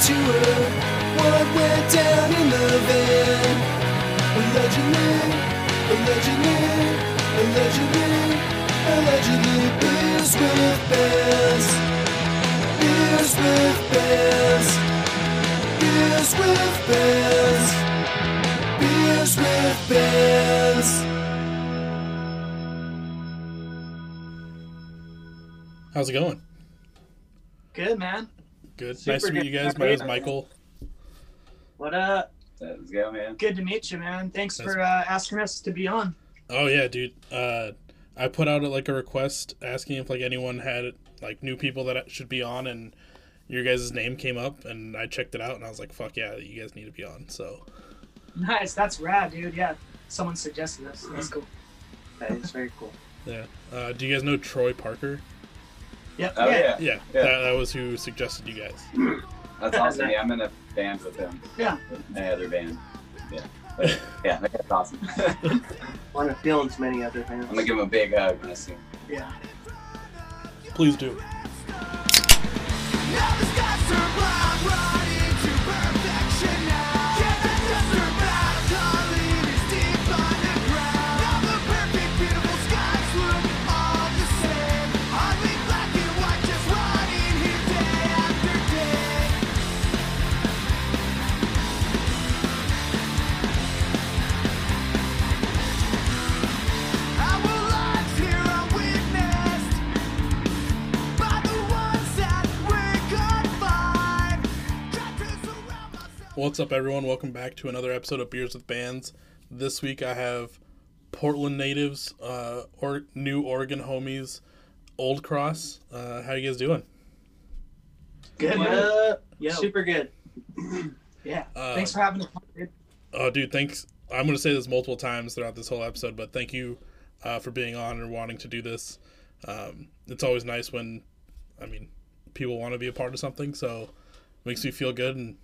to her what went down in the van. Allegedly, allegedly, allegedly, allegedly, beers with bands. Beers with bands. Beers with bands. Beers with bands. How's it going? Good man. Good. Super nice to meet you guys. My name's Michael. What up? Let's go, man. Good to meet you, man. Thanks That's- for uh, asking us to be on. Oh yeah, dude. Uh, I put out like a request asking if like anyone had like new people that should be on, and your guys' name came up, and I checked it out, and I was like, "Fuck yeah, you guys need to be on." So Nice. That's rad, dude. Yeah. Someone suggested us. That's cool. That is very cool. yeah. Uh, do you guys know Troy Parker? Yep. Oh yeah, Yeah, Yeah. That, that was who suggested you guys. that's awesome. Yeah, I'm in a band with him. Yeah. With my other band. Yeah. But, yeah, that's awesome. I'm Want to feel into many other bands. I'm gonna give him a big hug when I see him. Yeah. Please do. What's up, everyone? Welcome back to another episode of Beers with Bands. This week I have Portland natives, uh, or new Oregon homies, Old Cross. Uh, how you guys doing? Good. What man. Super good. Yeah. Uh, Thanks for having us. on, dude. Oh, dude, thanks. I'm going to say this multiple times throughout this whole episode, but thank you uh, for being on and wanting to do this. Um, it's always nice when, I mean, people want to be a part of something, so it makes me feel good, and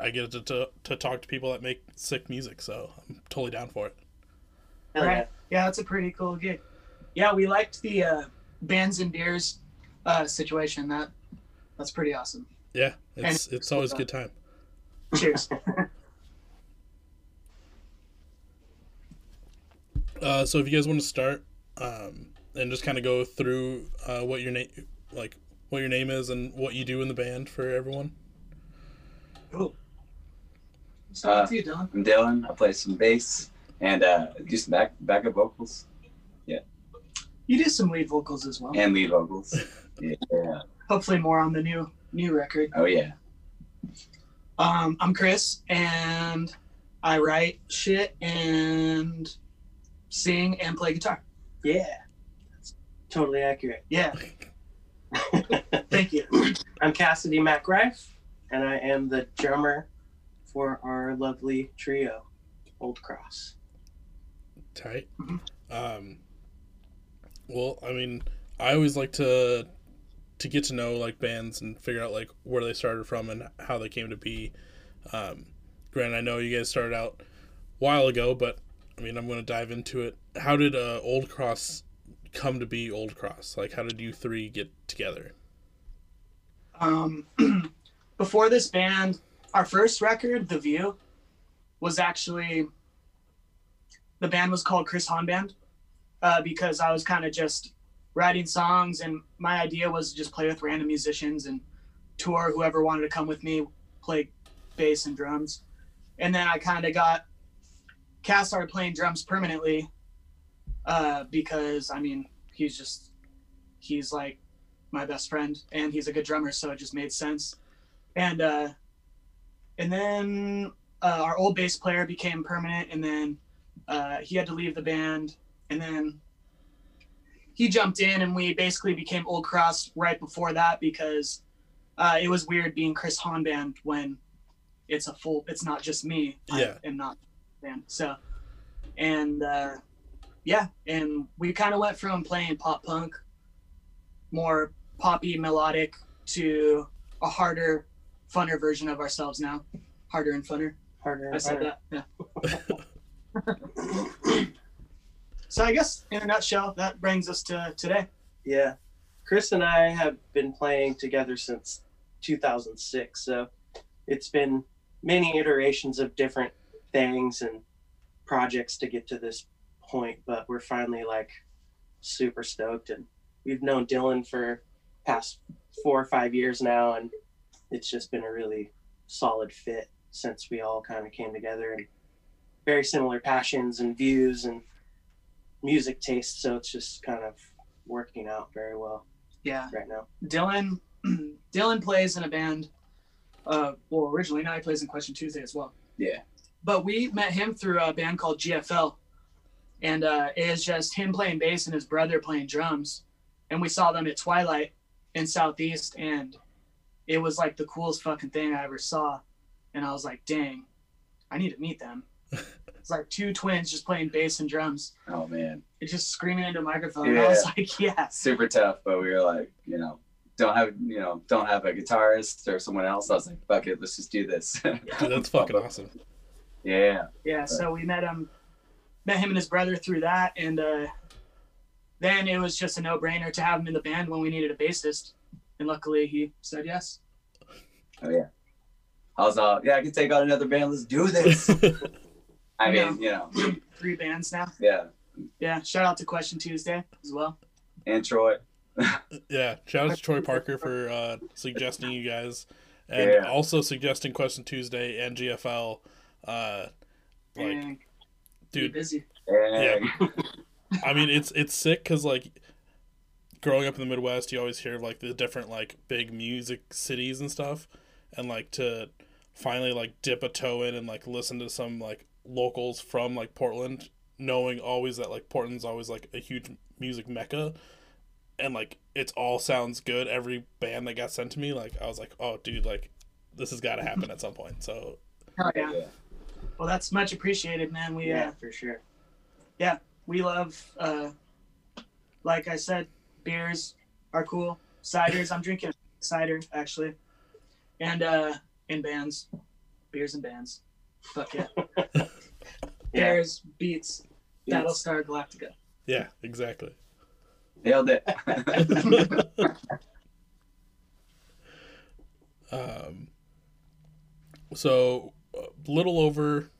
I get to, to, to talk to people that make sick music, so I'm totally down for it. Hell Right. yeah. Yeah, that's a pretty cool gig. Yeah, we liked the uh, bands and beers uh, situation. That that's pretty awesome. Yeah, it's And- it's always a good time. Cheers. Uh, so if you guys want to start um, and just kind of go through uh, what your name, like what your name is and what you do in the band for everyone. cool. Start Uh, with you, Dylan. I'm Dylan. I play some bass and uh, do some back backup vocals Yeah. You do some lead vocals as well. and lead vocals. Yeah. Hopefully, more on the new new record. Oh yeah. Um, I'm Chris, and I write shit and sing and play guitar. Yeah. That's totally accurate. Yeah, thank you. I'm Cassidy MacRife, and I am the drummer for our lovely trio, Old Cross. Tight. Mhm. Um, well, I mean, I always like to to get to know like bands and figure out like where they started from and how they came to be. Um, granted, I know you guys started out a while ago, but I mean, I'm going to dive into it. How did uh, Old Cross come to be Old Cross? Like, how did you three get together? Um, before this band, our first record, The View, was actually the band was called Chris Hahn Band uh, because I was kind of just writing songs, and my idea was to just play with random musicians and tour whoever wanted to come with me, play bass and drums. And then I kind of got Cass started playing drums permanently uh, because I mean he's just he's like my best friend and he's a good drummer so it just made sense and uh and then uh, our old bass player became permanent and then uh, he had to leave the band and then he jumped in and we basically became old cross right before that because uh, it was weird being chris hahn band when it's a full it's not just me Yeah. i am not band so and uh yeah and we kind of went from playing pop punk more poppy melodic to a harder funner version of ourselves now harder and funner Harder and i said harder. that yeah so i guess in a nutshell that brings us to today Yeah. Chris and I have been playing together since 2006, so it's been many iterations of different things and projects to get to this point, but we're finally like super stoked and we've known Dylan for past four or five years now and it's just been a really solid fit since we all kind of came together and very similar passions and views and music tastes so it's just kind of working out very well Yeah. right now Dylan Dylan plays in a band. Uh, well, originally now he plays in Question Tuesday as well. Yeah. But we met him through a band called GFL, and uh, it is just him playing bass and his brother playing drums, and we saw them at Twilight in Southeast, and it was like the coolest fucking thing I ever saw, and I was like, dang, I need to meet them. it's like two twins just playing bass and drums, Oh man, it's just screaming into a microphone. And I was like, yeah, super tough. But we were like, you know, don't have you know don't have a guitarist or someone else. I was like, fuck it, let's just do this. Dude, that's fucking awesome. yeah. Yeah, so we met him, met him and his brother through that, and uh, then it was just a no-brainer to have him in the band when we needed a bassist, and luckily he said yes. Oh yeah. I was all, yeah, I can take on another band. Let's do this. I Yeah. mean, you know, Three bands now. yeah. Yeah, shout out to Question Tuesday as well. And Troy. yeah, shout out to Troy Parker for uh, suggesting you guys, and Yeah. also suggesting Question Tuesday and GFL. Uh, like, and be dude, busy. And I mean, it's it's sick because like growing up in the Midwest, you always hear like the different like big music cities and stuff, and like to finally like dip a toe in and like listen to some like locals from like Portland, knowing always that like Portland's always like a huge music mecca, and like it's all sounds good. Every band that got sent to me, like I was like, oh dude, like this has got to happen at some point. So Hell yeah. yeah. Well, that's much appreciated, man. We yeah uh, for sure Yeah, we love, uh, like I said, beers are cool. Ciders, I'm drinking cider actually, and uh, in bands, beers and bands. Fuck yeah. yeah Bears beets Yes. Battlestar Galactica. yeah, exactly. Nailed it. Um, so a little over,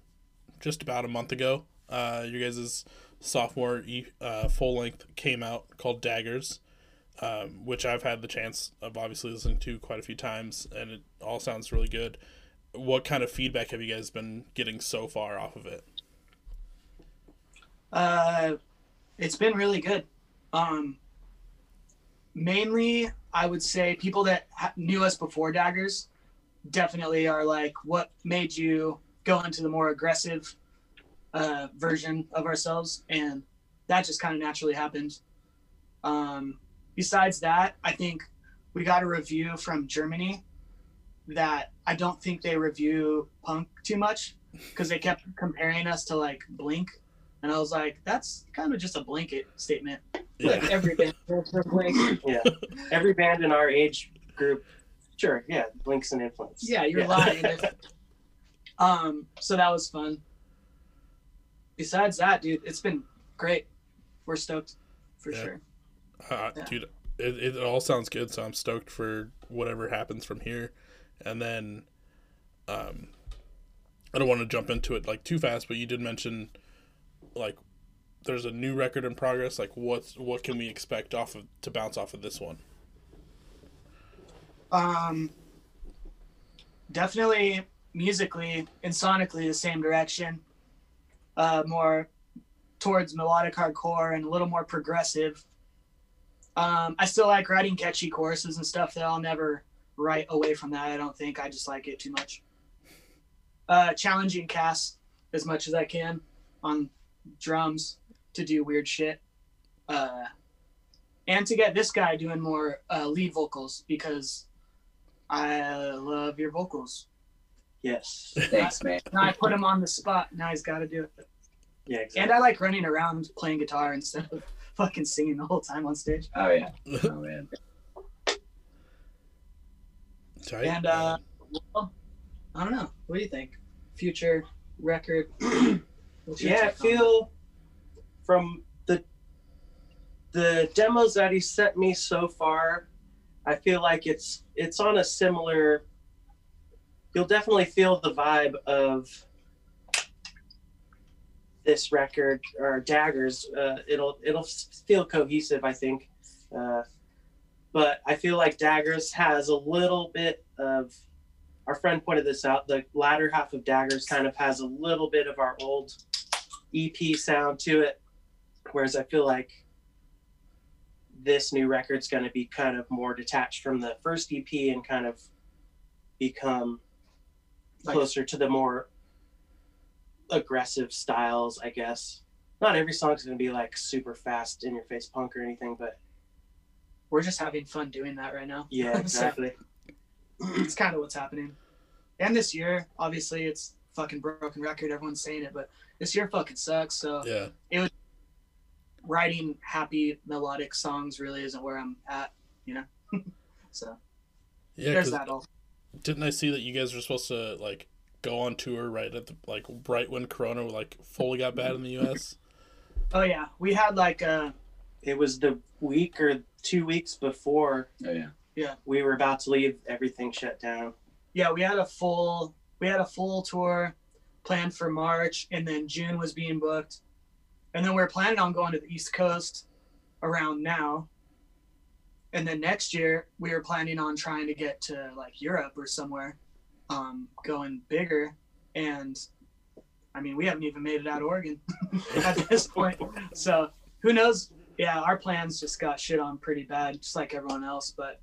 just about a month ago, uh, you guys' sophomore uh, full length came out called Daggers, um, which I've had the chance of obviously listening to quite a few times, and it all sounds really good. What kind of feedback have you guys been getting so far off of it? Uh, it's been really good. Um, mainly, I would say people that ha- knew us before Daggers definitely are like, what made you go into the more aggressive uh, version of ourselves? And that just kind of naturally happened. Um, besides that, I think we got a review from Germany that I don't think they review punk too much because they kept comparing us to like Blink. And I was like, that's kind of just a blanket statement. Like every band Blink. yeah every band in our age group sure yeah blinks and influence Yeah, you're lying. Um, so that was fun. Besides that, dude, it's been great. We're stoked for Yeah. sure. uh, Yeah. dude, it, it all sounds good. So I'm stoked for whatever happens from here, and then, um, I don't want to jump into it like too fast, but you did mention, like, there's a new record in progress. Like, what's what can we expect off of to bounce off of this one? Um, definitely musically and sonically the same direction. Uh, more towards melodic hardcore and a little more progressive. Um, I still like writing catchy choruses and stuff that I'll never write away from that. I don't think I just like it too much. Uh, challenging Cass as much as I can on drums to do weird shit. Uh, and to get this guy doing more uh, lead vocals because I love your vocals. Yes Thanks, man. Now I put him on the spot. Now he's got to do it. yeah exactly. And I like running around playing guitar instead of fucking singing the whole time on stage. Oh yeah. Oh man. Tight. And, uh, Well, I don't know. What do you think? Future record? What's yeah i take on it? feel from the the demos that he sent me so far i feel like it's it's on a similar you'll definitely feel the vibe of this record or daggers. Uh, it'll it'll feel cohesive i think. Uh, but i feel like daggers has a little bit of our friend pointed this out the latter half of daggers kind of has a little bit of our old ep sound to it. Whereas i feel like this new record's going to be kind of more detached from the first ep and kind of become closer to the more aggressive styles, I guess. Not every song's gonna be like super fast in your face punk or anything, but We're just having fun doing that right now. yeah, So- exactly. it's kind of what's happening. And this year, obviously, it's fucking broken record. Everyone's saying it, but this year fucking sucks. So Yeah. It was writing happy melodic songs really isn't where I'm at, you know. so Yeah. there's 'cause that all. Didn't I see that you guys were supposed to like go on tour right at the like right when Corona like fully got bad in the U.S. Oh yeah, we had like uh It was the week or two weeks before Oh yeah. Yeah. We were about to leave, everything shut down. yeah we had a full we had a full tour planned for March, and then June was being booked, and then we are planning on going to the East Coast around now. And then next year we were planning on trying to get to like Europe or somewhere, um, going bigger. And I mean, we haven't even made it out of Oregon at this point. So who knows? Yeah, our plans just got shit on pretty bad, just like everyone else. But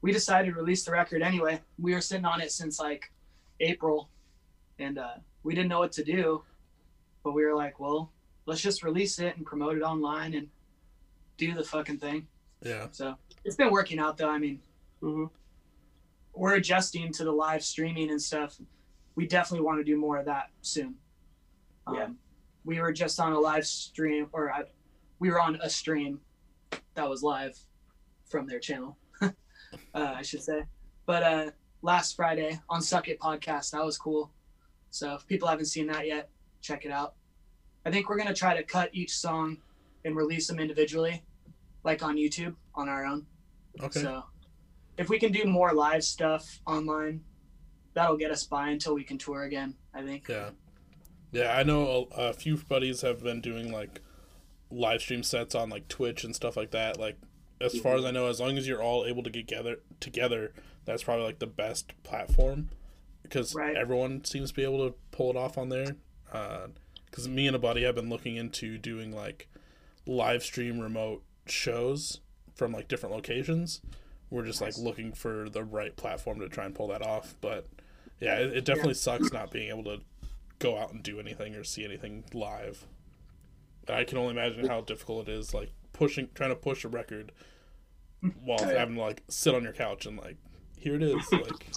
we decided to release the record anyway. We were sitting on it since like April, and uh, we didn't know what to do. But we were like, well, let's just release it and promote it online and do the fucking thing. Yeah. So it's been working out though. I mean, hmm we're adjusting to the live streaming and stuff. We definitely want to do more of that soon. Um, Yeah. We were just on a live stream, or I, we were on a stream that was live from their channel, uh, I should say. But uh, last Friday on Suck It podcast, that was cool. So if people haven't seen that yet, check it out. I think we're gonna try to cut each song and release them individually, like on YouTube on our own. Okay. So if we can do more live stuff online, that'll get us by until we can tour again, I think. Yeah. Yeah, I know a, a few buddies have been doing like live stream sets on like Twitch and stuff like that. Like as far as I know, as long as you're all able to get together together, that's probably like the best platform because Right. everyone seems to be able to pull it off on there. Uh, because me and a buddy have been looking into doing like live stream remote shows from like different locations. We're just like looking for the right platform to try and pull that off. But yeah, it, it definitely sucks not being able to go out and do anything or see anything live. I can only imagine how difficult it is, like pushing, trying to push a record while Oh, yeah. having to like sit on your couch and like, here it is. Like,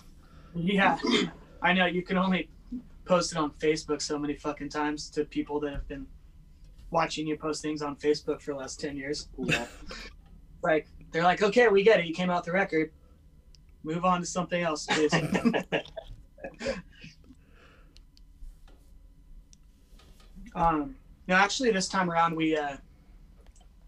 Yeah, I know. You can only post it on Facebook so many fucking times to people that have been watching you post things on Facebook for the last 10 years. Yeah. Like, they're like, okay, we get it. You came out the record. Move on to something else, please. Um, no, actually, this time around, we uh,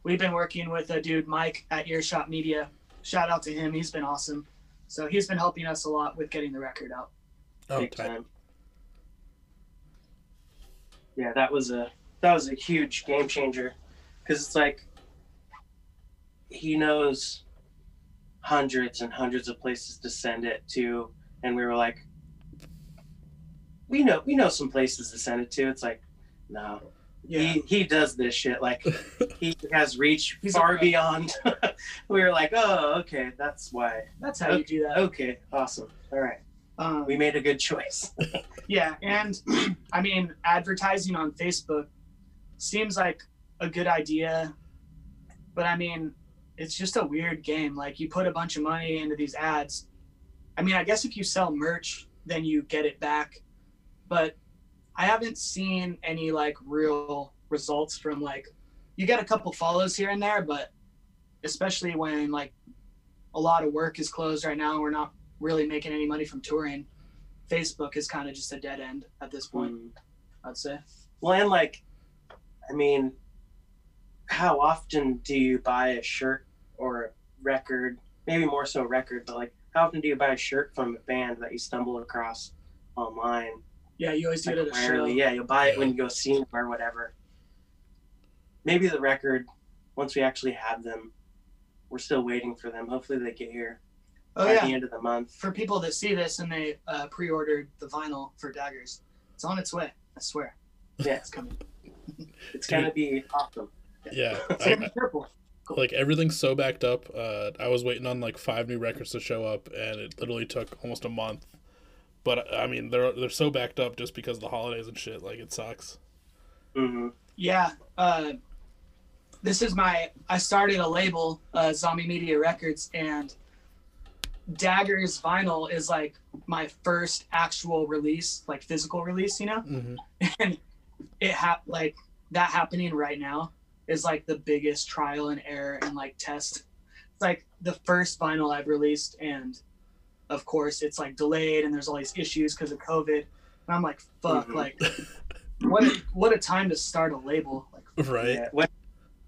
we've been working with a dude, Mike, at Earshot Media. Shout out to him; he's been awesome. So he's been helping us a lot with getting the record out. oh, Big tight. time. Yeah, that was a that was a huge game changer because it's like he knows hundreds and hundreds of places to send it to, and we were like, we know we know some places to send it to. It's like, no, he he does this shit like he has reach He's far beyond. we were like, oh, okay, that's why. that's how you do that. Okay, awesome. All right, Um, we made a good choice. Yeah, and I mean, advertising on Facebook seems like a good idea, but I mean, it's just a weird game. Like, you put a bunch of money into these ads. I mean, I guess if you sell merch, then you get it back, but I haven't seen any like real results from like you get a couple follows here and there, but especially when like a lot of work is closed right now, we're not really making any money from touring. Facebook is kind of just a dead end at this point, Mm. I'd say. Well, and like, I mean, how often do you buy a shirt or record? Maybe more so record, but like, how often do you buy a shirt from a band that you stumble across online. Yeah, you always do it at Like a show. rarely. Yeah, you'll buy it when you go see them or whatever. Maybe the record, once we actually have them, we're still waiting for them. Hopefully they get here Oh by yeah. the end of the month. For people that see this and they uh, pre-ordered the vinyl for Daggers, it's on its way. I swear, Yeah, it's coming. it's gonna be awesome. Yeah, It's I, gonna be purple. Like everything's so backed up. Uh, I was waiting on like five new records to show up, and it literally took almost a month. But I mean, they're they're so backed up just because of the holidays and shit. Like it sucks. hmm Yeah. Uh, this is my. I started a label, uh, Zombie Media Records, and Daggers vinyl is like my first actual release, like physical release. You know, hmm and it hap- like that happening right now is like the biggest trial and error and like test. It's like the first vinyl I've released, and of course it's like delayed, and there's all these issues because of COVID. And I'm like, fuck, Mhm. like what a, what a time to start a label. Like, Right. Yeah. When,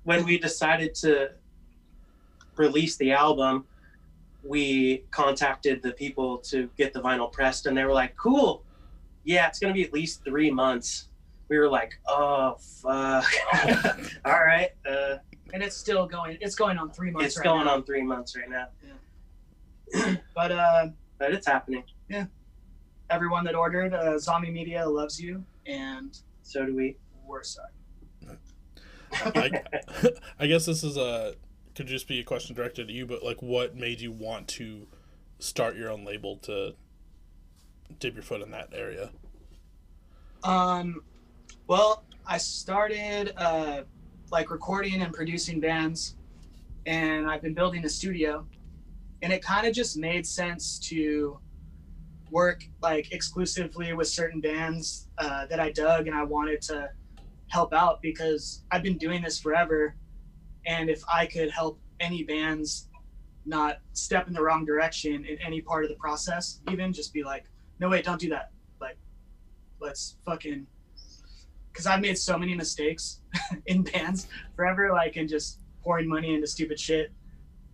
when we decided to release the album, we contacted the people to get the vinyl pressed, and they were like, "Cool, yeah, it's gonna be at least three months." We were like, "Oh fuck, all right." Uh, and it's still going. It's going on three months. it's right going now. on three months right now, Yeah. But uh, but it's happening. Yeah. Everyone that ordered, uh, Zombie Media loves you, and So do we. we're sorry. I, I guess this is a could just be a question directed at you, but like, what made you want to start your own label to dip your foot in that area? Um, well, I started uh, like recording and producing bands, and I've been building a studio, and it kind of just made sense to work like exclusively with certain bands uh, that I dug and I wanted to help out because I've been doing this forever, and if I could help any bands not step in the wrong direction in any part of the process, even just be like, no wait, don't do that. Like, let's fucking because I've made so many mistakes in bands forever, like and just pouring money into stupid shit.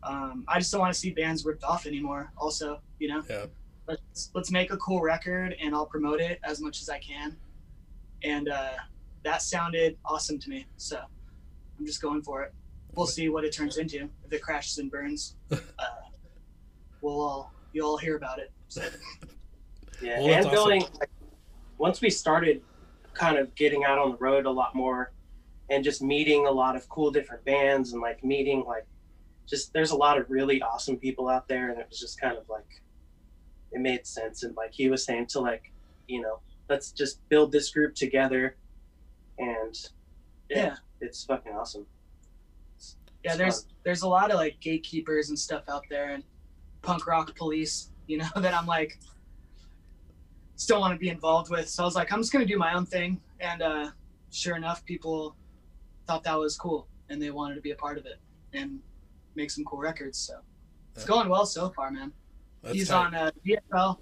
Um, I just don't want to see bands ripped off anymore. Also, you know, Yeah. let's let's make a cool record and I'll promote it as much as I can. And uh, that sounded awesome to me, so I'm just going for it. We'll see what it turns into. If it crashes and burns, uh, we'll all you'll all hear about it. So, Yeah, Well, that's and building. Like, once we started, kind of getting out on the road a lot more, and just meeting a lot of cool different bands, and like meeting like, just there's a lot of really awesome people out there, and it was just kind of like, it made sense. And like he was saying, to like, you know, let's just build this group together, and yeah, Yeah. it's fucking awesome. It's- yeah it's there's fun. there's a lot of like gatekeepers and stuff out there and punk rock police you know that i'm like still want to be involved with so i was like i'm just gonna do my own thing and uh sure enough people thought that was cool and they wanted to be a part of it and make some cool records so it's going well so far man That's he's tight. on uh, gfl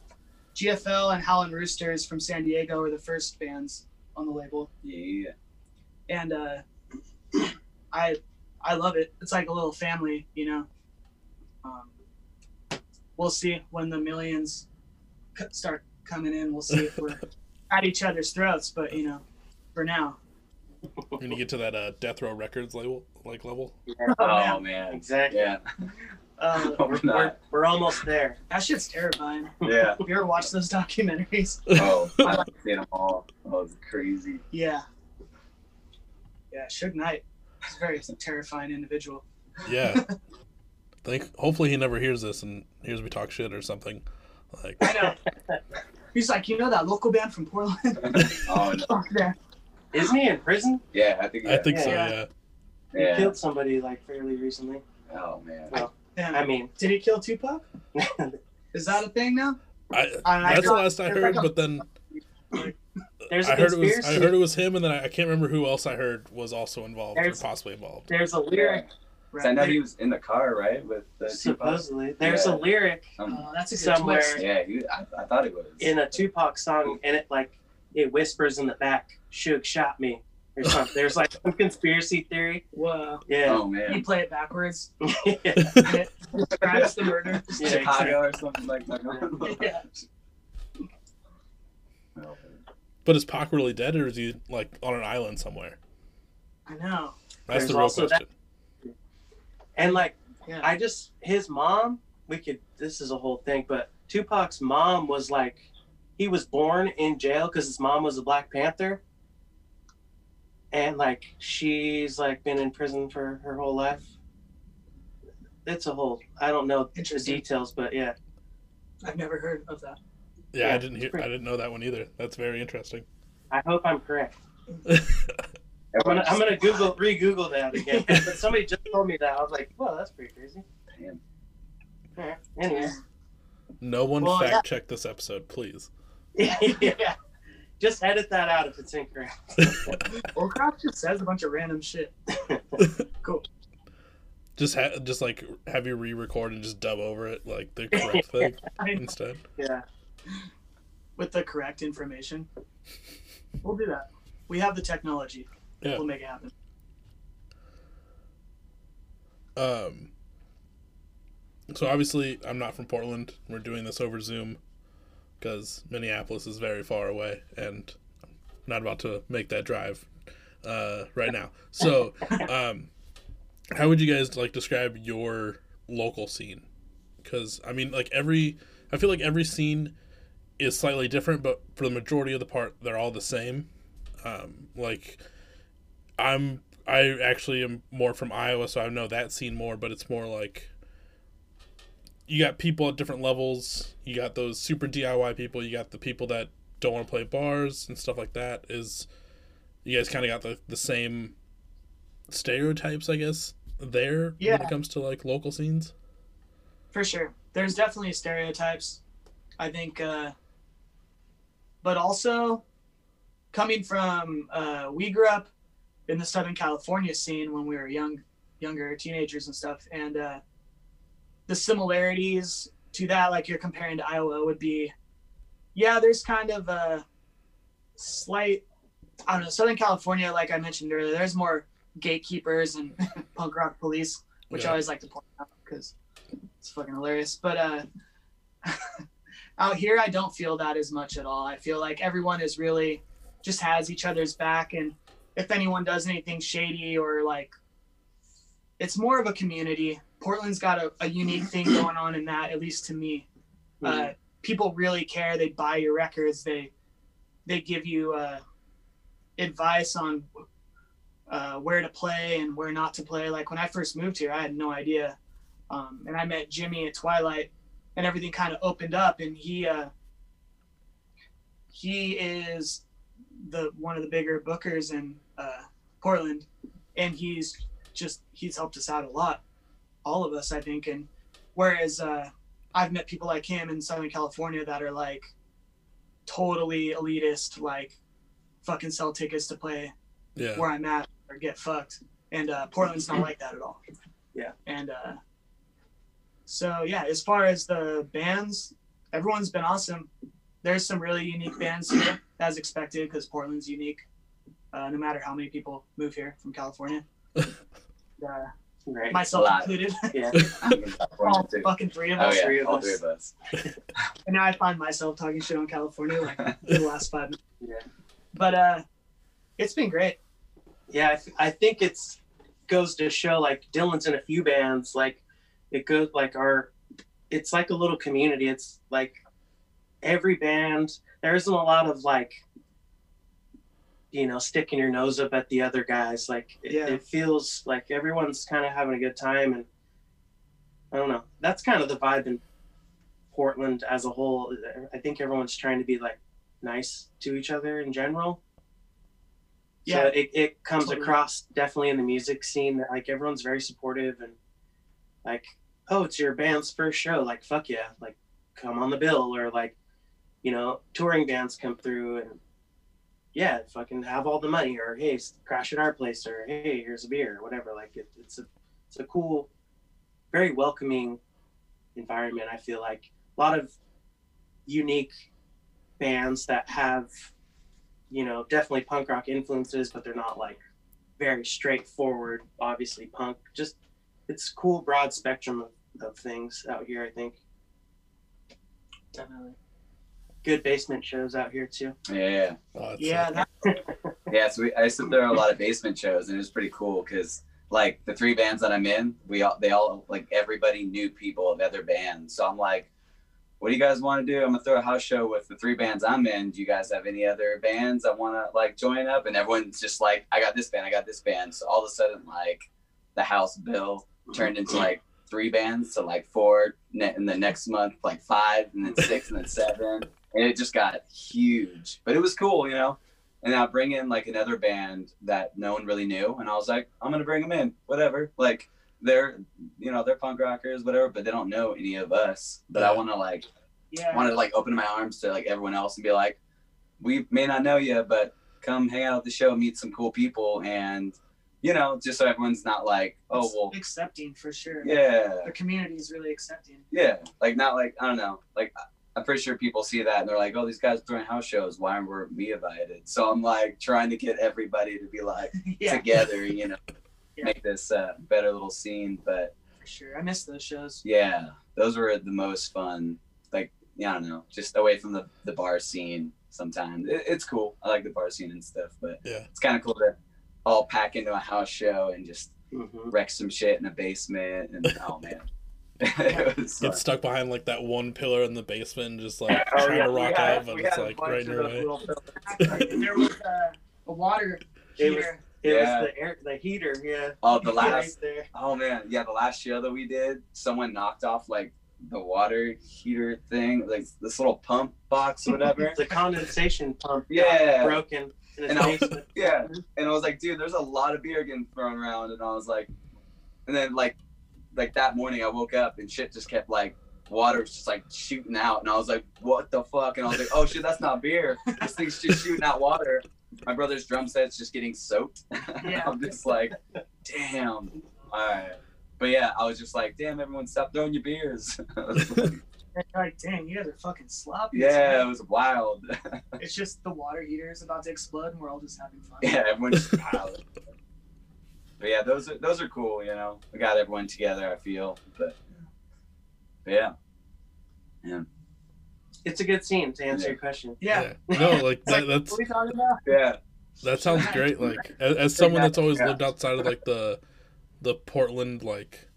gfl and howlin' roosters from san diego are the first bands on the label Yeah. and uh, I I love it. It's like a little family, you know. Um, we'll see when the millions start coming in. We'll see if we're at each other's throats, but you know, for now, We're gonna get to that uh, Death Row Records label, like level. oh, Oh man, man. Exactly. Yeah. uh, Hope We're, we're almost there. that shit's terrifying. Yeah. Have you ever watched those documentaries? Oh, I like seeing them all. Oh, it's crazy. Yeah, yeah. Suge Knight is a very terrifying individual. Yeah. Think. Hopefully he never hears this and hears me talk shit or something. Like, I know. He's like, you know that local band from Portland? Oh no. Fuck that. Isn't he in prison? Yeah, I think. I think so. Yeah. Yeah. He Yeah. killed somebody like fairly recently. Oh man. Damn. I mean, Did he kill Tupac? Is that a thing now? I, I- that's the last I I- heard. But then there's a I heard it was. I heard it was him, and then I, I can't remember who else I heard was also involved There's- or possibly involved. There's a Yeah. lyric. 'Cause I know he was in the car, right, with the Tupac. Supposedly, there's Yeah. a lyric Um, Oh, that's a Somewhere. twist. yeah, he, I, I thought it was. in a Tupac song, and it like it whispers in the back, "Suge shot me" or something. There's like some conspiracy theory. Whoa. Yeah. Oh man. You play it backwards. yeah. it describes the murder. Yeah, Chicago or something like that. Yeah. But is Pac really dead, or is he like on an island somewhere? I know. That's There's the real also that- question. And like Yeah. I just his mom. We could. This is a whole thing, but Tupac's mom was like, he was born in jail because his mom was a Black Panther, and like she's like been in prison for her whole life. It's a whole. I don't know the details, but yeah. I've never heard of that. Yeah, I didn't hear. pretty- I didn't know that one either. That's very interesting. I hope I'm correct. I'm gonna, I'm gonna Google re-Google that again. but somebody just told me that. I was like, well, that's pretty crazy. Damn. Yeah. Anyway. No one Well, fact yeah. check this episode, please. yeah. Just edit that out if it's incorrect. Warcraft just says a bunch of random shit. Cool. Just ha- just like have you re-record and just dub over it like the correct thing instead. Yeah. With the correct information. We'll do that. We have the technology. Yeah. We'll make it happen. Um. So obviously, I'm not from Portland. We're doing this over Zoom because Minneapolis is very far away, and I'm not about to make that drive uh, right now. So, um, how would you guys like describe your local scene? Because I mean, like every, I feel like every scene is slightly different, but for the majority of the part, they're all the same. Um, like, I'm I actually am more from Iowa, so I know that scene more, but it's more like you got people at different levels. You got those super DIY people. You got the people that don't want to play bars and stuff like that. Is you guys kind of got the, the same stereotypes, I guess, there when it comes to like local scenes? For sure. There's definitely stereotypes. I think, uh, but also coming from, uh, we grew up in the Southern California scene when we were young, younger teenagers and stuff. And, uh, the similarities to that, like you're comparing to Iowa would be, yeah, there's kind of a slight, I don't know, Southern California, like I mentioned earlier, there's more gatekeepers and punk rock police, which Yeah. I always like to point out because it's fucking hilarious. But uh, out here, I don't feel that as much at all. I feel like everyone is really just has each other's back, and if anyone does anything shady or like, it's more of a community. Portland's got a, a unique thing going on in that, at least to me. Uh, people really care. They buy your records. They they give you uh, advice on uh, where to play and where not to play. Like when I first moved here, I had no idea, um, and I met Jimmy at Twilight, and everything kind of opened up. And he uh, he is the one of the bigger bookers in uh, Portland, and he's just he's helped us out a lot, all of us, I think. And whereas uh, I've met people like him in Southern California that are like totally elitist, like fucking sell tickets to play Yeah. where I'm at or get fucked. And uh, Portland's not like that at all. Yeah. And uh, so yeah, as far as the bands, everyone's been awesome. There's some really unique bands here, as expected, because Portland's unique. Uh, no matter how many people move here from California, uh, Right. myself included, yeah. I'm in California all too. fucking three of Oh us. yeah, three of all us. three of us. And now I find myself talking shit on California like in the last five minutes. Yeah. But uh, it's been great. Yeah, I, th- I think it's goes to show like Dylan's in a few bands. Like it goes like our, it's like a little community. It's like every band. There isn't a lot of like, you know, sticking your nose up at the other guys. Like it, Yeah. it feels like everyone's kind of having a good time, and I don't know. That's kind of the vibe in Portland as a whole. I think everyone's trying to be like nice to each other in general. Yeah. So it, it comes Totally. across definitely in the music scene that like everyone's very supportive and like, oh, it's your band's first show. Like, fuck yeah. Like, come on the bill. Or like, you know, touring bands come through and yeah, fucking have all the money. Or hey, crash at our place. Or hey, here's a beer. Or whatever. Like, it, it's a it's a cool, very welcoming environment. I feel like a lot of unique bands that have you know, definitely punk rock influences, but they're not like very straightforward, obviously punk. Just it's cool broad spectrum of, of things out here, I think. Definitely. Good basement shows out here too. Yeah. Oh, Yeah, that, Yeah, so we, I used to throw a lot of basement shows, and it was pretty cool because like the three bands that I'm in, we all they all like everybody knew people of other bands. So I'm like, what do you guys want to do? I'm gonna throw a house show with the three bands I'm in. Do you guys have any other bands that want to like join up? And everyone's just like, I got this band, I got this band. So all of a sudden, like the house bill turned into like three bands to like four, ne- and the next month like five, and then six, and then seven, and it just got huge. But it was cool, you know and I'll bring in like another band that no one really knew, and I was like, I'm gonna bring them in, whatever. Like they're, you know, they're punk rockers, whatever, but they don't know any of us. But I want to like, yeah. want to like open my arms to like everyone else and be like, we may not know you, but come hang out at the show, meet some cool people, and you know, just so everyone's not like, oh It's well, accepting for sure. yeah, The community is really accepting. yeah, like not like I don't know, like I'm pretty sure people see that and they're like, oh, these guys are throwing house shows. Why weren't we invited? So I'm like trying to get everybody to be like yeah, together, you know, Yeah. make this uh, better little scene. But for sure. I miss those shows. yeah, those were the most fun. Like, yeah, I don't know, just away from the, the bar scene sometimes. It, it's cool. I like the bar scene and stuff, but Yeah. it's kind of cool to all pack into a house show and just Mm-hmm. wreck some shit in a basement. And oh, man. It was fun. Get stuck behind like that one pillar in the basement and just like Oh, trying yeah, to rock had- out, but it's like right in your way. little there was a, a water It was- heater. It Yeah. was the air, the heater, yeah. Oh, the Right last there. Oh man, yeah, the last show that we did, someone knocked off like the water heater thing, like this little pump box or whatever. The condensation pump got Yeah. broken in his And I- basement. yeah, and I was like, dude, there's a lot of beer getting thrown around, and I was like, and then like, like that morning I woke up and shit just kept like water was just like shooting out, and I was like, what the fuck? And I was like, oh shit, that's not beer. This thing's just shooting out water. My brother's drum set's just getting soaked. Yeah. I'm just like, damn. All right. But yeah, I was just like, damn, everyone stop throwing your beers. Like, dang, you guys are fucking sloppy. yeah, it was wild. It's just the water heater is about to explode and we're all just having fun. yeah, everyone's wild. But yeah, those are those are cool, you know. We got everyone together, I feel. But, but yeah. It's a good scene to answer Yeah. your question. Yeah. No, like that, that's What are we talking about? Yeah. that sounds great. Like as, as someone that's always lived outside of like the the Portland like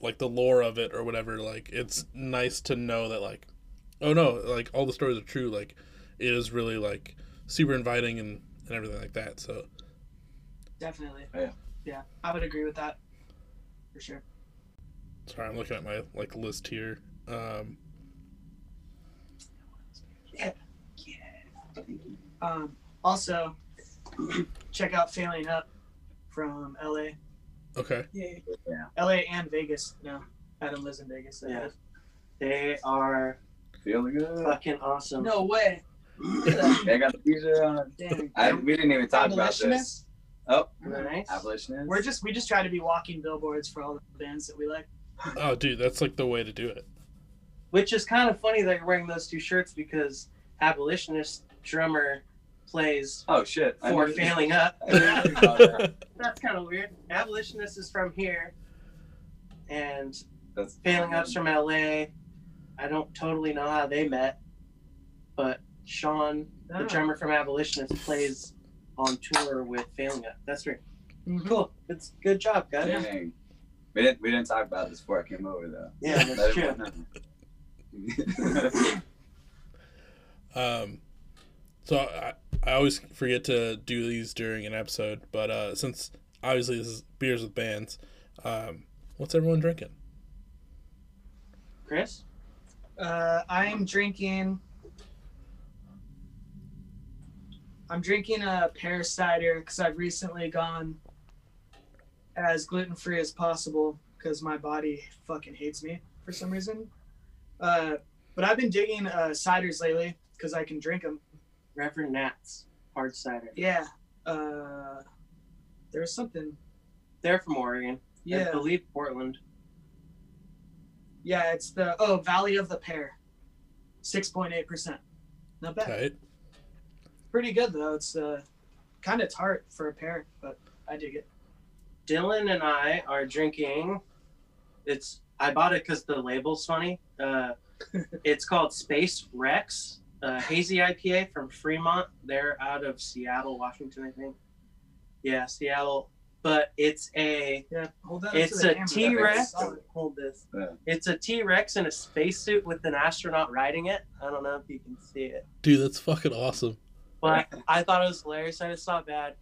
like the lore of it or whatever. Like it's nice to know that like oh no, like all the stories are true. Like it is really like super inviting and and everything like that. So Definitely. Yeah. Yeah, I would agree with that. For sure. sorry, I'm looking at my like list here. Um, Um, also, check out Failing Up from LA. okay, Yeah. LA and Vegas No, Adam lives in Vegas. I Yeah. They are Feeling good. fucking awesome. No way. Yeah, I got the t-shirt on. Dang. I, we didn't even talk about this. Abolitionists? Oh, Nice. abolitionists. We're just we just try to be walking billboards for all the bands that we like. oh dude, that's like the way to do it. Which is kind of funny that you're wearing those two shirts because abolitionist drummer plays Oh shit. For failing up. I didn't even know that. That's kind of weird. Abolitionist is from here, and That's Failing Up's from LA. I don't totally know how they met, but Sean, the Ah. drummer from Abolitionist, plays on tour with Failing Up. That's great. Mhm. Cool. It's good job, guys. Dang. We didn't we didn't talk about this before I came over though. Yeah, that's true. Um, so I, I always forget to do these during an episode, but uh, since obviously this is beers with bands, um, what's everyone drinking? Chris? Uh, I am drinking. I'm drinking a pear cider because I've recently gone as gluten free as possible because my body fucking hates me for some reason. Uh, but I've been digging uh, ciders lately because I can drink them. Reverend Nats, hard cider. Yeah. Uh, there's something. They're from Oregon. Yeah. I Yeah. believe Portland. Yeah, it's the oh Valley of the Pear, six point eight percent. Not bad. Tight. Pretty good though. It's uh, kind of tart for a pear, but I dig it. Dylan and I are drinking. It's I bought it because the label's funny. Uh, it's called Space Rex. uh, hazy IPA from Fremont. They're out of Seattle, Washington, I think. Yeah, Seattle. But it's a Yeah, hold that. it's to the a camera. T Rex. Hold this. Yeah. It's a T Rex in a spacesuit with an astronaut riding it. I don't know if you can see it, Dude, that's fucking awesome. But I thought it was hilarious. I just not bad.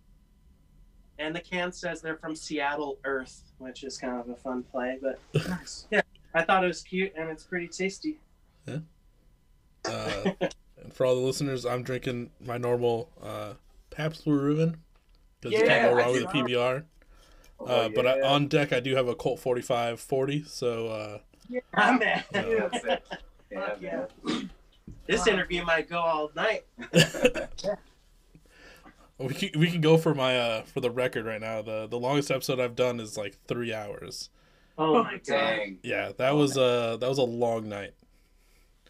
And the can says they're from Seattle, Earth, which is kind of a fun play. But Nice. I thought it was cute and it's pretty tasty. Uh, and for all the listeners, I'm drinking my normal uh, Pabst Blue Ribbon because you can't go wrong with a saw. PBR. Oh, Uh, But I, on deck, I do have a Colt 45 40. So uh, I'm man. Yeah. Yeah, that's it. Yeah, Fuck yeah. man. This interview might go all night. we can we can go for my uh for the record right now. The the longest episode I've done is like three hours. Oh my god. Dang. Yeah, that was uh that was a long night.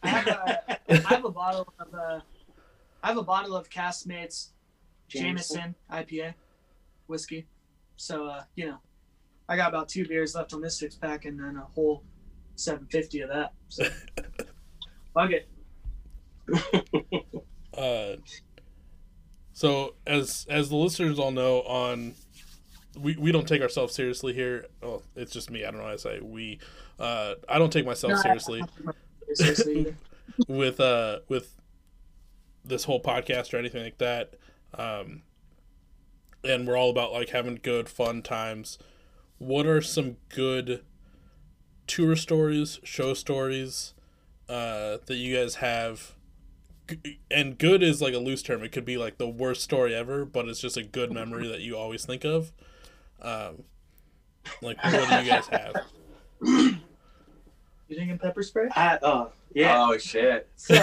I have a, I have a bottle of uh, I have a bottle of Caskmates Jameson IPA whiskey. So uh, you know, I got about two beers left on this six pack and then a whole 750 of that. So fuck it. Uh, so as as the listeners all know, on we we don't take ourselves seriously here. Oh, it's just me. I don't know how to say we. Uh, I don't take myself No, seriously Seriously, with uh with this whole podcast or anything like that. Um, and we're all about like having good fun times. What are some good tour stories, show stories uh, that you guys have? G- And good is like a loose term. It could be like the worst story ever, but it's just a good memory that you always think of. Um, like what do you guys have? you thinking pepper spray? I, oh yeah. Oh shit. So,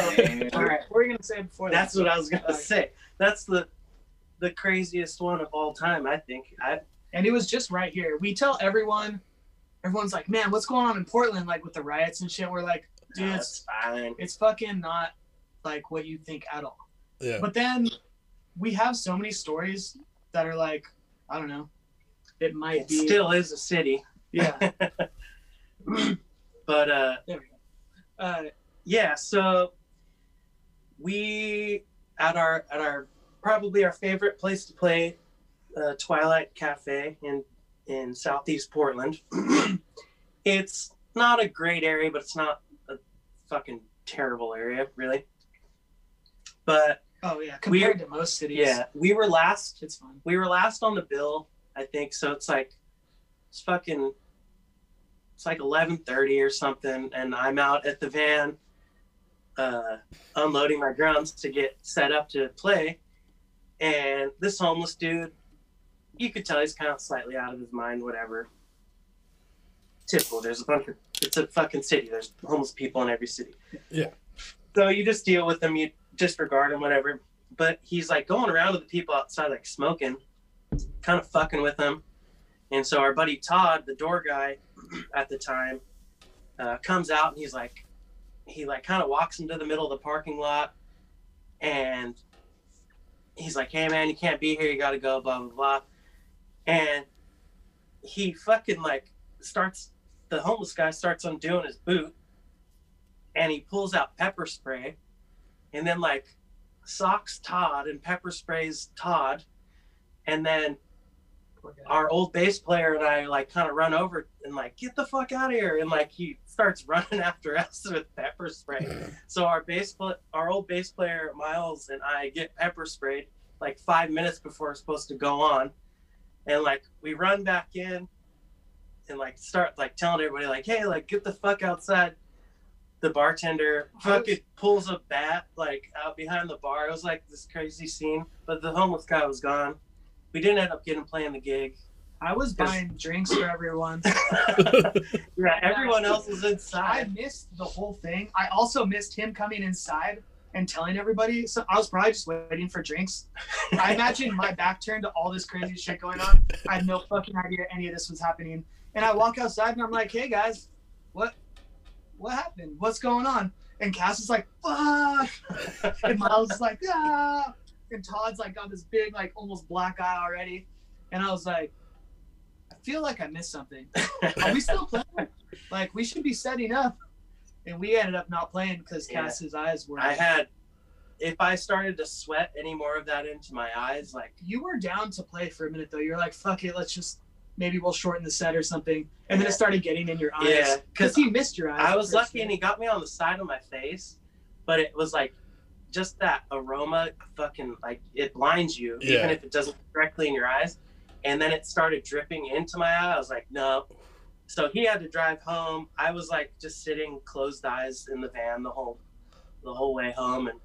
all right, what were you gonna say before That's that? what I was gonna Uh, say. That's the the craziest one of all time. I think. I and it was just right here. We tell everyone, everyone's like, man, what's going on in Portland, like with the riots and shit. We're like, dude, it's, fine. it's fucking not like what you think at all. Yeah, But then we have so many stories that are like, I don't know, it might It be still is a city, yeah. but uh, there we go. Uh, yeah. So we at our at our probably our favorite place to play, uh, Twilight Cafe in in Southeast Portland. it's not a great area, but it's not a fucking terrible area, really. But oh yeah, compared to most cities, yeah, we were last it's fun. we were last on the bill, I think. So it's like it's fucking it's like eleven thirty or something, and I'm out at the van, uh, unloading my drums to get set up to play, and this homeless dude, you could tell he's kind of slightly out of his mind, whatever. Typical. There's a bunch of it's a fucking city. There's homeless people in every city. Yeah. So you just deal with them. You disregard them, whatever. But he's like going around to the people outside, like smoking, kind of fucking with them. And so our buddy Todd, the door guy at the time, uh, comes out and he's like, he like kind of walks into the middle of the parking lot, and he's like, "Hey man, you can't be here. You got to go." Blah blah blah. And he fucking like starts. The homeless guy starts undoing his boot, and he pulls out pepper spray, and then like socks Todd and pepper sprays Todd, and then our old bass player and I like kind of run over and like get the fuck out of here and like he starts running after us with pepper spray. So our bass our old bass player Miles and I get pepper sprayed like five minutes before we're supposed to go on, and like we run back in and like start like telling everybody like hey like get the fuck outside. The bartender fucking pulls a bat like out behind the bar. It was like this crazy scene, but the homeless guy was gone. We didn't end up getting playing the gig. I was buying drinks for everyone. Yeah, everyone else was inside. I missed the whole thing. I also missed him coming inside and telling everybody. So I was probably just waiting for drinks. I imagine my back turned to all this crazy shit going on. I had no fucking idea any of this was happening. And I walk outside and I'm like, "Hey guys, what, what happened? What's going on?" And Cass is like, "Fuck," and Miles is like, "Ah," and Todd's like got this big, like almost black eye already. And I was like, "I feel like I missed something." Are we still playing? Like we should be setting up. And we ended up not playing because Yeah. Cass's eyes were. I had if I started to sweat any more of that into my eyes, like You were down to play for a minute though. You're like, fuck it, let's just maybe we'll shorten the set or something. And then it started getting in your eyes. Yeah, because 'cause he missed your eyes. I was lucky day. and he got me on the side of my face, but it was like just that aroma fucking like it blinds you Yeah. even if it doesn't directly in your eyes. And then it started dripping into my eye. I was like, no. So he had to drive home. I was like just sitting closed eyes in the van the whole the whole way home and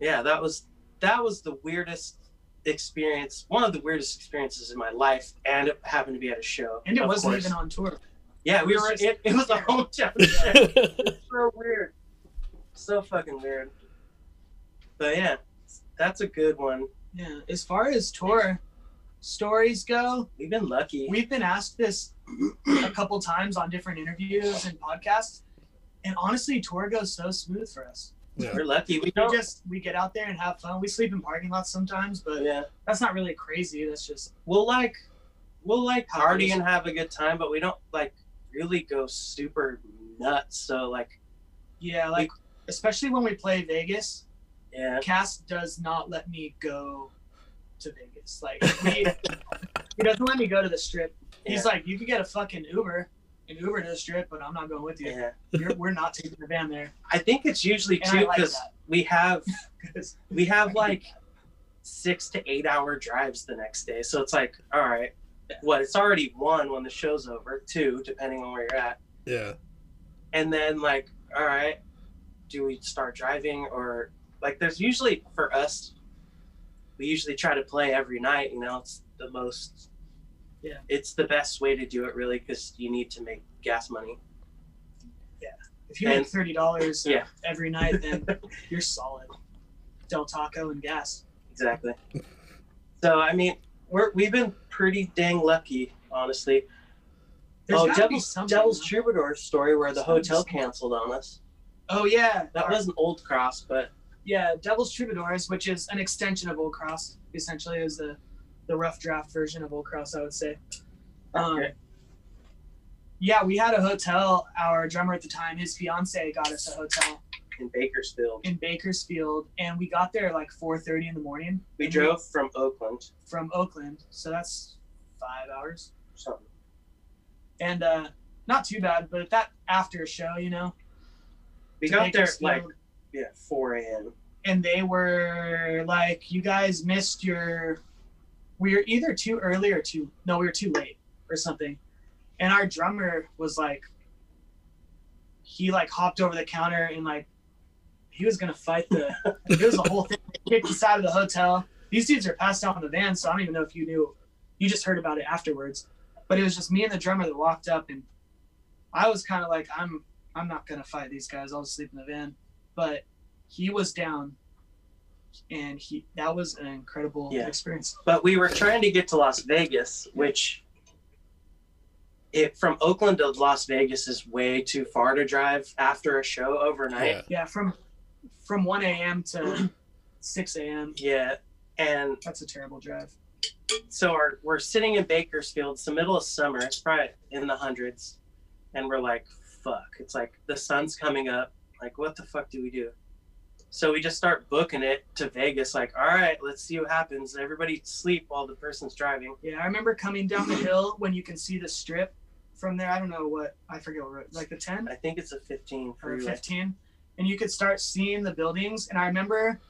yeah, that was that was the weirdest experience, one of the weirdest experiences in my life and it happened to be at a show. and it wasn't course. even on tour. Yeah, we were. It, it was a hometown show. so weird. So fucking weird. But yeah, that's a good one. Yeah. As far as tour stories go, We've been lucky. we've been asked this a couple times on different interviews and podcasts. And honestly, tour goes so smooth for us. Yeah. We're lucky. We We don't. just we get out there and have fun. We sleep in parking lots sometimes, but yeah, that's not really crazy. That's just we'll like, we'll like party and have a good time, but we don't like really go super nuts. So like, yeah, like especially when we play Vegas. yeah, Cass does not let me go to Vegas. Like he, he doesn't let me go to the strip. He's yeah, like, you could get a fucking Uber, an Uber to the strip, but I'm not going with you. yeah. You're, we're not taking the van there. I think it's usually And I too like because that. we have 'Cause- we have like six to eight hour drives the next day. So it's like, all right, what? It's already one when the show's over, two, depending on where you're at. yeah. And then, like, all right, do we start driving or like, there's usually for us, we usually try to play every night. You know, it's the most, Yeah. it's the best way to do it really because you need to make gas money. Yeah. If you make thirty dollars Yeah. every night, then you're solid. Del Taco and gas. Exactly. So, I mean, we're, we've been pretty dang lucky, honestly. There's oh, Devil's, Devil's? Troubadour story where the There's be hotel canceled on us. Oh yeah, That Our- wasn't Old Cross, but yeah. Devil's Troubadours, which is an extension of Old Cross, essentially is the the rough draft version of Old Cross, I would say. Um, Okay. Yeah, we had a hotel. Our drummer at the time, his fiance, got us a hotel in Bakersfield, in Bakersfield, and we got there like 4:30 in the morning. we drove from Oakland. from Oakland, so that's five hours, Something. and uh, not too bad. But at that after show, you know, We got there like yeah, 4 a.m. and they were like, "You guys missed your. We were either too early or too no, we were too late or something." And our drummer was like, he like hopped over the counter and like, he was gonna fight the. it was a whole thing. They kicked us out of the hotel. These dudes are passed out in the van, so I don't even know if you knew. You just heard about it afterwards, but it was just me and the drummer that walked up, and I was kind of like, I'm I'm not gonna fight these guys. I'll just sleep in the van. But he was down, and he that was an incredible Yeah. experience. But we were trying to get to Las Vegas, which it from Oakland to Las Vegas is way too far to drive after a show overnight. Yeah. Yeah, from from 1 a.m. to 6 a.m. Yeah. And That's a terrible drive. so our, we're sitting in Bakersfield. It's the middle of summer. It's probably in the hundreds. And we're like, fuck. It's like the sun's coming up. Like, what the fuck do we do? So we just start booking it to Vegas. Like, all right, let's see what happens. Everybody sleep while the person's driving. Yeah, I remember coming down the hill when you can see the strip from there. I don't know what I forget what road, like the 10 I think it's a 15 or 15, and you could start seeing the buildings. And I remember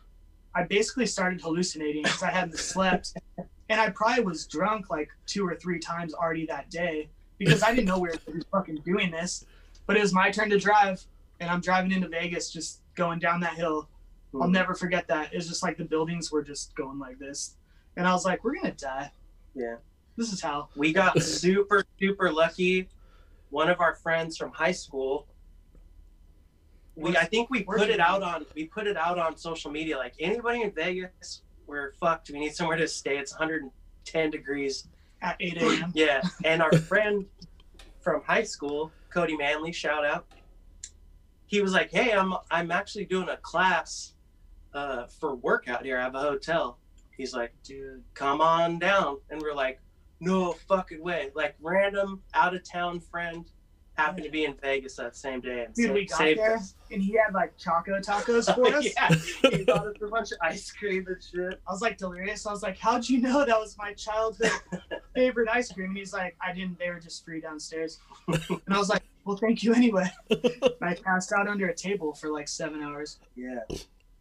I basically started hallucinating because I hadn't slept, and I probably was drunk like two or three times already that day because I didn't know we were fucking doing this. But it was my turn to drive, and I'm driving into Vegas, just going down that hill. I'll Mhm. never forget that. It was just like the buildings were just going like this, and I was like, "We're gonna die." Yeah. This is how. We got super, super lucky. One of our friends from high school. We, I think we put it out on we put it out on social media. Like anybody in Vegas, we're fucked. We need somewhere to stay. It's 110 degrees. At 8 a.m. Yeah, and our friend from high school, Cody Manley, shout out. He was like, "Hey, I'm I'm actually doing a class uh, for work out here. I have a hotel." He's like, "Dude, come on down," and we're like, "No fucking way!" Like random out of town friend happened to be in Vegas that same day and Dude, sa- we got there us. and he had like choco tacos for us. yeah, he bought us a bunch of ice cream and shit. I was like delirious. I was like, "How'd you know that was my childhood favorite ice cream?" And he's like, "I didn't. They were just free downstairs." And I was like, "Well, thank you anyway." I passed out under a table for like seven hours. Yeah,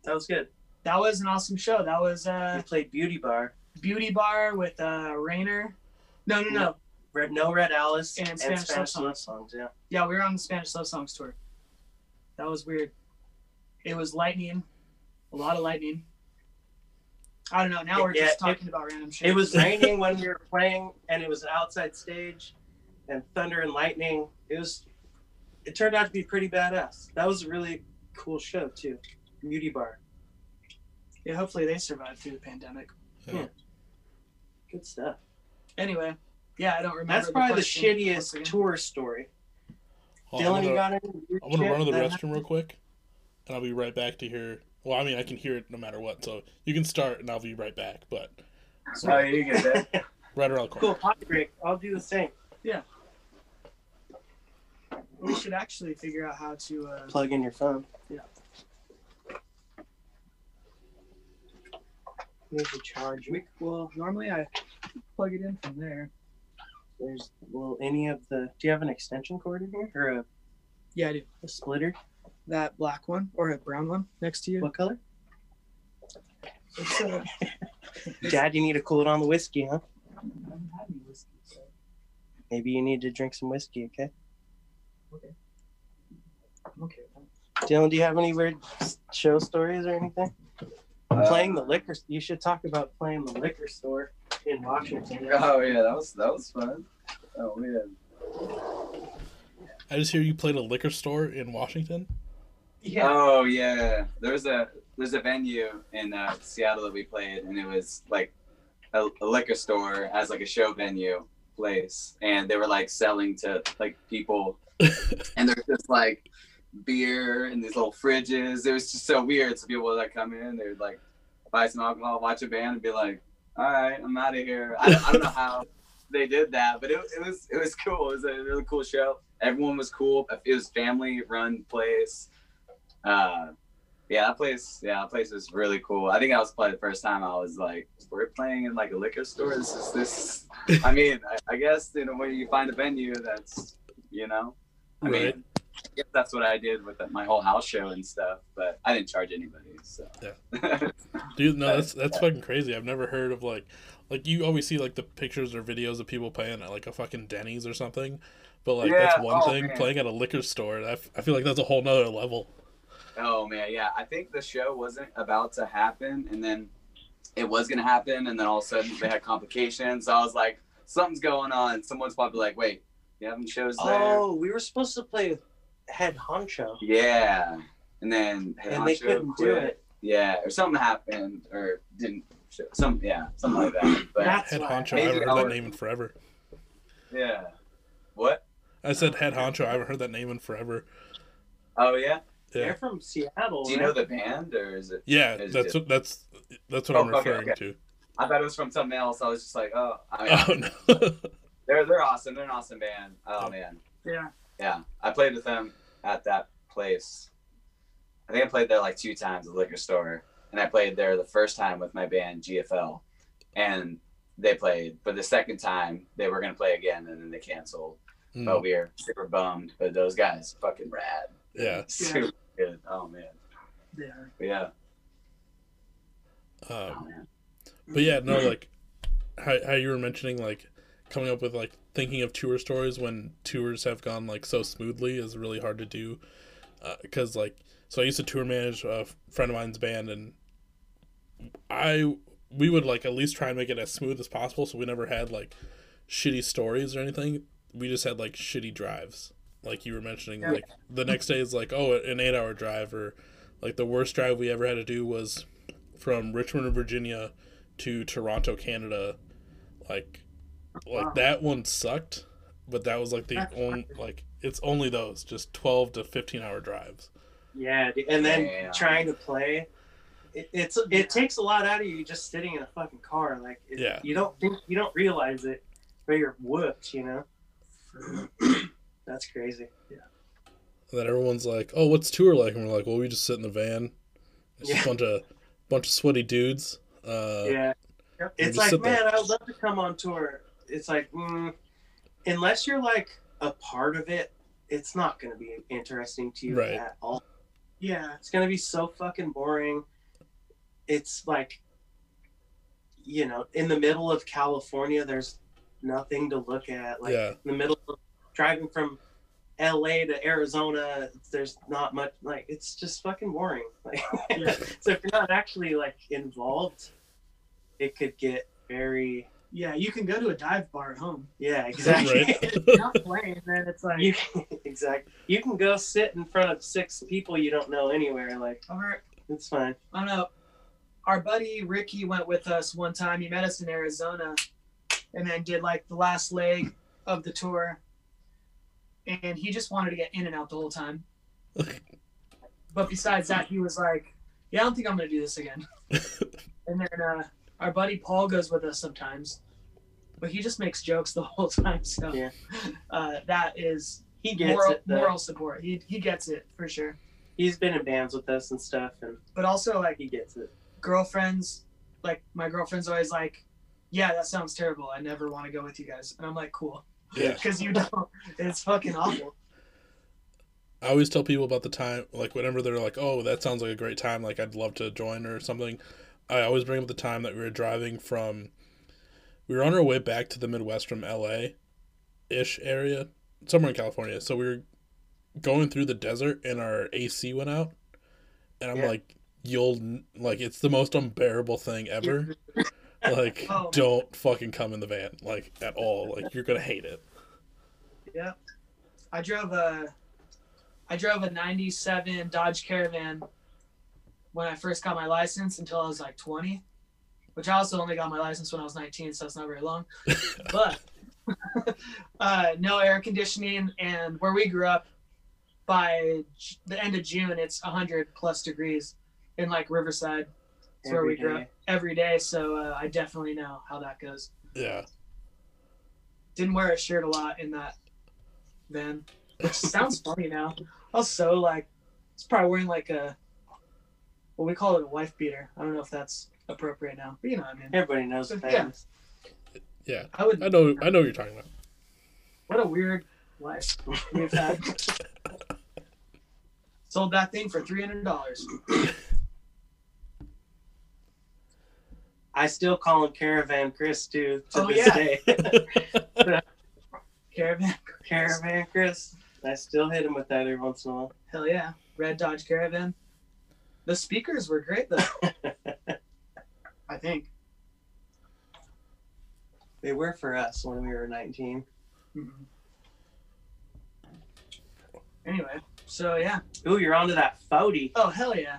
that was good. That was an awesome show. That was We uh, played Beauty Bar, Beauty Bar with uh, Rainer. No, no, no. Red No Red Alice, And and, Spanish Spanish, love love songs. Yeah, Yeah, we were on the Spanish Love Songs tour. That was weird. It was lightning, a lot of lightning. I don't know. Now we're Yeah, just it- talking about random shit. it was raining when we were playing, and it was an outside stage, and thunder and lightning. It was. It turned out to be pretty badass. That was a really cool show too. Beauty Bar, Yeah, hopefully they survived through the pandemic. Yeah. Good stuff. Anyway, yeah, I don't remember. That's probably the question shittiest tour story. Hold Dylan, I'm you got any? I'm gonna run to the that restroom real quick, and I'll be right back to hear. Well, I mean, I can hear it no matter what, so you can start, and I'll be right back. But Oh, you get that. right around the corner. cool, potty break. I'll do the same. We should actually figure out how to. Uh, Plug in your phone. Yeah. Here's the charge. we, well, normally I plug it in from there. There's well, any of the. Do you have an extension cord in here or a, Yeah, I do. a splitter? That black one or a brown one next to you. What color? Uh, Dad, you need to cool it on the whiskey, huh? I haven't had any whiskey, so Maybe you need to drink some whiskey, okay? I'm okay. Dylan, do you have any weird show stories or anything? Uh, playing the liquor. You should talk about playing the liquor store in Washington. Oh yeah, that was that was fun. Oh man. I just hear you played a liquor store in Washington. Yeah. Oh yeah, there's a there's a venue in uh, Seattle that we played, and it was like a, a liquor store as like a show venue place, and they were like selling to like people, and there's just like beer and these little fridges. It was just so weird. So people like come in, they would like buy some alcohol, watch a band, and be like, "All right, I'm out of here." I, don't- I don't know how they did that, but it, it was it was cool. It was a really cool show. Everyone was cool. It was family run place. Uh, yeah, that place. Yeah, that place was really cool. I think that was probably the first time I was like, "We're playing in like a liquor store." This is this. I mean, I, I guess you know when you find a venue that's, you know, I Right. mean, I guess that's what I did with my whole house show and stuff. But I didn't charge anybody. So Dude, no, that's that's fucking crazy. I've never heard of like, like you always see like the pictures or videos of people playing at like a fucking Denny's or something, but like that's Yeah, one oh, thing. man. Playing at a liquor store, I, f- I feel like that's a whole nother level. Oh man, yeah. I think the show wasn't about to happen, and then it was gonna happen, and then all of a sudden they had complications. So I was like, something's going on. Someone's probably like, wait, you having shows there? Oh, we were supposed to play with Head Honcho, Yeah. And then Head and they couldn't do it. Yeah, or something happened, or didn't. Show. Some yeah, something like that. But That's Head why. honcho, I haven't heard that name in forever. yeah. What? I said head honcho, I haven't heard that name in forever. Oh yeah. They're Yeah, from Seattle. Do you right? know the band, or is it? yeah, Is that's it- what that's that's what Oh, I'm okay, referring okay. to. I thought it was from something else. I was just like, oh, I mean, Oh no, they're they're awesome. They're an awesome band. Oh man. Yeah. Yeah, I played with them at that place. I think I played there like two times at the liquor store, and I played there the first time with my band GFL, and they played. But the second time they were gonna play again, and then they canceled. But Mm, we were super bummed. But those guys, fucking rad. yeah. Super good. Oh man. Yeah. But yeah. Um, Oh man. But yeah, no, like how how you were mentioning like coming up with like thinking of tour stories when tours have gone like so smoothly is really hard to do uh, because like so I used to tour manage a friend of mine's band and I we would like at least try and make it as smooth as possible so we never had like shitty stories or anything we just had like shitty drives like you were mentioning like the next day is like oh an eight hour drive or like the worst drive we ever had to do was from Richmond, Virginia to Toronto, Canada. Like like Wow. that one sucked, but that was like the That's only like it's only those just 12 to 15 hour drives. Yeah, and then Damn. trying to play. It, it's it takes a lot out of you just sitting in a fucking car. Like it, Yeah. you don't think you don't realize it, but you're whooped. You know. That's crazy. And then everyone's like, "Oh, what's tour like?" And we're like, "Well, we just sit in the van. It's just a bunch of bunch of sweaty dudes." Uh, yeah. Yep. It's like, sit there. man, I would love to come on tour. It's like, mm, unless you're like a part of it, it's not going to be interesting to you Right. at all. Yeah. It's going to be so fucking boring. It's like, you know, in the middle of California, there's nothing to look at. Like, Yeah. in the middle of driving from LA to Arizona, there's not much. Like, it's just fucking boring. Like, Yeah. so if you're not actually like involved, it could get very Yeah. You can go to a dive bar at home. yeah exactly. Right. You're not playing, then it's like you exactly you can go sit in front of six people you don't know anywhere. Like over. it's fine. I don't know. Our buddy Ricky went with us one time. He met us in Arizona, and then did like the last leg of the tour. And he just wanted to get in and out the whole time. But besides that, he was like, "Yeah, I don't think I'm gonna do this again." and then uh, our buddy Paul goes with us sometimes, but he just makes jokes the whole time. So Yeah. uh, that is He gets moral, it. Moral support. He he gets it for sure. He's been in bands with us and stuff, and But also like he gets it. girlfriends, like my girlfriend's always like, "Yeah, that sounds terrible. I never want to go with you guys." And I'm like, "Cool," Yeah. because you don't. It's fucking awful. I always tell people about the time, like whenever they're like, "Oh, that sounds like a great time. Like I'd love to join or something." I always bring up the time that we were driving from. We were on our way back to the Midwest from L.A. ish area, somewhere in California. So we were going through the desert and our AC went out, and I'm Yeah. like, "You'll like it's the most unbearable thing ever. like, Oh. don't fucking come in the van like at all. Like you're gonna hate it." Yeah, I drove a, I drove a '97 Dodge Caravan when I first got my license until I was like 20, which I also only got my license when I was 19, so it's not very long. but uh, no air conditioning, and where we grew up, by J- the end of June, it's 100 plus degrees in like Riverside. It's where Every we grew up every day, so uh, I definitely know how that goes. Yeah. Didn't wear a shirt a lot in that van, which sounds funny now. Also, like, it's probably wearing like a, well, we call it a wife beater. I don't know if that's appropriate now, but you know what I mean. Everybody knows the Yeah. fans. Yeah. I would. I know. I know what you're talking about. What a weird life we've had. Sold that thing for three hundred dollars. I still call him Caravan Chris too to Oh, this yeah. day. Caravan. Caravan Chris. I still hit him with that every once in a while. Hell yeah, red Dodge Caravan. The speakers were great though. I think. They were for us when we were 19. Mhm. Anyway, so yeah. Ooh, you're onto that 40. Oh hell yeah!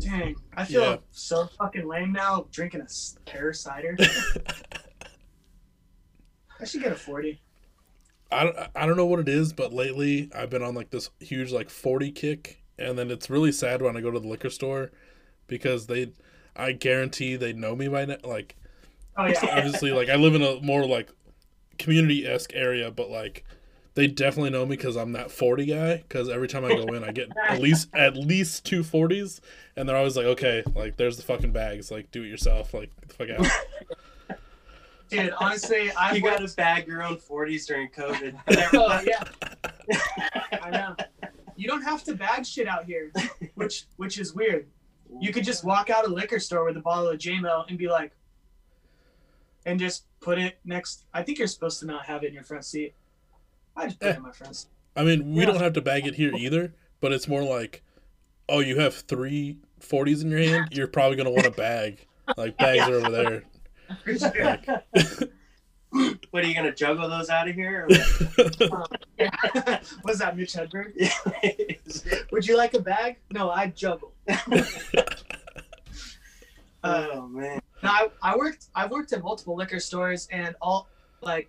Dang, I feel Yeah. so fucking lame now drinking a pear cider. I should get a forty. I don't, I don't know what it is, but lately I've been on like this huge like 40 kick, and then it's really sad when I go to the liquor store because they, I guarantee they know me by now. Like Oh yeah, obviously, like I live in a more like community esque area, but like they definitely know me because I'm that 40 guy. Because every time I go in, I get at least at least two 40s, and they're always like, okay, like there's the fucking bags, like do it yourself, like get the fuck out. dude. Honestly, I you got to bag your own 40s during COVID. Oh yeah, I know. You don't have to bag shit out here, which which is weird. You could just walk out a liquor store with a bottle of JMO and be like, and just put it next. I think you're supposed to not have it in your front seat. I just put it in my front seat. I mean, we Yeah. don't have to bag it here either, but it's more like, oh, you have three 40s in your hand, you're probably gonna want a bag. Like bags are over there. For sure. what are you going to juggle those out of here? Was that Mitch Hedberg? Would you like a bag? No, I juggle. Oh, man. No, I, I worked. I've worked at multiple liquor stores, and all like,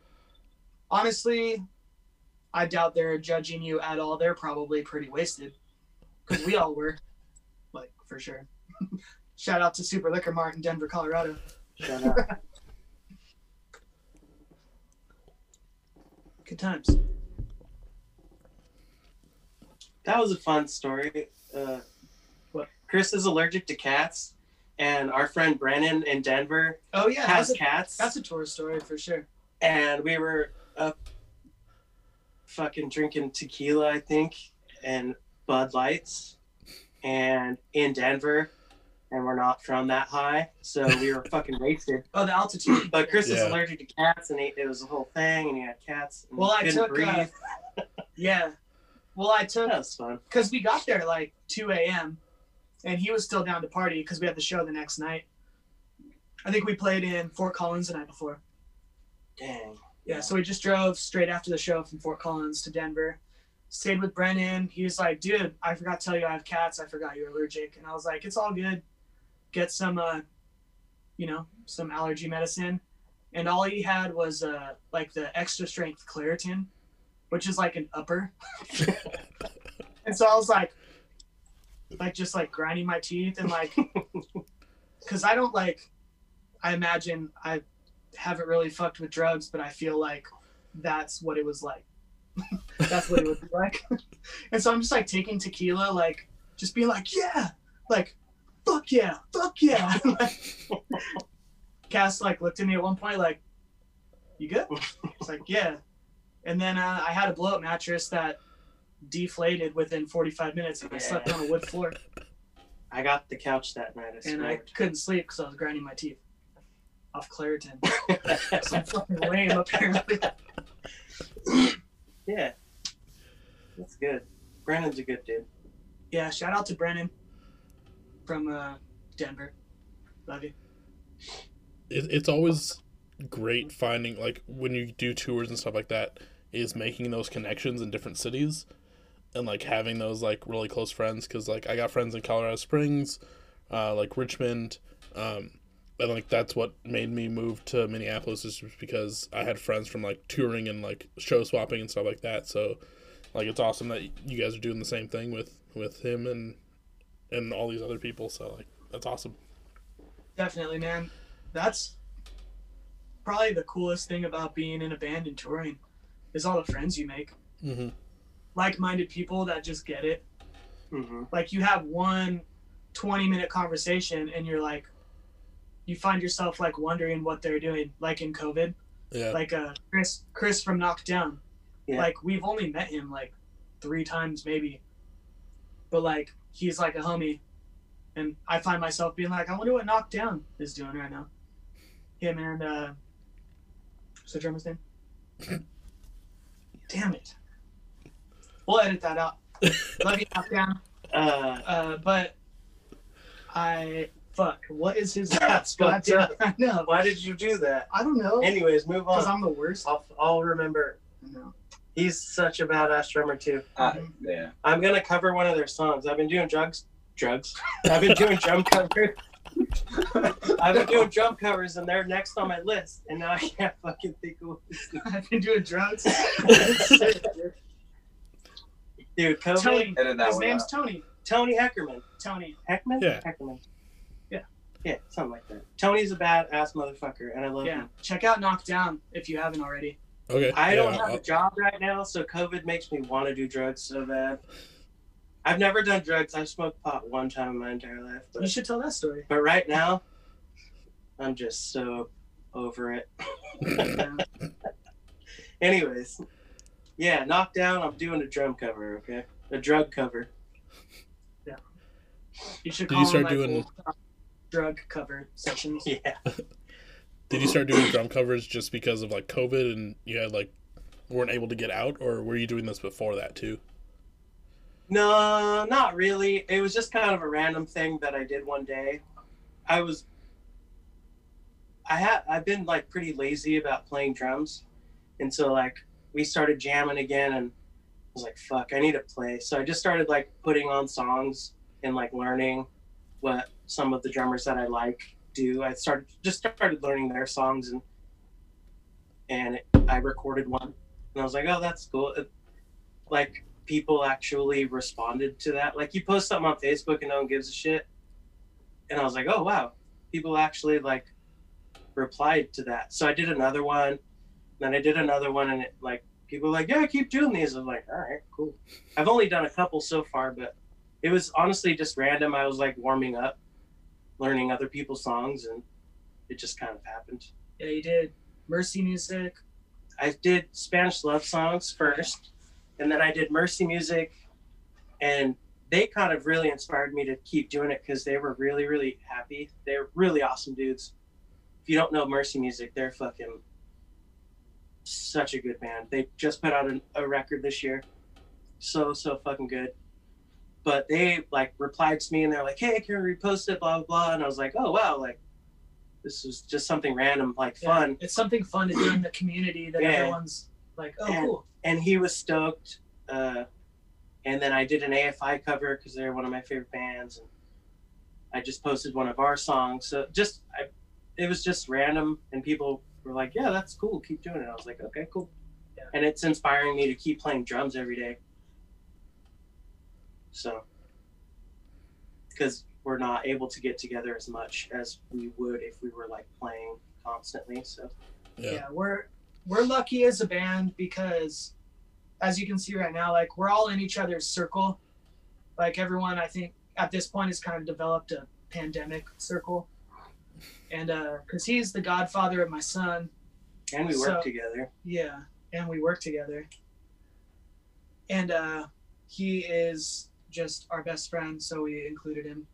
honestly, I doubt they're judging you at all. They're probably pretty wasted, because we all were, like for sure. Shout out to Super Liquor Mart in Denver, Colorado. Shut up. Good times. That was a fun story. Uh, what? Chris is allergic to cats, and our friend Brandon in Denver. Oh yeah, has that's a, cats. That's a tourist story for sure. And we were up, fucking drinking tequila, I think, and Bud Lights, and in Denver, and we're not from that high, so we were fucking wasted. Oh, the altitude. But Chris is Yeah. allergic to cats, and he, it was a whole thing, and he had cats. And Well, I took, uh, yeah. Well, I took that was fun. because we got there like 2 a.m. and he was still down to party because we had the show the next night. I think we played in Fort Collins the night before. Dang. Yeah, so we just drove straight after the show from Fort Collins to Denver. Stayed with Brennan. He was like, "Dude, I forgot to tell you I have cats. I forgot you're allergic." And I was like, "It's all good. Get some, uh, you know, some allergy medicine." And all he had was uh, like the extra strength Claritin, which is like an upper. and so I was like, like just like grinding my teeth and like, because I don't like. I imagine I haven't really fucked with drugs, but I feel like that's what it was like. that's what it would be like. and so I'm just like taking tequila, like just being like, yeah, like, fuck yeah, fuck yeah. Cass like looked at me at one point like, you good? It's like, yeah. And then uh, I had a blow up mattress that deflated within 45 minutes and I slept on a wood floor I got the couch that night. I and I couldn't sleep because I was grinding my teeth off Claritin. so I'm fucking lame apparently. yeah. That's good. Brandon's a good dude. Yeah, shout out to Brennan from uh, Denver. Love you. it, it's always great finding like when you do tours and stuff like that is making those connections in different cities and like having those like really close friends because like i got friends in colorado springs uh, like richmond um, and like that's what made me move to minneapolis is because i had friends from like touring and like show swapping and stuff like that so like it's awesome that you guys are doing the same thing with with him and and all these other people so like that's awesome Definitely, man. That's probably the coolest thing about being in a band and touring is all the friends you make. mm-hmm. Like-minded people that just get it. hmm Like you have one 20-minute conversation and you're like, you find yourself like wondering what they're doing. Like in COVID, yeah like uh Chris Chris from Knockdown. Yeah. Like we've only met him like three times maybe. But like he's like a homie. And I find myself being like, I wonder what Knockdown is doing right now. Him and uh what's the drummer's name? Damn it. We'll edit that out. Love you, Knockdown. Uh, Uh but I fuck, what is his That's God fucked up. I know. why did you do that? I don't know. Anyways, move on. Because on. I'm the worst. I'll, I'll remember. I know. He's such a badass drummer too. Uh, yeah. I'm gonna cover one of their songs. I've been doing drugs, drugs. I've been doing drum covers. I've been doing drum covers, and they're next on my list. And now I can't fucking think of. I've been doing drugs. Dude, COVID. Tony. That His name's out. Tony. Tony Heckerman. Tony. Heckman? Yeah. Heckerman. Yeah. Yeah, something like that. Tony's a badass motherfucker, and I love Yeah. him. Check out Knockdown if you haven't already. Okay I yeah, don't have I'll- a job right now, so COVID makes me want to do drugs so bad. I've never done drugs. I've smoked pot one time in my entire life, You should tell that story. but right now, I'm just so over it. Anyways, yeah, knockdown. I'm doing a drum cover, okay? A drug cover. Yeah. You should Did call you start them, like, doing- old, drug cover sessions. Yeah. Did you start doing drum covers just because of like COVID and you had like weren't able to get out, or were you doing this before that too? No, not really. It was just kind of a random thing that I did one day. I was I had I've been like pretty lazy about playing drums. And so like we started jamming again and I was like, fuck, I need to play. So I just started like putting on songs and like learning what some of the drummers that I like do. I started just started learning their songs and and I recorded one and I was like, oh, that's cool. It, like people actually responded to that. Like you post something on Facebook and no one gives a shit. And I was like, oh wow, people actually like replied to that. So I did another one, then I did another one and it like people like, yeah, keep doing these. I'm like, all right, cool. I've only done a couple so far, but it was honestly just random. I was like warming up, learning other people's songs, and it just kind of happened. Yeah, you did Mercy Music. I did Spanish love songs first, and then I did Mercy Music, and they kind of really inspired me to keep doing it because they were really, really happy. They're really awesome dudes. If you don't know Mercy Music, they're fucking such a good band. They just put out an, a record this year, so so fucking good. But they like replied to me and they're like, "Hey, can we repost it?" Blah blah blah. And I was like, "Oh wow, like this was just something random, like Yeah, fun." It's something fun to do in the community that Yeah. everyone's like, oh, And- cool. and he was stoked. Uh, and then I did an AFI cover because they're one of my favorite bands, and I just posted one of our songs. So just, I, it was just random, and people were like, "Yeah, that's cool. Keep doing it." I was like, "Okay, cool." Yeah. And it's inspiring me to keep playing drums every day. So, because we're not able to get together as much as we would if we were like playing constantly. So Yeah. yeah we're we're lucky as a band because as you can see right now like we're all in each other's circle like everyone i think at this point has kind of developed a pandemic circle and uh because he's the godfather of my son and we work So- together. yeah and we work together and uh he is just our best friend so we included him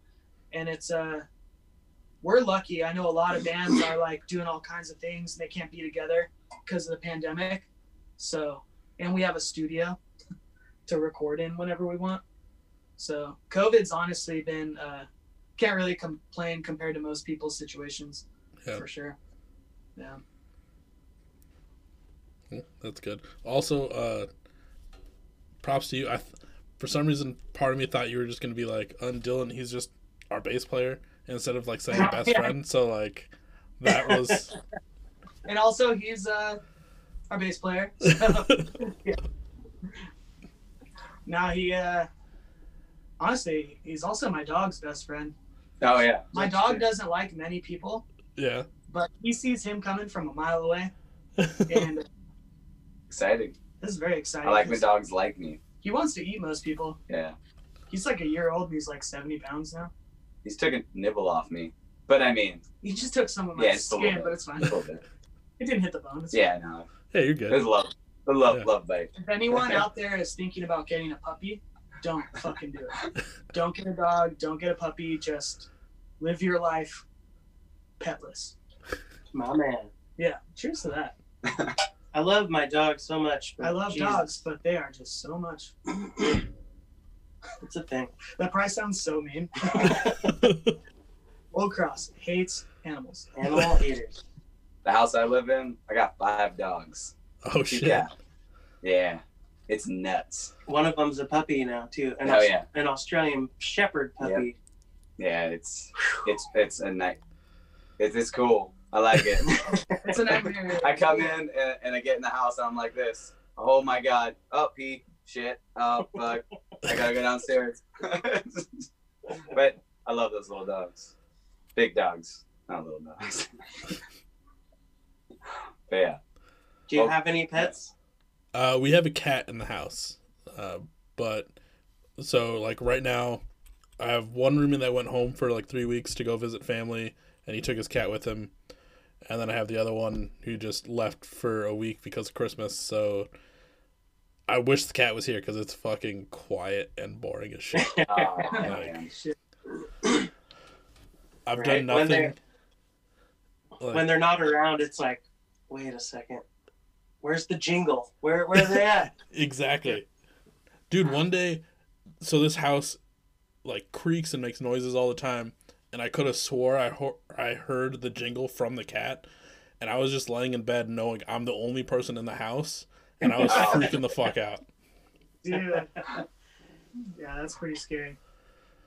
and it's uh we're lucky i know a lot of bands are like doing all kinds of things and they can't be together because of the pandemic so and we have a studio to record in whenever we want so covid's honestly been uh can't really complain compared to most people's situations Yeah. for sure yeah Yeah, That's good. Also, uh, props to you. I, th- for some reason, part of me thought you were just gonna be like, "Un Dylan, he's just our bass player," instead of like saying best Yeah. friend. So like, that was and also he's uh our bass player so now he uh honestly he's also my dog's best friend Oh yeah. my dog doesn't like many people yeah. but he sees him coming from a mile away and Exciting. this is very exciting I like when 'cause dogs like me. He wants to eat most people Yeah. he's like a year old and he's like 70 pounds now He's took a nibble off me. But I mean, he just took some of my yeah, it's a little skin bit. but it's fine A little bit. it didn't hit the bone it's Yeah, no. yeah, you're good. was love. The love, Yeah. love bite. If anyone out there is thinking about getting a puppy, don't fucking do it. Don't get a dog. Don't get a puppy. Just live your life petless. My man. Yeah. Cheers to that. I love my dog so much. I love Jesus, dogs, but they are just so much. It's a thing. That probably sounds so mean. Old Cross hates animals. Animal haters. The house I live in, I got five dogs. oh shit. Yeah. Yeah. It's nuts. One of them's a puppy now too. An, Oh, Aus- yeah. an Australian Shepherd puppy. Yeah, it's it's it's a night. It's it's cool. I like it. It's a nightmare. I come in and, and I get in the house and I'm like this. Oh my god. Oh pee. Shit. Oh fuck. I gotta go downstairs. but I love those little dogs. Big dogs, not little dogs. but yeah. Do you Well, have any pets? Uh, we have a cat in the house, uh, but so like right now, I have one roommate that went home for like three weeks to go visit family, and he took his cat with him, and then I have the other one who just left for a week because of Christmas. So I wish the cat was here because it's fucking quiet and boring as shit. Oh, Like. Shit. I've Right, done when nothing. they're- Like, When they're not around, it's like, wait a second. Where's the jingle? Where where are they at? Exactly. Dude, one day, so this house like creaks and makes noises all the time, and I could have swore I ho- I heard the jingle from the cat, and I was just laying in bed knowing I'm the only person in the house, and I was freaking the fuck out. Dude. Yeah, that's pretty scary.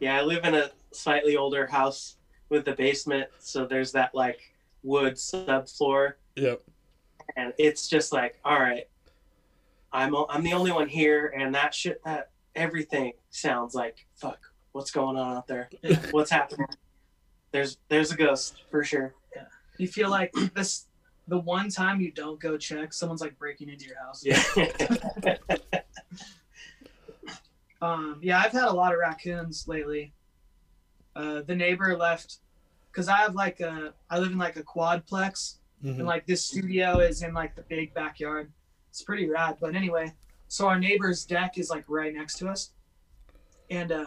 yeah, I live in a slightly older house with the basement, so there's that like wood subfloor, Yep. and it's just like, all right, I'm o- I'm the only one here, and that shit that everything sounds like fuck. What's going on out there? What's happening? There's there's a ghost for sure. Yeah. You feel like this the one time you don't go check, someone's like breaking into your house. Yeah. Um, yeah, I've had a lot of raccoons lately. Uh, the neighbor left because I have like a I live in like a quadplex Mhm. and like this studio is in like the big backyard. It's pretty rad. But anyway, so our neighbor's deck is like right next to us, and uh,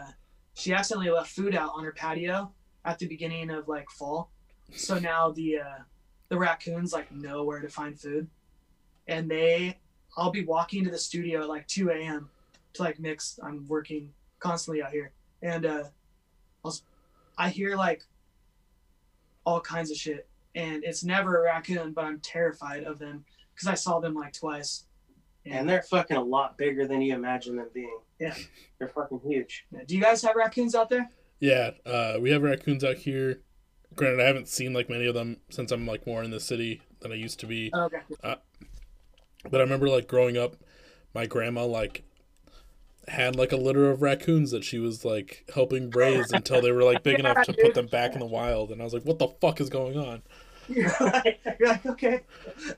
she accidentally left food out on her patio at the beginning of like fall. So now the uh, the raccoons like know where to find food, and they I'll be walking to the studio at like 2 a.m. to like mix. I'm working constantly out here, and uh, I'll, I hear like all kinds of shit, and it's never a raccoon, but I'm terrified of them because I saw them like twice. and they're fucking a lot bigger than you imagine them being. Yeah. They're fucking huge. do you guys have raccoons out there? Yeah, uh, we have raccoons out here. Granted, I haven't seen like many of them since I'm like more in the city than I used to be. Oh, okay. But I remember like growing up, my grandma like had like a litter of raccoons that she was like helping raise until they were like big enough to put them back in the wild. And I was like, what the fuck is going on? You're like, you're like okay,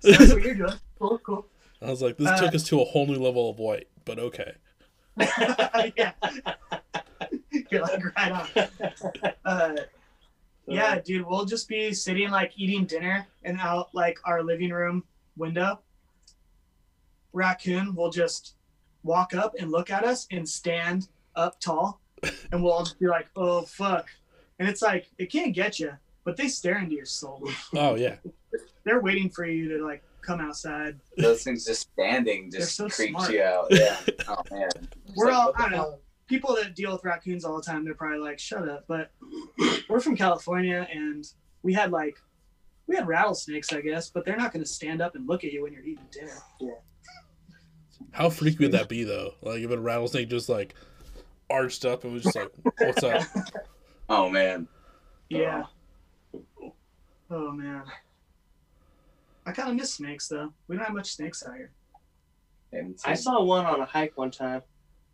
so that's what you're doing. Cool, cool. I was like, this Uh, took us to a whole new level of white, but okay. yeah. You're like right on. Uh, yeah, dude, we'll just be sitting like eating dinner and out like our living room window. Raccoon will just walk up and look at us and stand up tall, and we'll all just be like, "Oh fuck!" And it's like it can't get you, but they stare into your soul. Oh yeah, They're waiting for you to like come outside. Those things just standing just so creeps smart. you out. Yeah. Oh man. It's We're all- what I don't know. Hell? people that deal with raccoons all the time, they're probably like, "Shut up!" But we're from California, and we had like we had rattlesnakes, I guess, but they're not going to stand up and look at you when you're eating dinner. Yeah. How freaky would that be though? Like if a rattlesnake just like arched up and was just like, what's up? Oh man. Yeah. Oh man. I kind of miss snakes though. We don't have much snakes out here. And I saw one on a hike one time,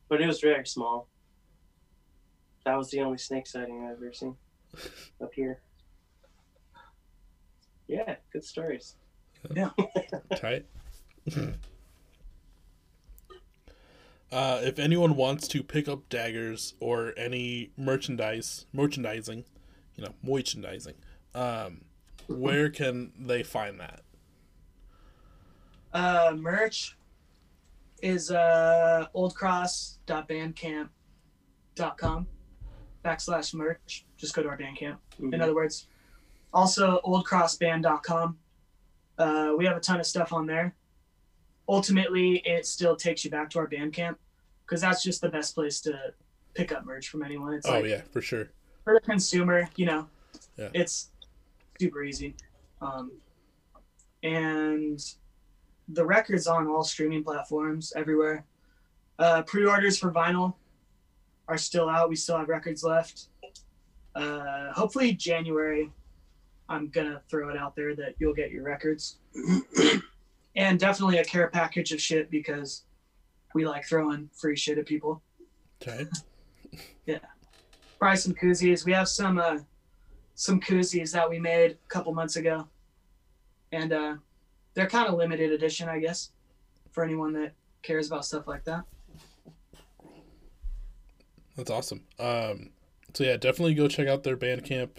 but it was very small. That was the only snake sighting I've ever seen up here. Yeah, good stories. Yeah. Tight. uh, if anyone wants to pick up daggers or any merchandise, merchandising, you know, merchandising, um, where can they find that? Uh, merch is uh oldcross.bandcamp.com backslash merch. Just go to our Bandcamp. in other words. Also, oldcrossband.com. Uh, we have a ton of stuff on there. Ultimately, it still takes you back to our Bandcamp because that's just the best place to pick up merch from anyone. It's Oh like yeah, for sure. for the consumer, you know, Yeah. it's super easy. Um, and the record's on all streaming platforms everywhere. Uh, pre-orders for vinyl are still out. We still have records left. Uh, hopefully January, I'm gonna throw it out there that you'll get your records, and definitely a care package of shit because we like throwing free shit at people Okay. Yeah. Probably some koozies. We have some uh, some koozies that we made a couple months ago, and uh, they're kind of limited edition, I guess, for anyone that cares about stuff like that. That's awesome. Um, so yeah, definitely go check out their Bandcamp.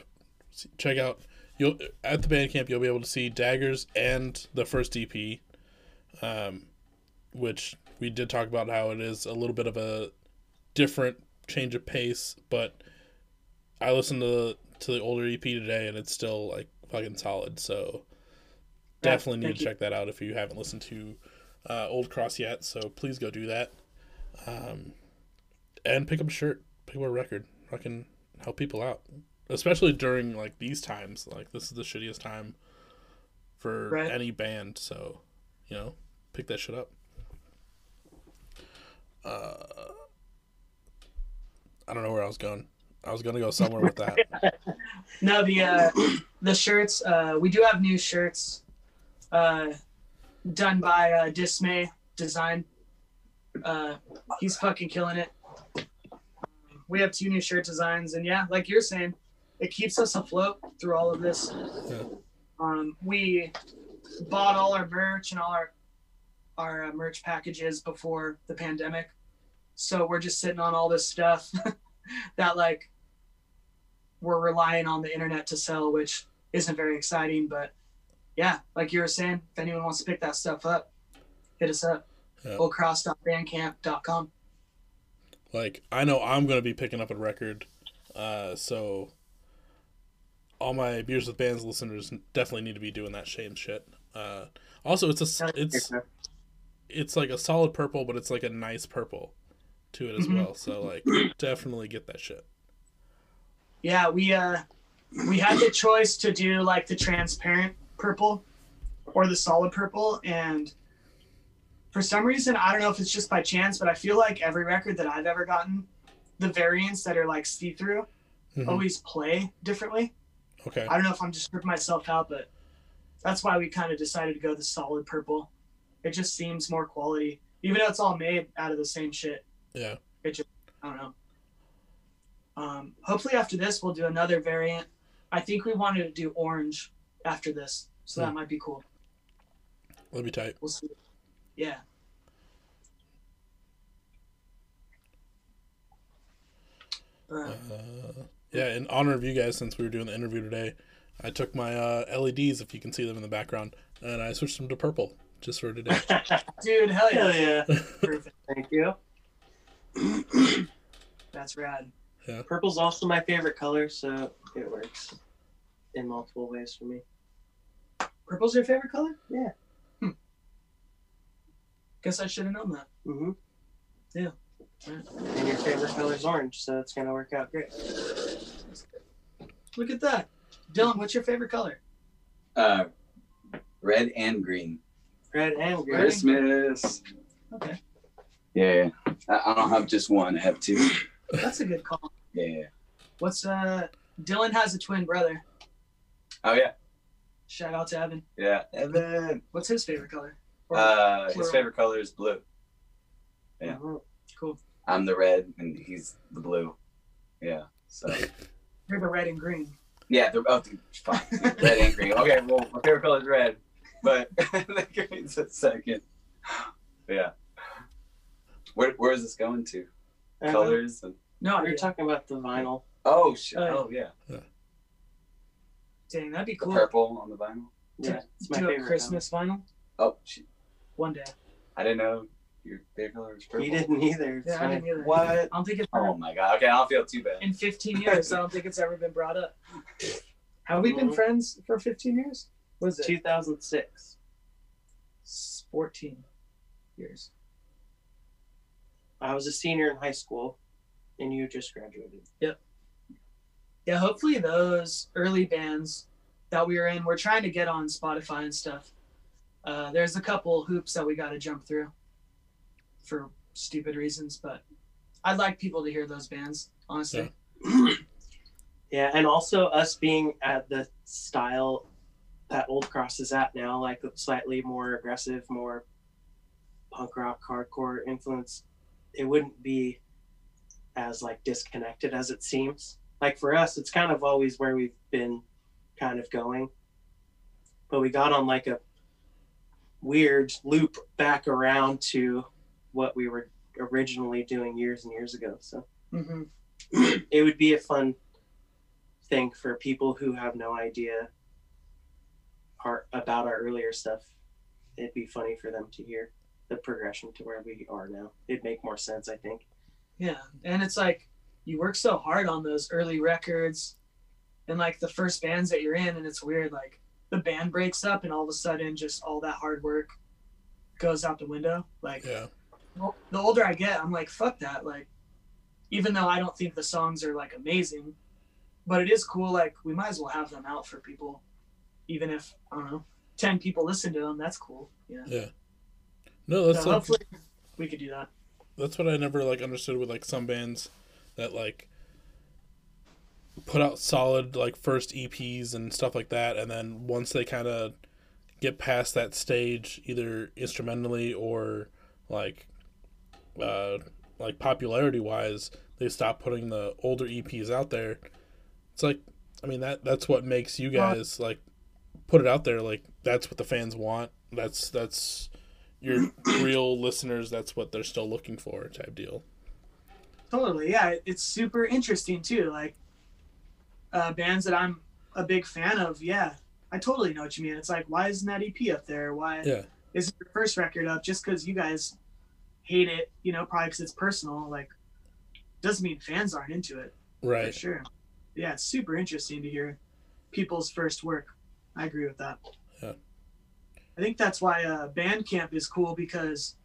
Check out you'll at the Bandcamp you'll be able to see Daggers and the first EP, um, which we did talk about how it is a little bit of a different change of pace, but I listened to the, to the older EP today and it's still like fucking solid. So Yeah, definitely need to you. check that out if you haven't listened to uh, Old Cross yet. So please go do that. Um, and pick up a shirt, pick up a record, I can help people out, especially during like these times. Like this is the shittiest time for Right. any band, so you know, pick that shit up. Uh, I don't know where I was going. I was gonna go somewhere with that. No, the uh, the shirts. Uh, we do have new shirts, uh, done by uh, Dismay Design. Uh, he's fucking killing it. We have two new shirt designs, and yeah, like you're saying, it keeps us afloat through all of this. Yeah. Um, we bought all our merch and all our our uh, merch packages before the pandemic, so we're just sitting on all this stuff that like we're relying on the internet to sell, which isn't very exciting. But yeah, like you were saying, if anyone wants to pick that stuff up, hit us up. Yeah. Oldcross.bandcamp.com. Like I know I'm gonna be picking up a record, uh, so all my beers with bands listeners definitely need to be doing that shame shit. Uh, also, it's a it's it's like a solid purple, but it's like a nice purple to it as Mhm. well. So like definitely get that shit. Yeah, we uh we had the choice to do like the transparent purple or the solid purple and for some reason I don't know if it's just by chance, but I feel like every record that I've ever gotten, the variants that are like see-through Mhm. always play differently. Okay. I don't know if I'm just tripping myself out, but that's why we kind of decided to go the solid purple. It just seems more quality, even though it's all made out of the same shit. Yeah. It just, I don't know. Um, hopefully after this we'll do another variant. I think we wanted to do orange after this, so that Hmm. might be cool. That'd be tight. We'll see. Yeah. Uh, yeah, in honor of you guys, since we were doing the interview today, I took my uh, LEDs, if you can see them in the background, and I switched them to purple just for today. dude, hell yeah. Hell yeah. Perfect. Thank you. That's rad. Purple's also my favorite color, so it works in multiple ways for me. Purple's your favorite color? Yeah. Hmm. Guess I should have known that. Mm-hmm. Yeah. And your favorite color is orange, so it's gonna work out great. Look at that. Dylan, what's your favorite color? Uh, red and green. Red and green. Christmas. Okay. Yeah, I, I don't have just one. I have two. That's a good call. Yeah. What's uh Dylan has a twin brother. Oh yeah. Shout out to Evan. Yeah. Evan. What's his favorite color? Or- Uh, his favorite color is blue. Yeah. Mhm. cool. I'm the red and he's the blue. Yeah. So You're the red and green. yeah, the oh, dude, fine. red and green. Okay, well my favorite color is red, but the green's a second. Yeah. Where where is this going to? Uh, Colors and No, We you're were talking about the vinyl. oh shit. Oh, Oh yeah. Dang, that'd be The cool. purple on the vinyl. Yeah, it's my Do favorite. a Christmas vinyl Oh shit. one day. I didn't know your favorite color was purple. He didn't either. It's Yeah, I didn't either. What? I don't think it's oh ever, Oh my god. Okay, I don't feel too bad. in 15 years. I don't think it's ever been brought up. Have we been friends for 15 years? Was it 2006. 14 years? I was a senior in high school, and you just graduated. Yeah, hopefully those early bands that we were in, we're trying to get on Spotify and stuff. Uh, there's a couple hoops that we got to jump through for stupid reasons, but I'd like people to hear those bands, honestly. Yeah, and also us being at the style that Old Cross is at now, like slightly more aggressive, more punk rock, hardcore influence, it wouldn't be as like disconnected as it seems. Like for us, it's kind of always where we've been kind of going. But we got on like a weird loop back around to what we were originally doing years and years ago. So hmm it would be a fun thing for people who have no idea our, about our earlier stuff. It'd be funny for them to hear the progression to where we are now. It'd make more sense, I think. Yeah, and it's like you work so hard on those early records and like the first bands that you're in, and it's weird. Like the band breaks up, and all of a sudden, just all that hard work goes out the window. Like Yeah. the older I get, I'm like, fuck that. Like, even though I don't think the songs are like amazing, but it is cool. Like, we might as well have them out for people, even if I don't know, ten people listen to them. That's cool. yeah know. No, that's so like, hopefully we could do that. that's what I never like understood with like some bands that like put out solid like first EPs and stuff like that, and then once they kind of get past that stage, either instrumentally or like uh like popularity wise, they stop putting the older EPs out there. It's like I mean that that's what makes you guys like put it out there like that's what the fans want. That's that's your real listeners. That's what they're still looking for, type deal. Totally, yeah. It's super interesting too. Like uh, bands that I'm a big fan of. Yeah, I totally know what you mean. It's like, why isn't that EP up there? Why Yeah, is your first record up? Just because you guys hate it, you know, probably because it's personal. Like, doesn't mean fans aren't into it Right. for right. sure. Yeah, it's super interesting to hear people's first work. I agree with that. Yeah. I think that's why uh, Bandcamp is cool because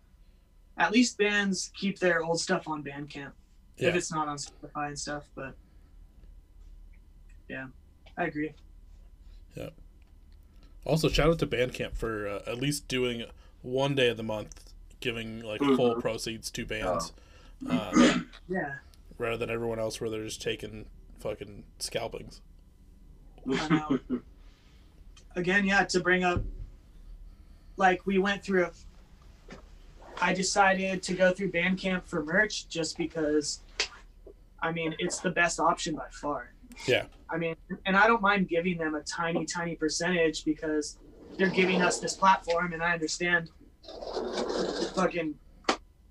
at least bands keep their old stuff on Bandcamp Yeah. if it's not on Spotify and stuff. But yeah, I agree. Yeah. Also, shout out to Bandcamp for uh, at least doing one day of the month, giving like full Mhm. proceeds to bands, Oh. uh, Yeah, rather than everyone else where they're just taking fucking scalpings. I. Again, yeah, to bring up, like we went through. A, I decided to go through Bandcamp for merch just because, I mean, it's the best option by far. Yeah. I mean, and I don't mind giving them a tiny, tiny percentage because they're giving us this platform, and I understand fucking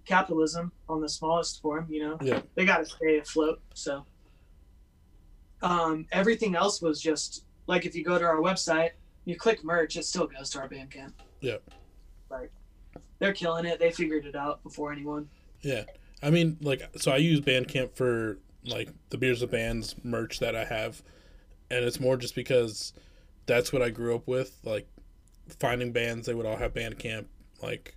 capitalism on the smallest form, you know? Yeah. They got to stay afloat. So, um, everything else was just like if you go to our website, you click merch, it still goes to our Bandcamp. Yeah. Like, they're killing it. They figured it out before anyone. Yeah, I mean, like, so I use Bandcamp for like the beers of bands merch that I have, and it's more just because that's what I grew up with. Like, finding bands, they would all have Bandcamp. Like,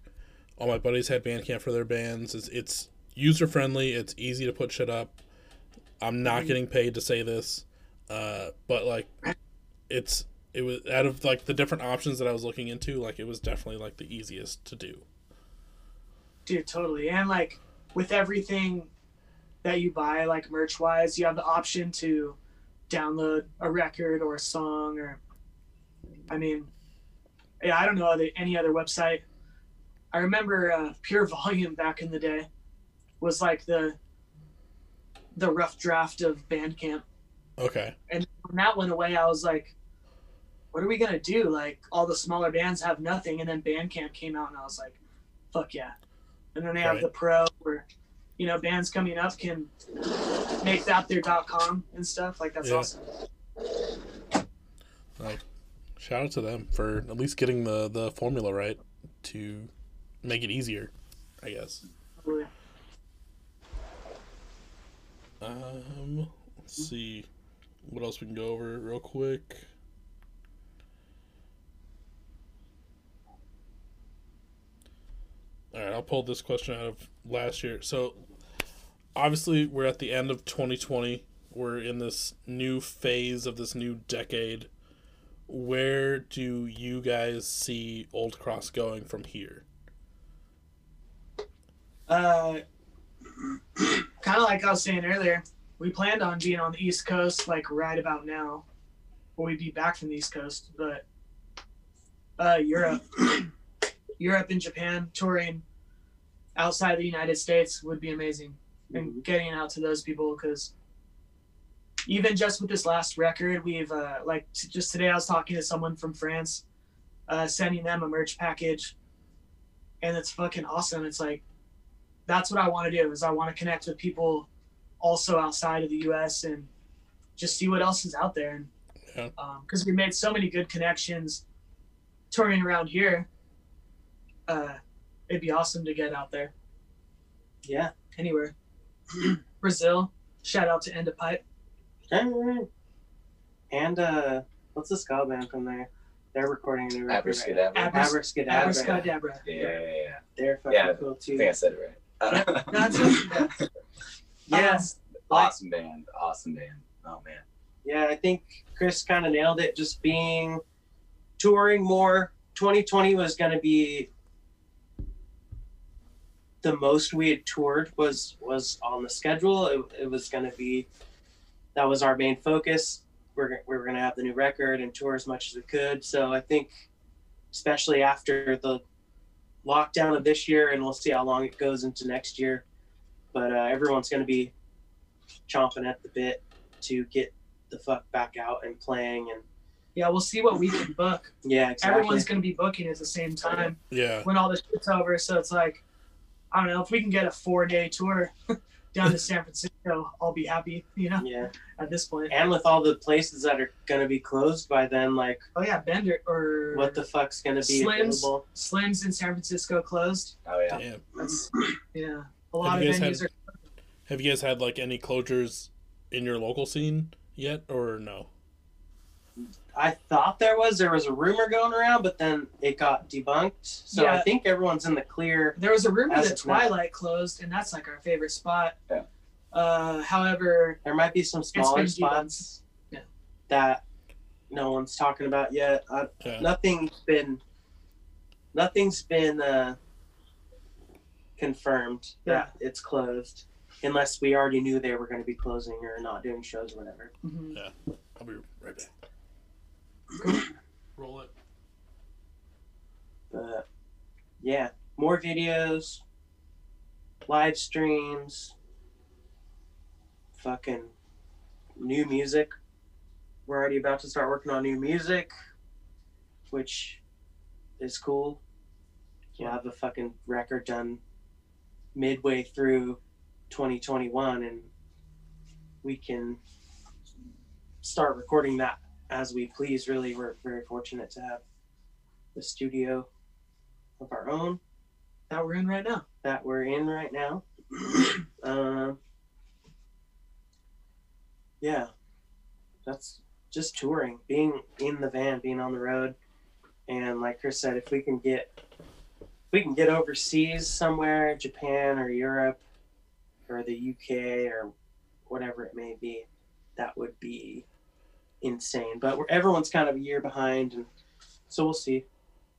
all my buddies had Bandcamp for their bands. It's it's user friendly. It's easy to put shit up. I'm not getting paid to say this, uh, but like, it's it was out of like the different options that I was looking into. Like, it was definitely like the easiest to do. Dude, totally. And like with everything that you buy, like merch wise, you have the option to download a record or a song or I mean yeah, I don't know any other website. I remember uh, Pure Volume back in the day was like the the rough draft of Bandcamp. Okay. And when that went away, I was like, what are we gonna do? Like all the smaller bands have nothing, and then Bandcamp came out, and I was like, fuck yeah. And then they have the Pro, where you know bands coming up can make that their dot .com and stuff. Like that's Yeah. awesome. Like, shout out to them for at least getting the the formula right to make it easier, I guess. Um, let's see what else we can go over real quick. All right, I'll pull this question out of last year. So, obviously, we're at the end of 2020. We're in this new phase of this new decade. Where do you guys see Old Cross going from here? Uh, kind of like I was saying earlier, we planned on being on the East Coast like right about now, or we'd be back from the East Coast, but uh, Europe, Europe and Japan touring outside the United States would be amazing, and getting out to those people because even just with this last record, we've uh, like t- just today I was talking to someone from France, uh, sending them a merch package, and it's fucking awesome. It's like that's what I want to do is I want to connect with people also outside of the U.S. and just see what else is out there. And Yeah. because we made so many good connections touring around here, uh, it'd be awesome to get out there Yeah. anywhere. Brazil, shout out to End of Pipe. Alright. And uh, what's the ska band from there? They're recording a new record. right? Abracadabra. Abras- Abracadabra. Abracadabra. Yeah, yeah, yeah. They're fucking Yeah, cool too. I think I said it right. That's it. Yes. awesome band. Awesome band. Oh man. Yeah, I think Chris kind of nailed it. Just being touring more. 2020 was going to be the most we had toured was was on the schedule. It, it was going to be that was our main focus. We're we were going to have the new record and tour as much as we could. So I think, especially after the lockdown of this year, and we'll see how long it goes into next year. But uh, everyone's going to be chomping at the bit to get the fuck back out and playing and Yeah, we'll see what we can book. Yeah, exactly. Everyone's going to be booking at the same time Yeah. when all this shit's over. So it's like, I don't know if we can get a four day tour down to San Francisco. I'll be happy. You know, Yeah, at this point. and with all the places that are gonna be closed by then, like Oh yeah, Bender or what the fuck's gonna be Slims. available? Slims in San Francisco closed. Oh yeah. Damn. That's yeah. A lot Have of venues had- are. Have you guys had like any closures in your local scene yet, or no? I thought there was there was a rumor going around, but then it got debunked. So I think everyone's in the clear. There was a rumor that of now. Twilight closed, and that's like our favorite spot. Yeah. Uh, however, There might be some smaller spots Yeah. that no one's talking about yet. Uh, Yeah. Nothing's been nothing's been uh, confirmed that it's closed, unless we already knew they were going to be closing or not doing shows or whatever. mhm. I'll be right back. Roll it. But yeah, more videos, live streams, fucking new music. We're already about to start working on new music, which is cool. We'll have a fucking record done midway through 2021 and we can start recording that as we please. Really, we're very fortunate to have the studio of our own that we're in right now. that we're in right now. um, yeah, that's just touring, being in the van, being on the road, and like Chris said, if we can get if we can get overseas somewhere, Japan or Europe or the UK or whatever it may be, that would be insane. But we're, everyone's kind of a year behind, and so we'll see.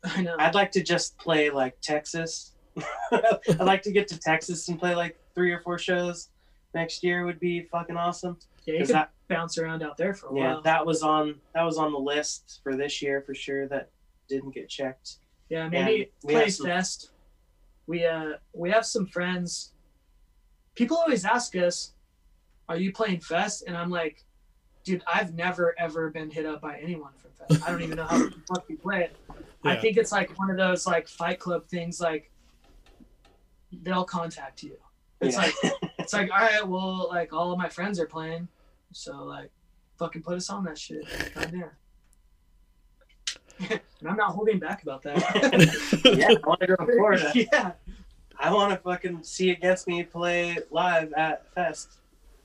I know. I'd like to just play like Texas. I'd like to get to Texas and play like three or four shows next year would be fucking awesome. yeah, you could that bounce around out there for a while. yeah, while. that was on that was on the list for this year for sure. That didn't get checked. Yeah, maybe And we Plays some- Fest. We uh we have some friends. People always ask us, "Are you playing Fest?" And I'm like, "Dude, I've never ever been hit up by anyone from Fest. I don't even know how the fuck you play it." I think it's like one of those like Fight Club things. Like they'll contact you. It's Yeah. like it's like all right, well, like all of my friends are playing, so like, fucking put us on that shit. Goddamn. and I'm not holding back about that. yeah, I want to go to Florida. yeah. I want to fucking see Against Me play live at Fest.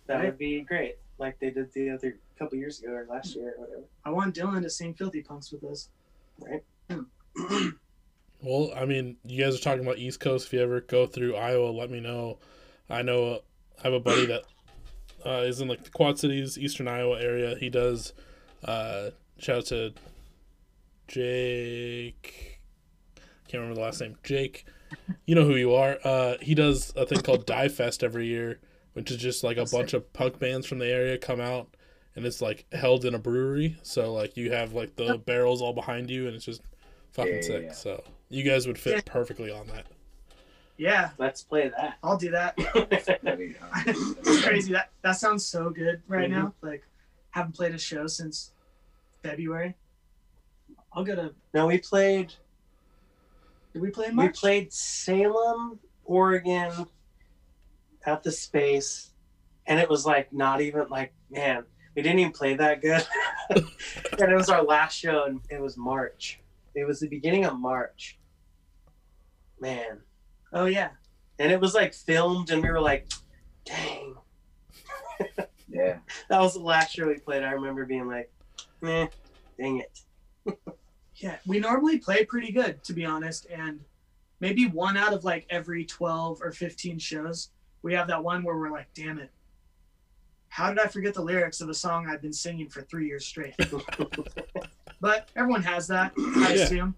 That Right. would be great, like they did the other couple years ago or last year or whatever. I want Dylan to sing Filthy Punks with us. Right. well, I mean, you guys are talking about East Coast. If you ever go through Iowa, let me know. I know uh, I have a buddy that uh, is in like the Quad Cities, Eastern Iowa area. He does. Uh, shout out to Jake. Can't remember the last name. Jake. You know who you are. Uh, he does a thing called Die Fest every year, which is just like a bunch of punk bands from the area come out, and it's like held in a brewery. So like you have like the barrels all behind you, and it's just fucking Yeah, yeah, sick. yeah. So you guys would fit Yeah. perfectly on that. Yeah, Let's play that. I'll do that. It's crazy. That that sounds so good right Mm-hmm. now. Like, haven't played a show since February. I'll go to. no, we played. Did we play in We played Salem, Oregon, at the space, and it was like not even like man, we didn't even play that good. and it was our last show, and it was March. It was the beginning of March. Man, Oh yeah. and it was like filmed, and we were like, dang, yeah. that was the last show we played. I remember being like, eh, dang it. Yeah, we normally play pretty good, to be honest, and maybe one out of like every twelve or fifteen shows, we have that one where we're like, "Damn it, how did I forget the lyrics of a song I've been singing for three years straight?" but everyone has that, I Yeah. assume.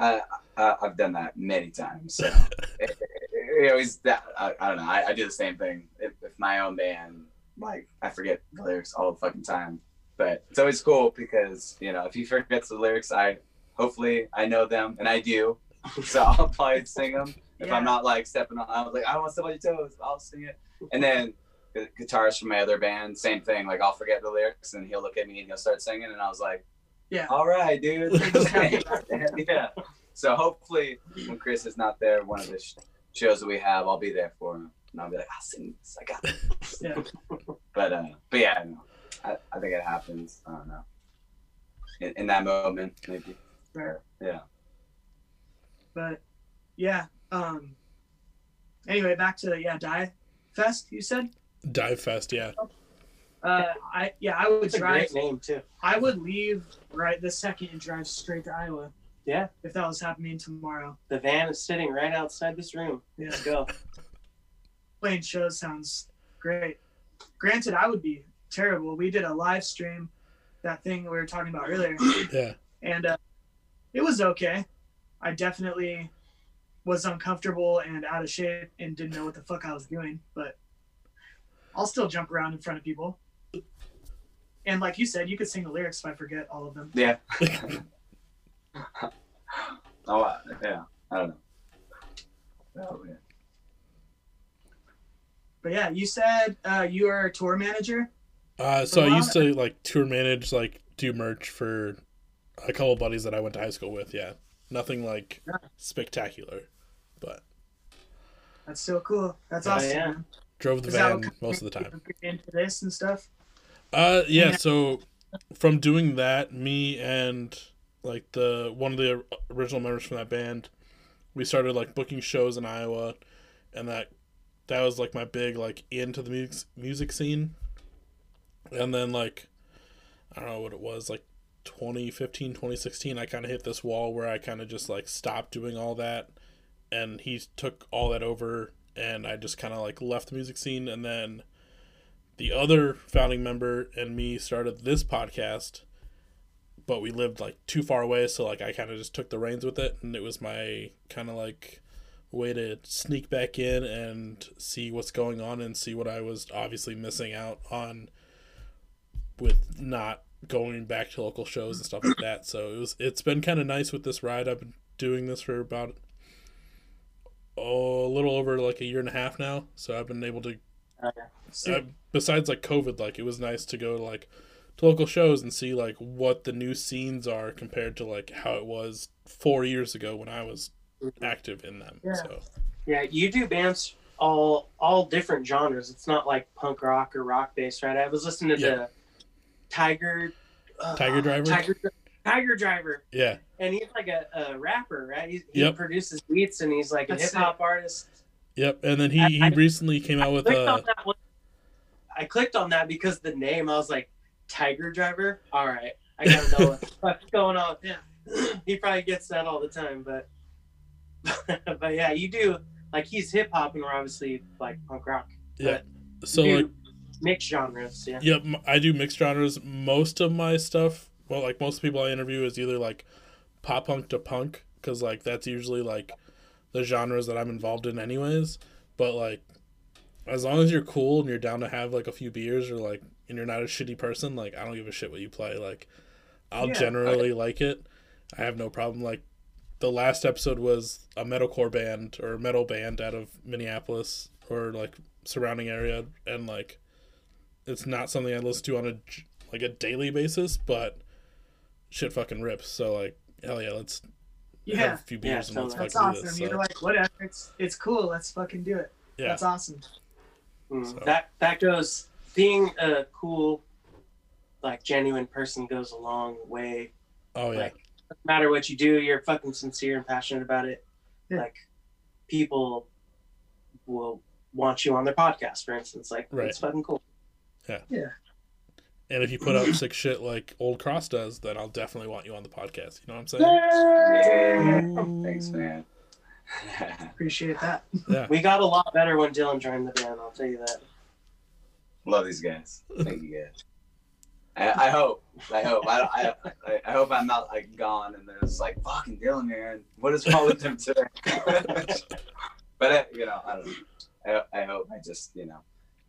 I, I I've done that many times. So it, it, it always that I, I don't know. I, I do the same thing if, if my own band. Like I forget the lyrics all the fucking time, but it's always cool because you know if he forgets the lyrics, I hopefully I know them and I do, so I'll probably sing them. If Yeah. I'm not like stepping on, I was like I don't want to step on your toes. I'll sing it. And then the guitarist from my other band, same thing. Like I'll forget the lyrics and he'll look at me and he'll start singing, and I was like, Yeah. All right, dude. They just have yeah. So hopefully, when Chris is not there, one of the sh- shows that we have, I'll be there for him, and I'll be like, "I'll sing this. I got this." Yeah. But uh, but yeah, I, know. I, I think it happens. I don't know. In, in that moment, maybe. Right. Yeah. But yeah. Um. Anyway, back to yeah, die fest. You said. Dive Fest, yeah. Uh, I yeah, I would It's a drive. great name too. I would leave right this second and drive straight to Iowa. Yeah. If that was happening tomorrow. The van is sitting right outside this room. Yeah. Let's go. Playing shows sounds great. Granted, I would be terrible. We did a live stream, that thing we were talking about earlier, Yeah. and uh, it was okay. I definitely was uncomfortable and out of shape and didn't know what the fuck I was doing, but I'll still jump around in front of people. And like you said, you could sing the lyrics if I forget all of them. Yeah. oh uh, yeah. I don't know. Oh, yeah. But yeah, you said uh, you are a tour manager. Uh, so For a I while- used to like tour manage, like do merch for a couple of buddies that I went to high school with. Yeah, nothing like Yeah. spectacular, but That's so cool. That's Oh, awesome. yeah. man. drove the Is van most of the time. Into this and stuff. Uh, yeah. Yeah. So from doing that, me and like the one of the original members from that band, we started like booking shows in Iowa, and that that was like my big like into the music music scene. And then like I don't know what it was like 2015 2016 I kind of hit this wall where I kind of just like stopped doing all that. And he took all that over and I just kind of like left the music scene. And then the other founding member and me started this podcast but we lived like too far away. So like i kind of just took the reins with it. And it was my kind of like way to sneak back in and see what's going on and see what i was obviously missing out on with not going back to local shows and stuff like that so it was it's been kind of nice with this ride i've been doing this for about oh, a little over like a year and a half now so i've been able to uh, besides like COVID, like it was nice to go to like to local shows and see like what the new scenes are compared to like how it was four years ago when I was active in them. Yeah. So Yeah, you do bands all all different genres. It's not like punk rock or rock based, right? I was listening to Yeah. the Tiger uh, Tiger Driver? Tiger, Tiger Driver, yeah, and he's like a, a rapper, right? He, he Yep. produces beats and he's like a hip hop artist. yep. And then he he I- recently came out with clicked uh on that one. I clicked on that because the name. I was like, Tiger Driver. All right, I gotta know what's going on. Yeah. he probably gets that all the time, but but yeah, you do like he's hip hop and we're obviously like punk rock. yeah. So You like do mixed genres. Yeah. Yep, m- I do mixed genres. Most of my stuff, well, like most people I interview, is either like pop punk to punk, because like that's usually like the genres that I'm involved in, anyways. But like, as long as you're cool and you're down to have like a few beers, or like, and you're not a shitty person, like I don't give a shit what you play. Like, I'll Yeah. generally like it. I have no problem. Like, the last episode was a metalcore band or metal band out of Minneapolis or like surrounding area, and like it's not something I listen to on a like a daily basis, but shit fucking rips. So like hell yeah, let's have Yeah, a few beers Yeah, and let's that's fucking do awesome. this. You're like, whatever. It's it's cool. Let's fucking do it. yeah, That's awesome. Mm, So- That that goes being a cool, like genuine person goes a long way. oh yeah, Like no matter what you do, you're fucking sincere and passionate about it. Yeah. Like people will want you on their podcast, for instance. Like Right. it's fucking cool. And if you put out sick shit like Old Cross does, then I'll definitely want you on the podcast. You know what I'm saying? Yeah. Thanks, man. Appreciate that. Yeah, We got a lot better when Dylan joined the band. I'll tell you that. Love these guys. Thank you guys. I, I hope. I hope. I, I, I- I hope I'm not like gone and there's like fucking Dylan man. What is wrong with him today? but uh, you know, I don't know. I, I hope I just you know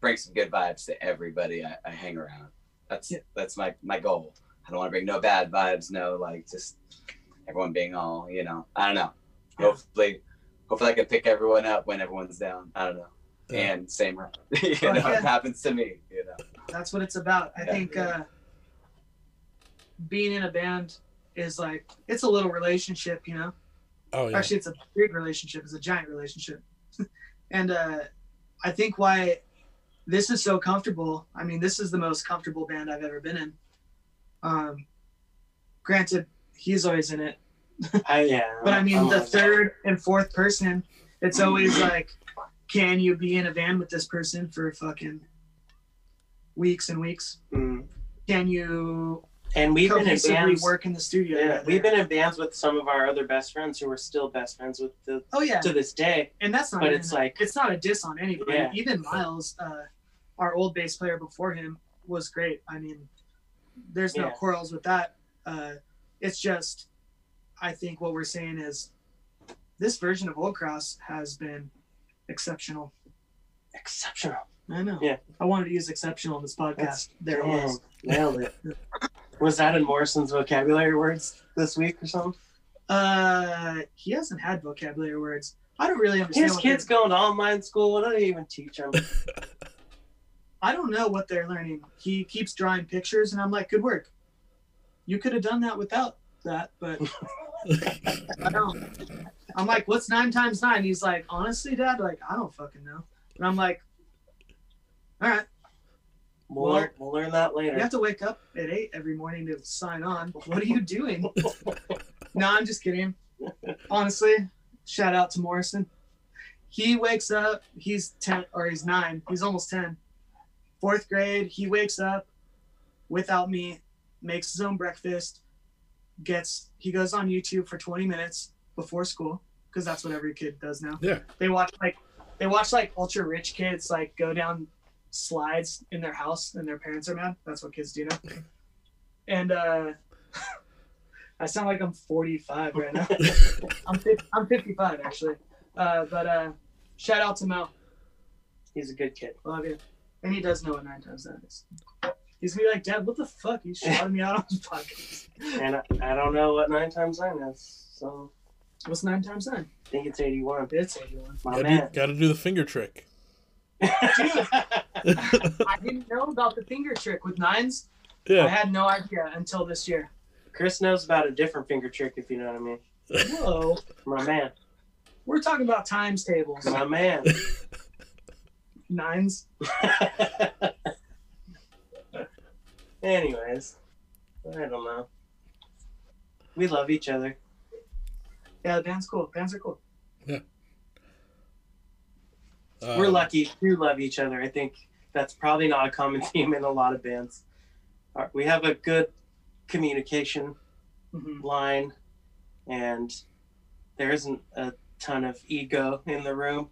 bring some good vibes to everybody I, I hang around. That's Yeah. that's my my goal. I don't want to bring no bad vibes. No like just everyone being all you know. I don't know. Yeah. Hopefully, hopefully I can pick everyone up when everyone's down. I don't know. Yeah. And same, you know, yeah. it happens to me. You know. That's what it's about. I Yeah. think uh, being in a band is like it's a little relationship, you know. Oh yeah. Actually, it's a big relationship. It's a giant relationship, and uh, I think why this is so comfortable. I mean, this is the most comfortable band I've ever been in. Um, granted, he's always in it, I, yeah. but I mean, the third and fourth person, it's always like, can you be in a van with this person for fucking weeks and weeks? Mm. Can you And we've been in bands. work in the studio? Yeah, we've been in bands with some of our other best friends who are still best friends with the, Oh yeah, to this day. and that's not. But even- it's like it's not a diss on anybody. Yeah. Even Miles, uh, our old bass player before him, was great. I mean, there's no Yeah. quarrels with that. Uh, it's just, I think what we're saying is, this version of Old Cross has been exceptional. exceptional. I know. Yeah. I wanted to use exceptional in this podcast. That's- there it Damn, was. Nailed it. Was that in Morrison's vocabulary words this week or something? Uh, he hasn't had vocabulary words. I don't really understand. His what kids going to online school. What do they even teach them? I don't know what they're learning. He keeps drawing pictures, and I'm like, good work. You could have done that without that, but I don't. I'm like, what's nine times nine? He's like, honestly, Dad, like I don't fucking know. And I'm like, all right, We'll, Well, learn, we'll learn that later. you have to wake up at eight every morning to sign on. What are you doing? no, I'm just kidding. Honestly, shout out to Morrison. He wakes up. He's ten or he's nine. He's almost ten. Fourth grade. He wakes up without me, makes his own breakfast, gets. He goes on YouTube for 20 minutes before school because that's what every kid does now. Yeah. They watch like they watch like ultra rich kids like go down slides in their house and their parents are mad. That's what kids do now. And uh I sound like I'm 45 right now. I'm 50, I'm 55 actually. Uh, but uh, shout out to Mel. He's a good kid. Love you. And he does know what nine times nine is. He's gonna be like, Dad, what the fuck? He's shouting me out on his podcast. And I, I don't know what nine times nine is, so What's nine times nine? I think it's 81. It's 81. My gotta, man. do, gotta do the finger trick. I didn't know about the finger trick with nines. Yeah. I had no idea until this year. Chris knows about a different finger trick, if you know what I mean. Whoa. My man. We're talking about times tables. My man. Nines. Anyways, I don't know. We love each other. Yeah, the band's cool. Bands are cool. Yeah. We're Um, lucky to love each other. I think that's probably not a common theme in a lot of bands. Uh, We have a good communication hmm line, and there isn't a ton of ego in the room.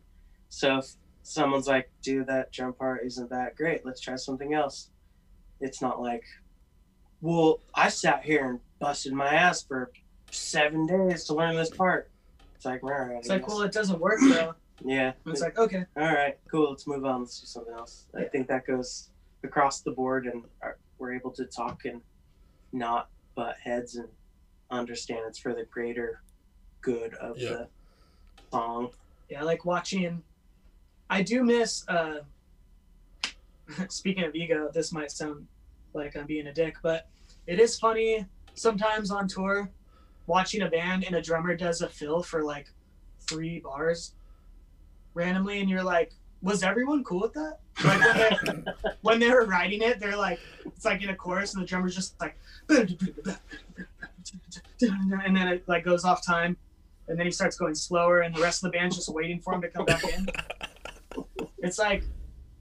So if someone's like, dude, that drum part isn't that great, let's try something else. It's not like, well, I sat here and busted my ass for seven days to learn this part. It's like, all right. It's like, well, it doesn't work though. yeah. And it's like, okay. all right, cool. Let's move on. Let's do something else. I think that goes across the board, and are, we're able to talk and not butt heads and understand it's for the greater good of Yeah. the song. Yeah, I like watching. I do miss. uh Speaking of ego, this might sound like I'm being a dick, but it is funny sometimes on tour watching a band and a drummer does a fill for like three bars randomly, and you're like, was everyone cool with that? Like when they, when they were writing it, they're like, it's like in a chorus, and the drummer's just like, and then it like goes off time and then he starts going slower and the rest of the band's just waiting for him to come back in it's like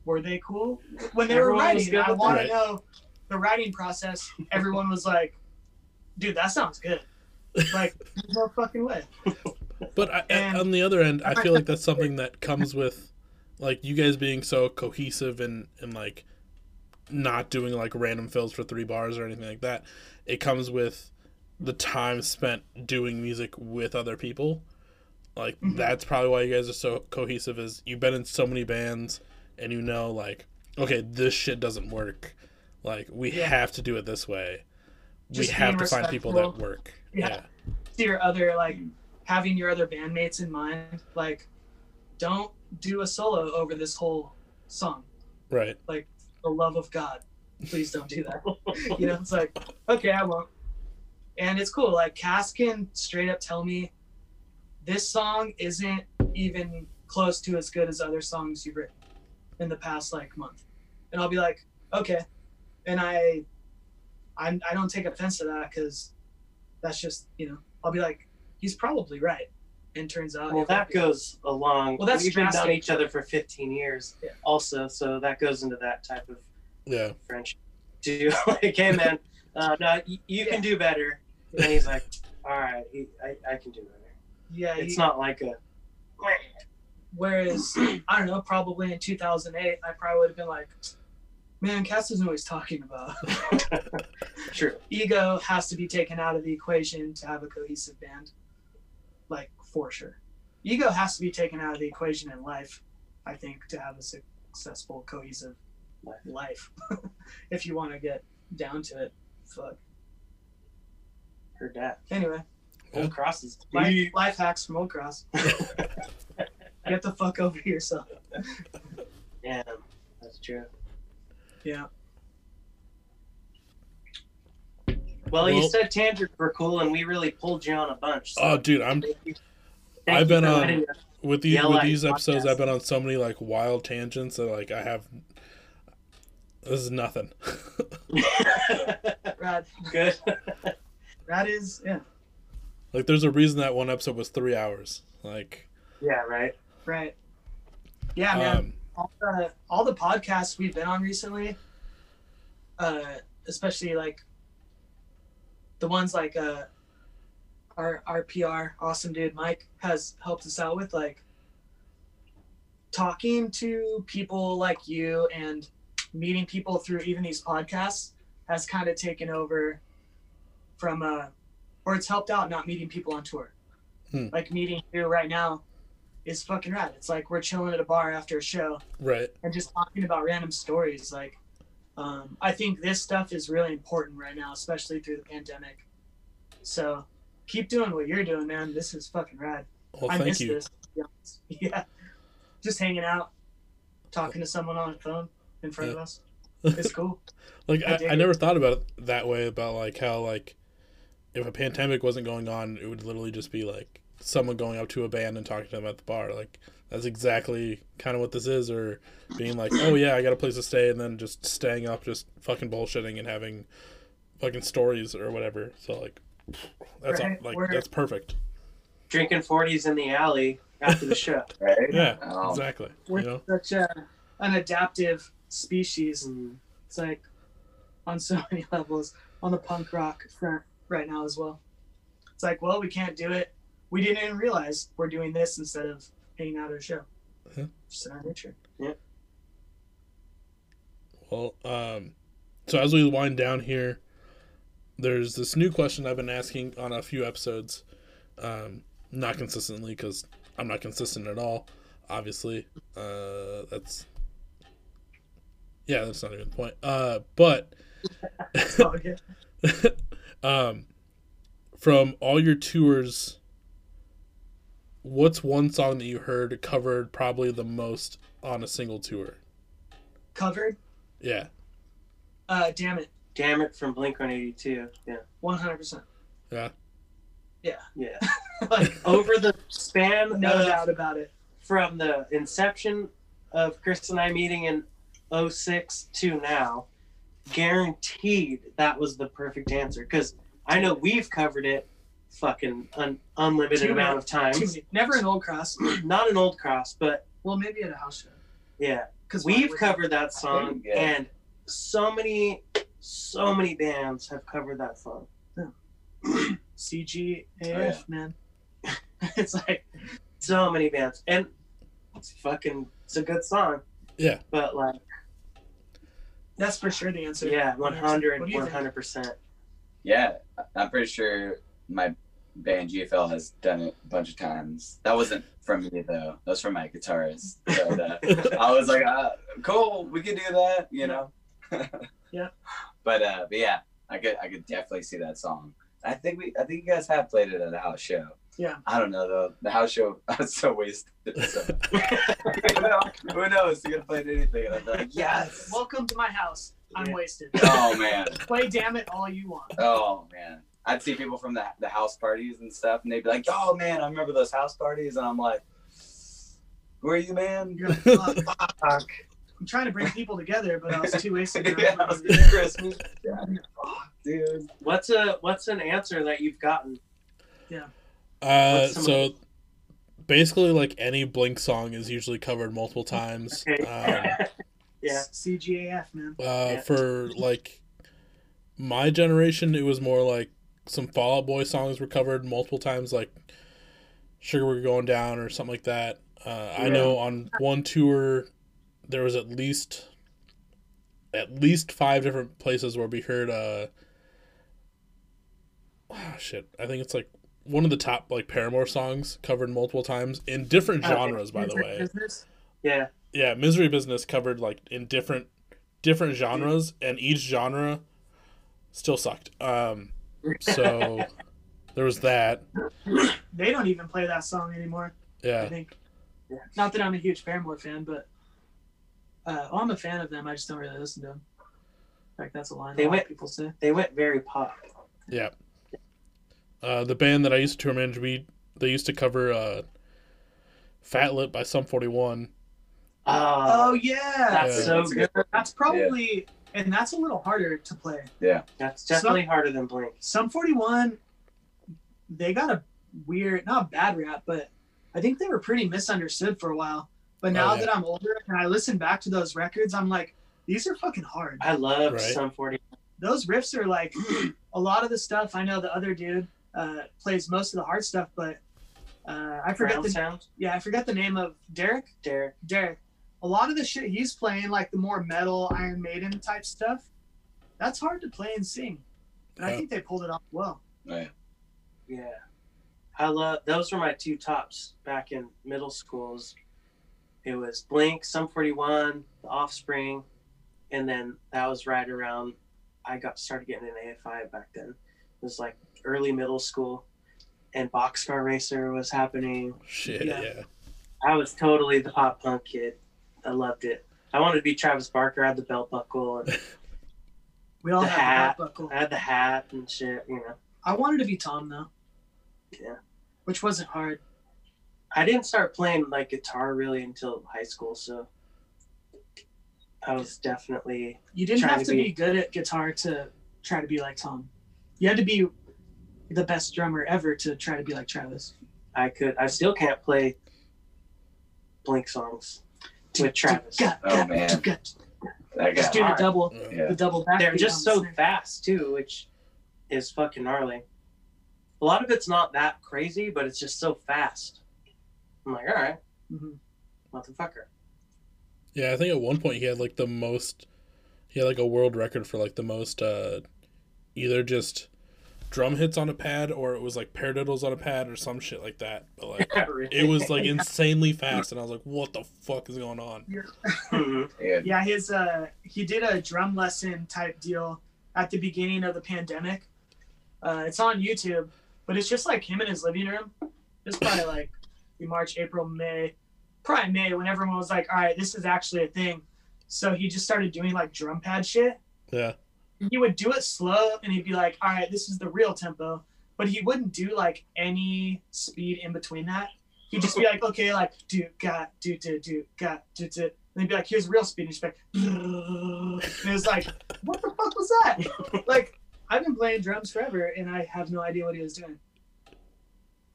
were they cool? When they Everyone were writing i want to know the writing process. Everyone was like dude that sounds good. Like there's no fucking way. But I, And- on the other end, I feel like that's something that comes with, like, you guys being so cohesive and, and like, not doing, like, random fills for three bars or anything like that. It comes with the time spent doing music with other people. Like, Mhm. that's probably why you guys are so cohesive, is you've been in so many bands and you know, like, okay, this shit doesn't work. Like, we Yeah. have to do it this way. Just we have to find people that work. Yeah. yeah. to your other like having your other bandmates in mind like don't do a solo over this whole song Right. like the love of god please don't do that. you know, it's like, okay, I won't. And it's cool. Like Cass can straight up tell me this song isn't even close to as good as other songs you've written in the past like month. And I'll be like, okay. And I I'm I don't take offense to that because that's just, you know, I'll be like, he's probably right. And turns out Well, that I- goes along. Well, that's we've been known each other for 15 years, Yeah. also, so that goes into that type of Yeah. friendship. Do like, hey man, uh, no, you, you can do better. And he's like, all right, he, I, I can do better. Yeah, It's he- not like a. Whereas, I don't know, probably in 2008, I probably would have been like, man, Cass doesn't know what he's talking about. True. Ego has to be taken out of the equation to have a cohesive band. Like, for sure. Ego has to be taken out of the equation in life, I think, to have a successful, cohesive Life. life. if you want to get down to it. Fuck. Her dad. Anyway. Old crosses. life, life hacks from Old Cross. Get the fuck over yourself. Yeah, that's true. Yeah. Well, you said tangents were cool, and we really pulled you on a bunch. so Oh, dude, I'm thank you- I've been on- with these Yell with at these episodes. I've been on so many like wild tangents that like I have. This is nothing. Rad. Good. Rad is, yeah. Like, there's a reason that one episode was three hours. Like, yeah, right. Right. Yeah, man. um, all the all the podcasts we've been on recently, uh, especially like the ones like uh, our our PR awesome dude Mike has helped us out with, like talking to people like you and meeting people through even these podcasts has kind of taken over from uh or it's helped out not meeting people on tour. Hmm. Like meeting you right now is fucking rad. It's like we're chilling at a bar after a show right. and just talking about random stories. Like, um, I think this stuff is really important right now, especially through the pandemic. So keep doing what you're doing, man. This is fucking rad. Well, I miss you. this. to be honest. Yeah, just hanging out, talking to someone on the phone in front of us. It's cool. like I I, I never thought about it that way about like how like if a pandemic wasn't going on it would literally just be like someone going up to a band and talking to them at the bar like that's exactly kind of what this is or being like oh yeah i got a place to stay and then just staying up just fucking bullshitting and having fucking stories or whatever so like that's all, Right, like we're- that's perfect Drinking 40s in the alley after the show. Right? yeah Oh, exactly We're you know such a, an adaptive species. Mm. It's like on so many levels on the punk rock front right now as well. It's like, well, we can't do it. We didn't even realize we're doing this instead of hanging out at a show. Yeah. Just in our nature. Well, um, so as we wind down here, there's this new question I've been asking on a few episodes, um, not consistently because I'm not consistent at all. Obviously, uh, that's yeah, that's not even the point. Uh, but Oh, yeah. um, from all your tours, what's one song that you heard covered probably the most on a single tour? Covered. Yeah, Uh, damn it. Damn it from Blink 182. Yeah. 100%. Yeah. Yeah. Yeah. like, Over the span no of doubt about it. from the inception of Chris and I meeting in 06 to now, guaranteed that was the perfect answer. Because I know we've covered it fucking un- unlimited Too amount many. of times. Never an old cross. Not an old cross, but Well, maybe at a house show. yeah. Because We've covered that song, Yeah. and so many, so many bands have covered that song. CGAF, Oh, eh? yeah. man. it's like, So many bands, and it's fucking, it's a good song. Yeah. But like, that's for sure the answer. yeah, 100, What do you think? 100%. Yeah, I'm pretty sure my band GFL has done it a bunch of times. That wasn't from me though. That was from my guitarist. But, uh, I was like, uh, cool, we could do that, you know. Yeah. But uh, but yeah, I could I could definitely see that song. I think we I think you guys have played it at a house show. Yeah. I don't know though. The house show, I was so wasted. So. Who knows? You could have played anything. And I'd be like, yes. Welcome to my house. I'm Yeah. wasted. Oh man. Play damn it all you want. Oh man. I'd see people from the the house parties and stuff, and they'd be like, "Oh man, I remember those house parties," and I'm like, "Who are you, man?" You're like, fuck. Fuck. I'm trying to bring people together, but I was too wasted. yeah, remember was who they were. Christmas. Yeah. Fuck, dude. What's a what's an answer that you've gotten? Uh, What's some of so basically, like any Blink song is usually covered multiple times. Okay. Um, yeah. CGAF, man. uh, Yeah. For like my generation, it was more like some Fall Out Boy songs were covered multiple times, like "Sugar We're Going Down" or something like that. Uh, I know on one tour there was at least at least five different places where we heard. Uh, oh, shit, I think it's like one of the top like Paramore songs covered multiple times in different Okay. genres, by the way. Business. Yeah. Yeah, Misery Business covered like in different different genres, and each genre still sucked. Um, so there was that. They don't even play that song anymore. Yeah. I think. Yeah. Not that I'm a huge Paramore fan, but uh, well, I'm a fan of them. I just don't really listen to them. In fact, that's a line They a lot went- of people say. They went very pop. yeah. Uh, the band that I used to tour manage, we they used to cover uh, "Fat Lip" by Sum Forty One. Oh Oh, yeah, that's Yeah. so That's good. good- that's probably and that's a little harder to play. Yeah, that's definitely harder than Blink. Sum 41, they got a weird, not bad rap, but I think they were pretty misunderstood for a while. But now Oh, yeah. that I'm older and I listen back to those records, I'm like, these are fucking hard. I love Right. Sum 40. Those riffs are like a lot of the stuff. I know the other dude uh, plays most of the hard stuff, but uh, I forget Ground the sound. yeah, I forget the name of Deryck. Deryck. Deryck. A lot of the shit he's playing, like the more metal Iron Maiden type stuff, that's hard to play and sing. And I think they pulled it off well. Right. Yeah. I love those were my two tops back in middle schools. It was Blink, Sum 41, The Offspring, and then that was right around I got started getting an AFI back then. It was like early middle school and Boxcar Racer was happening. Shit, Yeah. yeah. I was totally the pop punk kid. I loved it. I wanted to be Travis Barker. I had the belt buckle and We all The have hat. the belt buckle. I had the hat and shit, you know. I wanted to be Tom though. Yeah. Which wasn't hard. I didn't start playing like guitar really until high school, so I was definitely You didn't have to to be- be good at guitar to try to be like Tom. You had to be the best drummer ever to try to be like Travis. I could I still can't play Blink songs with Travis. Oh, man. Just do the double, Yeah. the double back. They're just on the so fast too, which is fucking gnarly. A lot of it's not that crazy, but it's just so fast. I'm like, all right, Mhm. motherfucker. Yeah, I think at one point he had like the most he had like a world record for like the most uh either just drum hits on a pad or it was like paradiddles on a pad or some shit like that. But like it was like insanely fast and I was like, what the fuck is going on? Yeah. Yeah, his uh, he did a drum lesson type deal at the beginning of the pandemic. Uh, it's on YouTube, but it's just like him in his living room. It's probably like in March, April, May, probably May when everyone was like, "All right, this is actually a thing." So he just started doing like drum pad shit. Yeah. He would do it slow, and he'd be like, "All right, this is the real tempo," but he wouldn't do like any speed in between that. He'd just be like, "Okay, like do got do do do got do do." And he'd be like, here's real speed. And he's like, and it was like, what the fuck was that? like, I've been playing drums forever and I have no idea what he was doing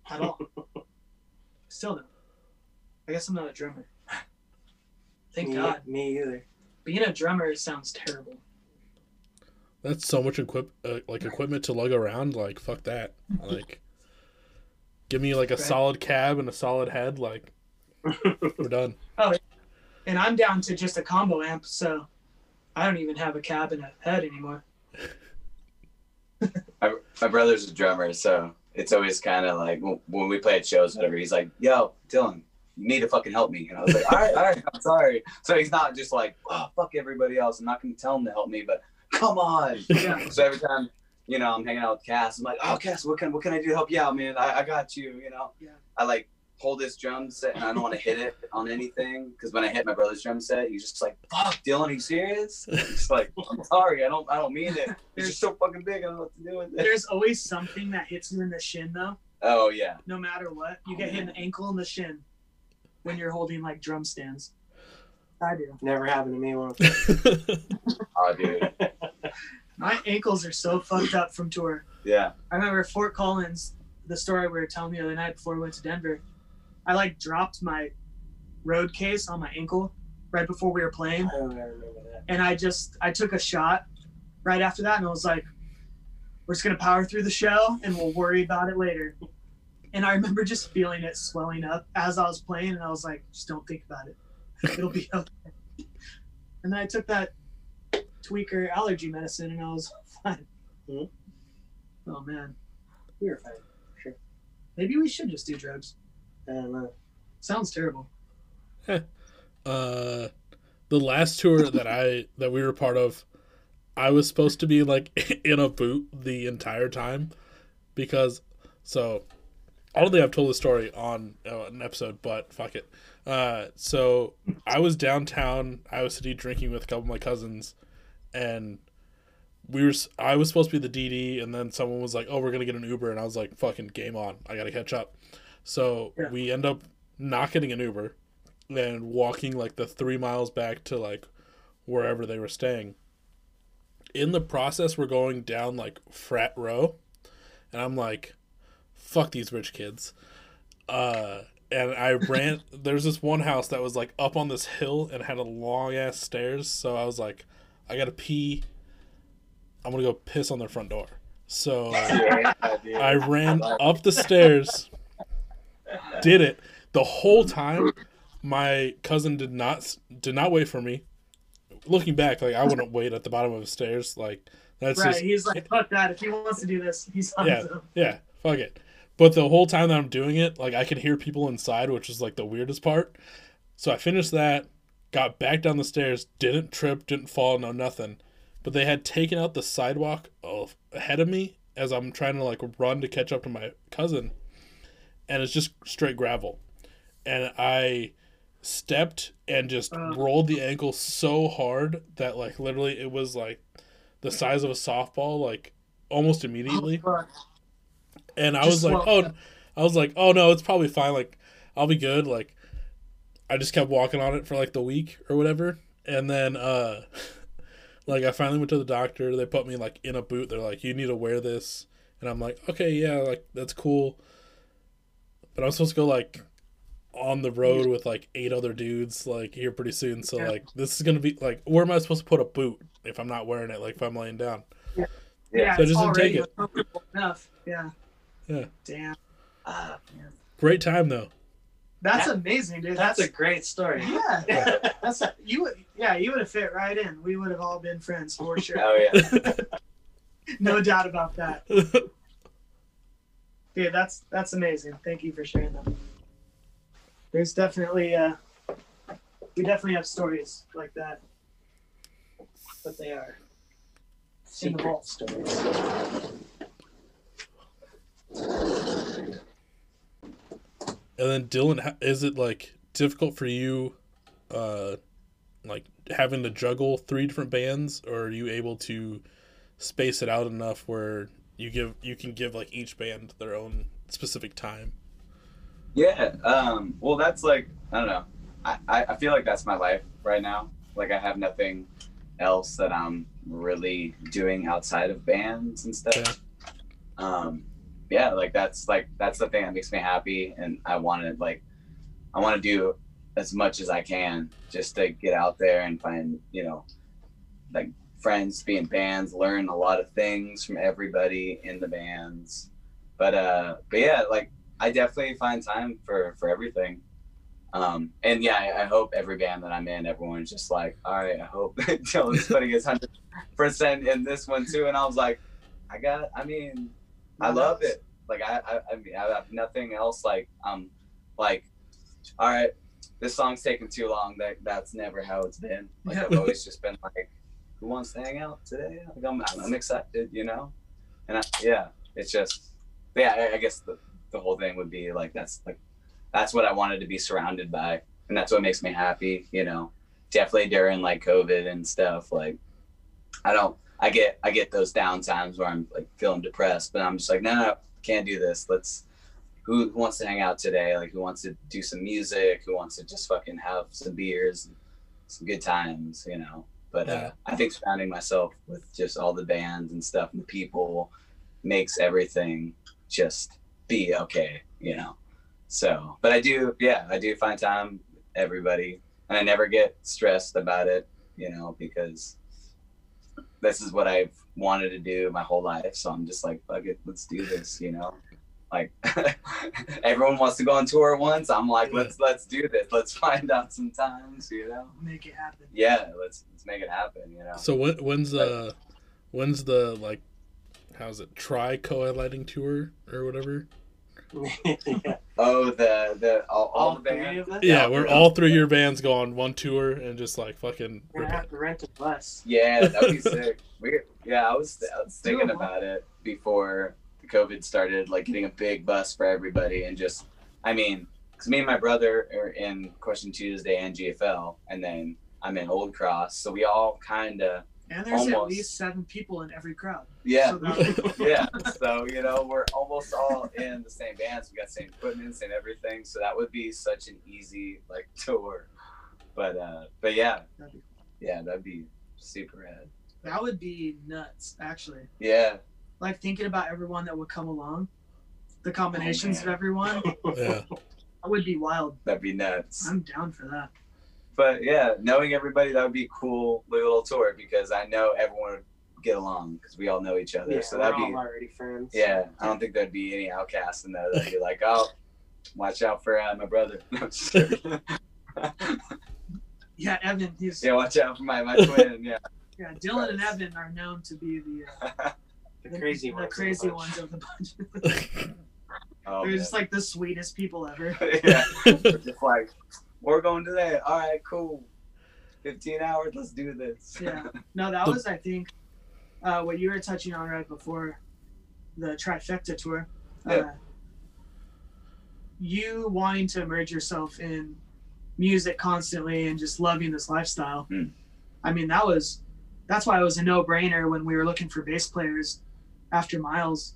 at all. Still don't. I guess I'm not a drummer. Thank me, God. Me either. Being a drummer sounds terrible. That's so much equip uh, like equipment to lug around. Like fuck that. Like, give me like a solid cab and a solid head. Like, we're done. Oh, and I'm down to just a combo amp, so I don't even have a cab and a head anymore. my, my brother's a drummer, so it's always kind of like when, when we play at shows, whatever. He's like, "Yo, Dylan, you need to fucking help me," and I was like, "All right, all right, I'm sorry." So he's not just like, "Oh, fuck everybody else. I'm not gonna tell him to help me, but come on." Yeah. So every time you know, I'm hanging out with Cass. I'm like, oh, Cass, what can what can I do to help you out, man? I, I got you. You know. Yeah. I like hold this drum set and I don't want to hit it on anything because when I hit my brother's drum set, he's just like, "Fuck, Dylan, are you serious?" I'm like, "I'm sorry, I don't, I don't mean it. It's just so fucking big. I don't know what to do with it." There's always something that hits you in the shin though. Oh yeah, No matter what, you get hit in the ankle and the shin when you're holding like drum stands. I do. Never happened to me once. oh dude, My ankles are so fucked up from tour. yeah. I remember Fort Collins, the story we were telling the other night before we went to Denver. I like dropped my road case on my ankle right before we were playing, I don't remember that. and I just I took a shot right after that, and I was like, "We're just gonna power through the show, and we'll worry about it later." And I remember just feeling it swelling up as I was playing, and I was like, "Just don't think about it. It'll be okay." And then I took that tweaker allergy medicine, and I was fine. Hmm. Oh man, We were fine. Sure. maybe we should just do drugs. I don't know. Sounds terrible. uh the last tour that I that we were part of, I was supposed to be like in a boot the entire time because so I don't think I've told the story on uh, an episode, but fuck it. Uh, so I was downtown Iowa City drinking with a couple of my cousins, and we were. I was supposed to be the DD, and then someone was like, "Oh, we're gonna get an Uber," and I was like, "Fucking game on! I gotta catch up." So Yeah. we end up not getting an Uber, and walking like the three miles back to like wherever they were staying. In the process, we're going down like frat row, and I'm like, "Fuck these rich kids." Uh, and I ran. there's this one house that was like up on this hill and had a long ass stairs. So I was like, "I gotta pee. I'm gonna go piss on their front door." So Yeah. I ran up the stairs, did it the whole time. My cousin did not did not wait for me. Looking back, like I wouldn't wait at the bottom of the stairs. Like that's right. just He's like, fuck that. If he wants to do this, he's on Yeah. his yeah, fuck it. But the whole time that I'm doing it, like I could hear people inside, which is like the weirdest part. So I finished that, got back down the stairs, didn't trip, didn't fall, no nothing. But they had taken out the sidewalk of, ahead of me as I'm trying to like run to catch up to my cousin, and it's just straight gravel, and I stepped and just rolled the ankle so hard that like literally it was like the size of a softball like almost oh, immediately Oh. And I was like, oh, I was like, oh no, it's probably fine. Like, I'll be good. Like, I just kept walking on it for like the week or whatever, and then, uh, like, I finally went to the doctor. They put me like in a boot. They're like, you need to wear this, and I'm like, okay, yeah, like that's cool. But I'm supposed to go like on the road with like eight other dudes like here pretty soon. So Yeah. like, this is gonna be like, where am I supposed to put a boot if I'm not wearing it? Like, if I'm laying down. Yeah, So it's just didn't take it. enough. Yeah. Yeah. Damn. Ah, man. Great time though. That's That- amazing, dude. That's a great story. yeah. That's you would yeah, you would have fit right in. We would have all been friends for sure. Oh yeah. No doubt about that. Dude, that's that's amazing. Thank you for sharing that. There's definitely uh we definitely have stories like that. But they are in the Secret vault. stories. And then Dylan, is it like difficult for you, uh, like having to juggle three different bands, or are you able to space it out enough where you give you can give like each band their own specific time? Yeah. Um, well, that's like I don't know. I, I feel like that's my life right now. Like I have nothing else that I'm really doing outside of bands and stuff. Yeah. Um, yeah, like that's like that's the thing that makes me happy, and I want to like I want to do as much as I can just to get out there and find you know like friends, be in bands, learn a lot of things from everybody in the bands. But uh, but yeah, like I definitely find time for for everything. Um, and yeah, I, I hope every band that I'm in, everyone's just like, all right, I hope Dylan's putting his hundred percent in this one too. And I was like, I got, I mean, I love it. Like I, I, I mean, I have nothing else. Like, um, like, all right, this song's taking too long. That that's never how it's been. Like I've always just been like, who wants to hang out today? Like I'm, I'm excited, you know. and I, yeah, it's just yeah. I, I guess the the whole thing would be like that's like that's what I wanted to be surrounded by, and that's what makes me happy. You know, definitely during like COVID and stuff. Like, I don't. I get I get those down times where I'm like feeling depressed, but I'm just like, no, no, can't do this. Let's. Who, who wants to hang out today? Like, who wants to do some music? Who wants to just fucking have some beers, and some good times? You know. But uh, I think surrounding myself with just all the bands and stuff and the people makes everything just be okay, you know. So, but I do, yeah, I do find time everybody, and I never get stressed about it, you know, because this is what I've wanted to do my whole life. So I'm just like, fuck it, let's do this, you know. Like everyone wants to go on tour once. I'm like, let's let's do this. Let's find out some times, you know. Make it happen. Yeah, let's let's make it happen, you know. So when, when's the uh, when's the like how's it try co-lighting tour or whatever? Yeah. Oh, the the all, all, All the three bands. of us. Yeah, Yeah, we're- all three of your bands go on one tour and just like fucking We're gonna have to rent a bus. Yeah, that'd be sick. We yeah, I was I was thinking about it before the COVID started, like getting a big bus for everybody and just, I mean, because me and my brother are in Question Tuesday and GFL, and then I'm in Old Cross, so we all kind of And there's at least seven people in every crowd. yeah So yeah. So you know we're almost all in the same bands. We got the same equipment, same everything. So that would be such an easy like tour. But uh, but yeah, That'd be- yeah, that'd be super rad. that would be nuts, actually. Yeah, Like thinking about everyone that would come along, the combinations Oh, of everyone, Yeah. that would be wild. that'd be nuts. I'm down for that. But yeah, knowing everybody that would be a cool little tour because I know everyone would get along because we all know each other. Yeah, so we're that'd all be already friends. yeah. I don't think there'd be any outcasts in there that'd be like, oh, watch out for uh, my brother. No, I'm just kidding. Yeah, Evan, he's yeah, watch out for my my twin. Yeah. yeah. Dylan and Evan are known to be the uh, The crazy the ones. of the crazy ones of the bunch. Oh, They're man. just like the sweetest people ever. yeah. Just like, we're going to that. All right, cool. 15 hours. Let's do this. Yeah. No, that was I think uh, what you were touching on right before the trifecta tour. Uh, Yeah. you wanting to immerse yourself in music constantly and just loving this lifestyle. Mm. I mean, that was that's why it was a no-brainer when we were looking for bass players after Miles.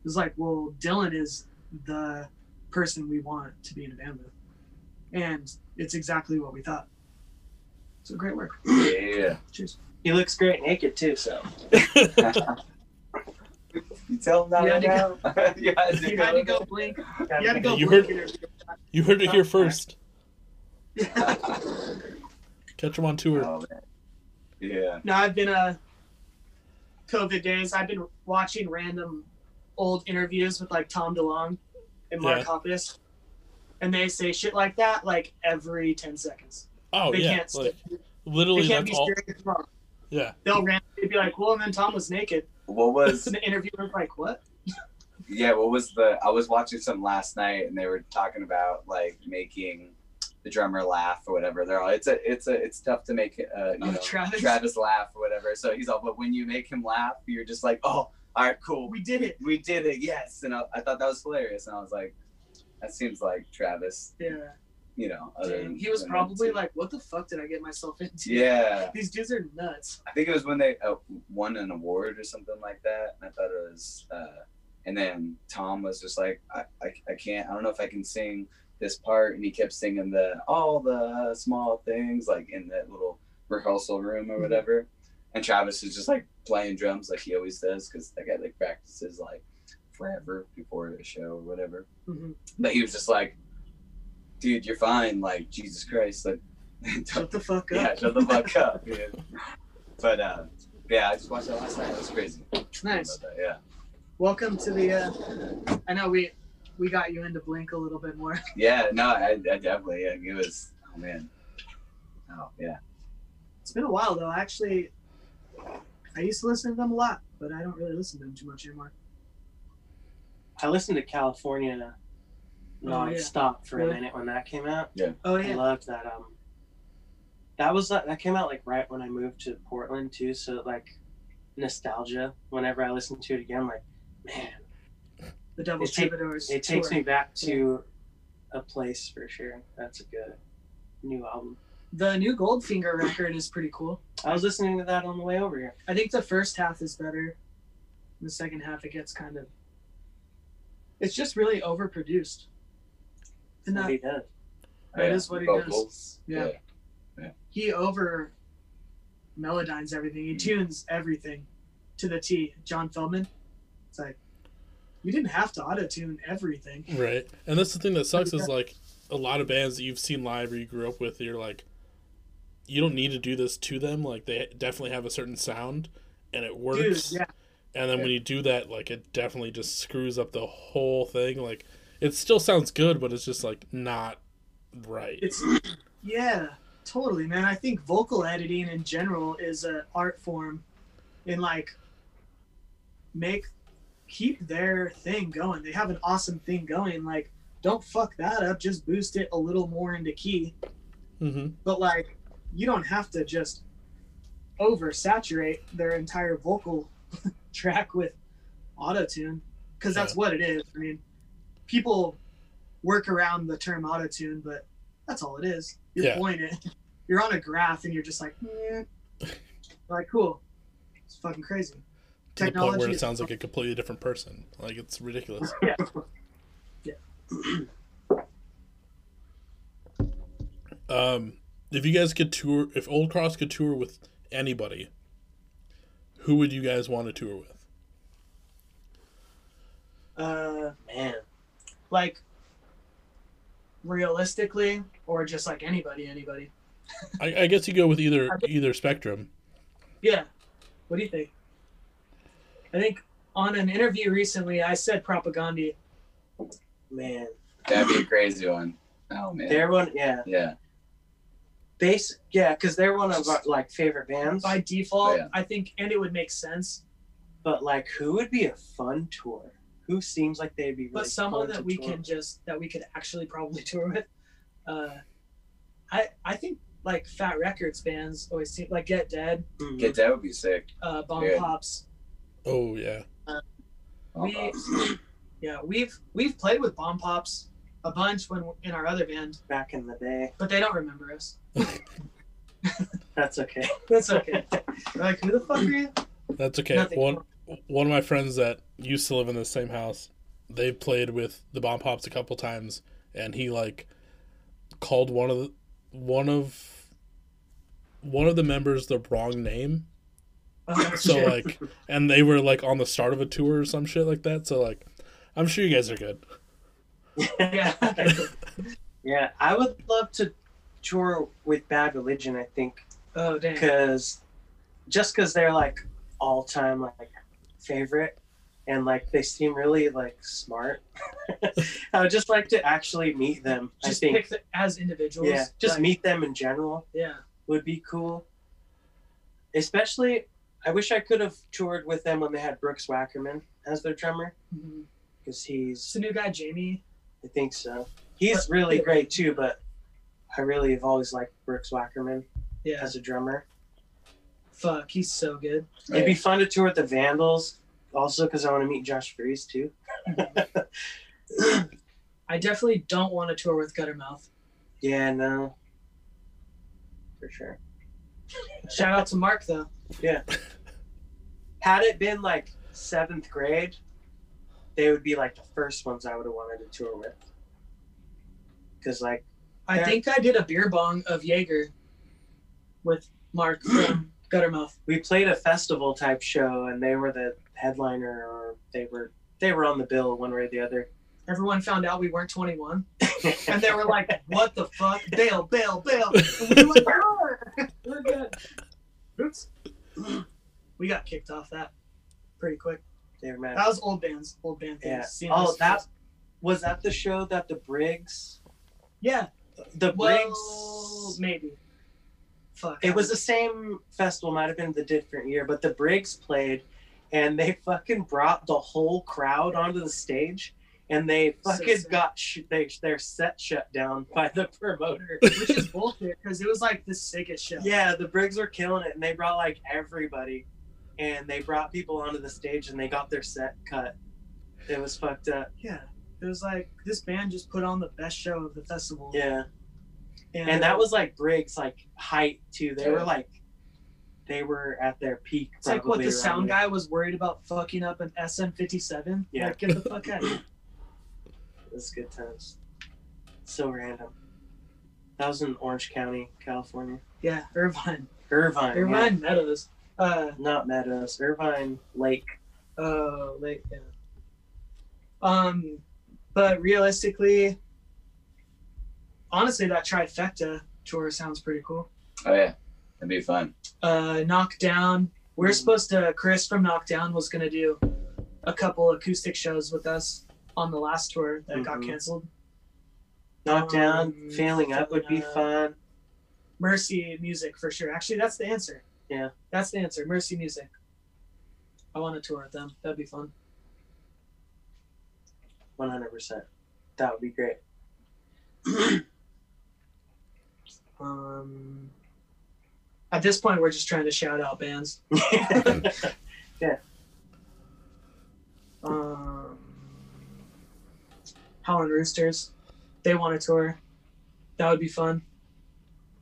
It was like, well, Dylan is the person we want to be in a band with, and it's exactly what we thought. So great work. Yeah. Cheers. He looks great naked too. So You tell them that You had right now? you had to You had to go blink. You had to go You blink heard- You heard it here first. Catch them on tour. Oh, man. Yeah. No, I've been uh COVID days. I've been watching random old interviews with like Tom DeLonge and Mark Yeah. Hoppus, and they say shit like that like every ten seconds. Oh they yeah, can't. like they literally can't that's be all. serious wrong. Yeah, They'll randomly be like, "Well, and then Tom was naked." What was And the interviewer's like, "What?" yeah, what was the I was watching some last night and they were talking about like making the drummer laugh or whatever. They're all it's a it's a it's tough to make uh you Oh, know Travis? laugh or whatever. So he's all but when you make him laugh, you're just like, Oh, all right, cool. We did it. we did it, yes. And I, I thought that was hilarious. And I was like, that seems like Travis, Yeah. you know. He was probably like, "What the fuck did I get myself into?" yeah. These dudes are nuts. I think it was when they uh, won an award or something like that. And I thought it was, uh, and then Tom was just like, I, I, I can't, I don't know if I can sing this part. And he kept singing the, all the small things like in that little rehearsal room or Mhm. whatever. And Travis is just like playing drums like he always does because that guy like practices like forever before the show or whatever. hmm But he was just like, dude, you're fine. Like, Jesus Christ. Like, Shut the fuck up. yeah, shut the fuck up, dude. But uh, yeah, I just watched that last night. It was crazy. Nice. That, yeah. Welcome to the. Uh, I know we we got you into Blink a little bit more. Yeah, no, I, I definitely, yeah, it was, oh man. Oh, yeah. It's been a while though. Actually, I used to listen to them a lot, but I don't really listen to them too much anymore. I listened to California Oh, yeah. non-stop for Really? a minute when that came out. Yeah. Oh yeah. I loved that album. That was uh, that came out like right when I moved to Portland too. So like, nostalgia whenever I listen to it again. Like, man, The Devil's It take- Troubadours. it takes me back to a place for sure. That's a good new album. The new Goldfinger record is pretty cool. I was listening to that on the way over here. I think the first half is better. The second half, it gets kind of. It's just really overproduced. And What that he does. That is what he does. Vocals. Yeah. he over melodynes everything. He mm. tunes everything to the T. John Feldmann. It's like you didn't have to auto tune everything. Right. And that's the thing that sucks is like a lot of bands that you've seen live or you grew up with, you're like, you don't need to do this to them. Like they definitely have a certain sound and it Dude, works. yeah. And then when you do that, like it definitely just screws up the whole thing. Like it still sounds good, but it's just like not right. It's yeah, totally, man. I think vocal editing in general is an art form in like make keep their thing going. They have an awesome thing going. Like, don't fuck that up. Just boost it a little more into key. hmm But like, you don't have to just oversaturate their entire vocal track with auto tune because that's Yeah. what it is. I mean, people work around the term auto tune, but that's all it is. You're Yeah. pointing, you're on a graph, and you're just like, eh. like cool. It's fucking crazy. To the point where Technology it is- sounds like a completely different person. Like it's ridiculous. yeah. Yeah. Um, if you guys could tour, if Old Cross could tour with anybody, who would you guys want to tour with? Uh, Man, like realistically, or just like anybody, anybody. I, I guess you go with either either spectrum. Yeah. What do you think? I think on an interview recently, I said Propagandhi. man, That'd be a crazy one. Oh man. they're one. Yeah, yeah. Base. Yeah, because they're one of our like favorite bands. By default, yeah. I think, and it would make sense. But like, who would be a fun tour? Who seems like they'd be really But someone fun that to we tour can just that we could actually probably tour with. Uh, I I think like Fat Wreck Chords bands always seem like Get Dead, with. Mhm. Get Dead would be sick. uh, Bomb Yeah. Pops. Oh yeah, Oh, We- awesome. Yeah, we've we've played with Bomb Pops a bunch when in our other band, back in the day. but they don't remember us. That's okay. That's okay. Like, who the fuck are you? that's okay. Nothing. One one of my friends that used to live in the same house, they played with the Bomb Pops a couple times, and he like called one of the one of one of the members the wrong name. Oh, So shit. like, and they were like on the start of a tour or some shit like that. So like, I'm sure you guys are good. yeah. Yeah, I would love to tour with Bad Religion. I think Oh damn. because just because they're like all time like favorite and like they seem really like smart. I would just like to actually meet them. Just I think the, as individuals. yeah, just like, meet them in general Yeah. would be cool. Especially, I wish I could have toured with them when they had Brooks Wackerman as their drummer mm-hmm. because It's he's the new guy, Jamie. I think so. He's really great too, but I really have always liked Brooks Wackerman Yeah. as a drummer. Fuck, he's so good. It'd be fun to tour with the Vandals, also because I want to meet Josh Freese too. I definitely don't want to tour with Guttermouth. Yeah, no, for sure. Shout out to Mark though. Yeah. Had it been like seventh grade, they would be like the first ones I would have wanted to tour with. Because like, I Yeah. think I did a beer bong of Jaeger with Mark from Guttermouth. we played a festival type show, and they were the headliner, or they were they were on the bill one way or the other. Everyone found out we weren't 21, and they were like, "What the fuck? Bail, bail, bail!" And we "Ah, "We're good." Oops. We got kicked off that pretty quick. they were mad. That was old bands, old band things. Yeah. Oh, that was that the show that the Briggs, Yeah. The Well, Briggs. maybe. Fuck. It was the same festival, might have been the different year, but the Briggs played, and they fucking brought the whole crowd onto the stage, and they fucking sick. got sh- they, their set shut down by the promoter. which is bullshit because it was like the sickest show. yeah, the Briggs were killing it, and they brought like everybody. and they brought people onto the stage and they got their set cut. It was fucked up. Yeah. It was like this band just put on the best show of the festival. Yeah. And that was like Briggs like height too. They were like they were at their peak. It's like what the sound there. guy was worried about fucking up an SM57. Yeah. Like, get the fuck out of here. It was good times. So random. That was in Orange County, California. Yeah, Irvine. Irvine. Irvine Meadows. Uh. Not Meadows. Irvine Lake. oh, Lake. yeah. Um, but realistically, honestly, that trifecta tour sounds pretty cool. Oh yeah, that'd be fun. Uh, Knockdown. We are Mhm. supposed to. Chris from Knockdown was gonna do a couple acoustic shows with us on the last tour that got Mhm. canceled. Knockdown. Um, Failing up would be uh, fun. Mercy Music for sure. Actually, that's the answer. Yeah. That's the answer. Mercy Music. I want to tour with them. That'd be fun. One hundred percent. That would be great. Um, at this point, we're just trying to shout out bands. Yeah. Um, Howlin' Roosters. They want a tour. That would be fun.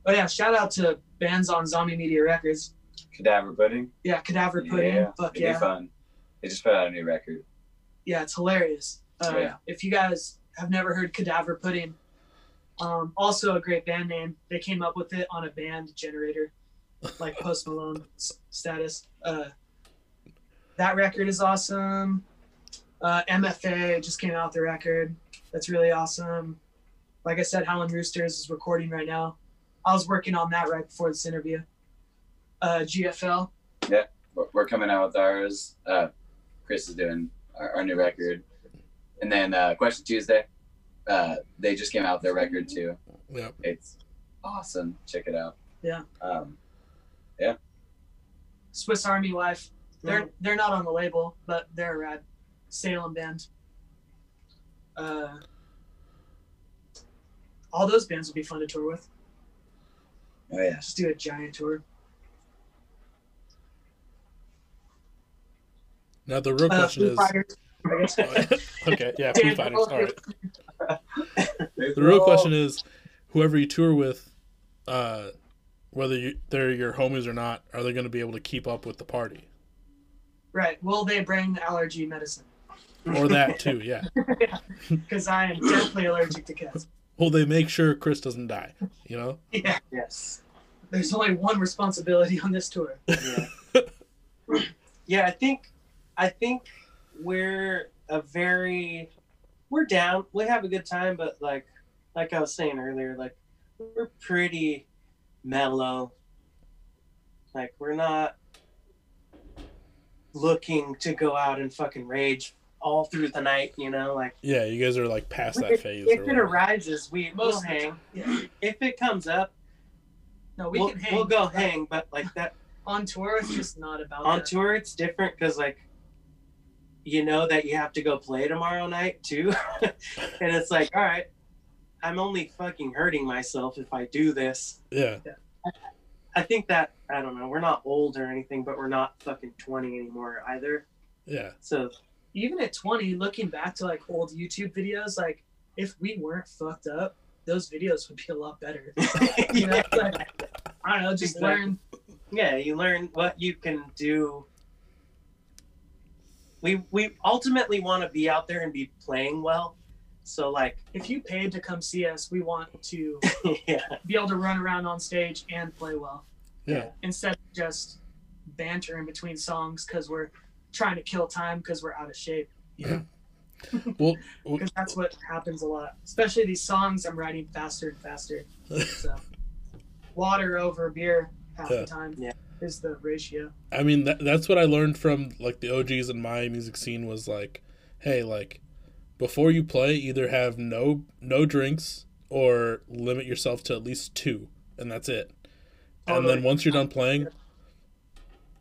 Oh yeah, shout out to bands on Zombie Media Records. Cadaver pudding. Yeah, Cadaver Pudding. Yeah, Fuck it'd yeah. be fun. They just put out a new record. yeah, it's hilarious. Uh, Oh, yeah. If you guys have never heard Cadaver Pudding, um, also a great band name. They came up with it on a band generator, like Post Malone s- status. Uh, that record is awesome. Uh, MFA just came out the record. That's really awesome. Like I said, Howlin' Roosters is recording right now. I was working on that right before this interview. Uh, GFL. We're- We're coming out with ours. Uh, Chris is doing our, our new record, and then uh, Question Tuesday. Uh, they just came out with their record too. Yep. It's awesome. Check it out. Yeah. Um, Swiss Army Life. They're they're not on the label, but they're a rad Salem band. Uh, all those bands would be fun to tour with. oh yeah. Just do a giant tour. Now the real Uh, question Foo is. Fighters, I guess. okay, yeah, Foo Fighters. All right. The real question is, whoever you tour with, uh, whether you, they're your homies or not, are they going to be able to keep up with the party? Right. Will they bring allergy medicine? Or that too, yeah. Because I am deathly allergic to cats. Will they make sure Chris doesn't die? You know? Yeah. Yes. There's only one responsibility on this tour. Yeah. yeah, I think I think we're a very we're down. We have a good time, but like like I was saying earlier, like we're pretty mellow. Like we're not looking to go out and fucking rage all through the night, you know, like Yeah, you guys are like past that if, phase. if it whatever. arises, we Most will hang. Yeah. If it comes up, No, we we will can hang. we'll go hang, but like that On tour, it's just not about on that. tour it's different because like you know that you have to go play tomorrow night too? And it's like all right i'm only fucking hurting myself if i do this. Yeah, i think that i don't know we're not old or anything but we're not fucking 20 anymore either. Yeah, so even at 20 looking back to like old youtube videos like if we weren't fucked up those videos would be a lot better. You know like, i don't know just Exactly. learn. yeah you learn what you can do we we ultimately want to be out there and be playing well so like if you paid to come see us we want to yeah be able to run around on stage and play well yeah. instead of just banter in between songs because we're trying to kill time because we're out of shape Yeah. Well, w- because that's what happens a lot especially these songs i'm writing faster and faster so water over beer half Yeah. the time Yeah. Is the ratio I mean, that, that's what I learned from like the OGs in my music scene was like, hey, like before you play, either have no no drinks or limit yourself to at least two, and that's it. And then once you're done playing,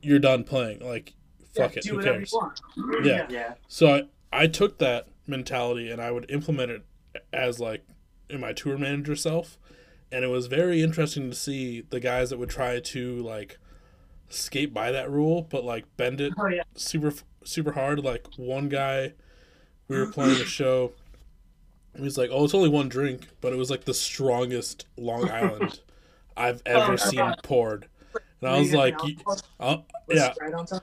you're done playing. Like, fuck Yeah, it, do who cares? you want Yeah. yeah So I, I took that mentality and I would implement it as like in my tour manager self, and it was very interesting to see the guys that would try to like skate by that rule, but like bend it Oh yeah. super super hard. Like one guy, we were playing a show. He was like, "Oh, it's only one drink," but it was like the strongest Long Island I've ever Oh, seen God. poured. And I was like, you- uh, yeah, Right on top.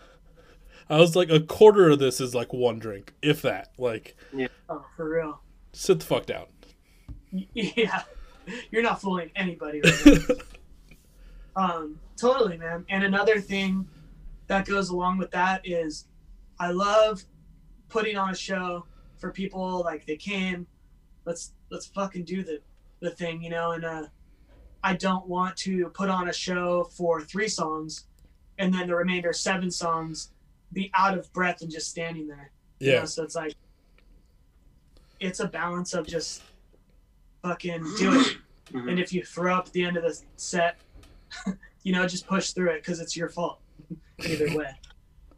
I was like, a quarter of this is like one drink, if that. Like, yeah, Oh, for real. sit the fuck down. Yeah. You're not fooling anybody right now. Um, totally, man. And another thing that goes along with that is I love putting on a show for people like they came, let's let's fucking do the the thing, you know, and uh I don't want to put on a show for three songs and then the remainder seven songs be out of breath and just standing there. you know? Yeah, so it's like it's a balance of just fucking do it Mhm. and if you throw up at the end of the set, you know, just push through it because it's your fault. Either way,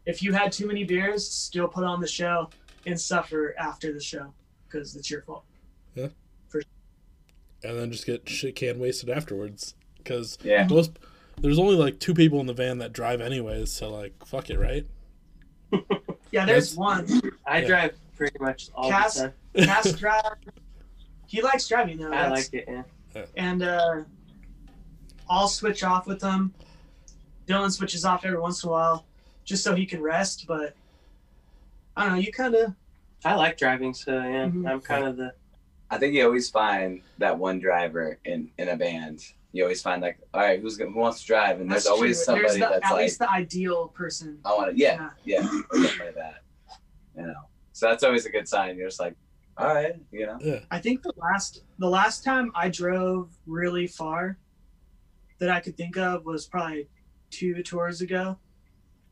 if you had too many beers, still put on the show and suffer after the show because it's your fault. Yeah. And then just get shit can wasted afterwards because Yeah. most there's only like two people in the van that drive anyways. So like, fuck it, right? Yeah, there's That's- one. I Yeah. drive pretty much all Cass- the time. Cass drive. He likes driving though. I that's- like it. Yeah. and uh, I'll switch off with him. Dylan switches off every once in a while, just so he can rest. But I don't know. You kind of I like driving, so yeah, Mhm. I'm kind of the I think you always find that one driver in in a band. You always find like, all right, who's gonna, who wants to drive? And there's always There's somebody the, that's at like, least the ideal person. I want to, yeah, yeah, or something like that. You know, so that's always a good sign. You're just like, all right, you know, Yeah, I think the last the last time I drove really far that I could think of was probably two tours ago,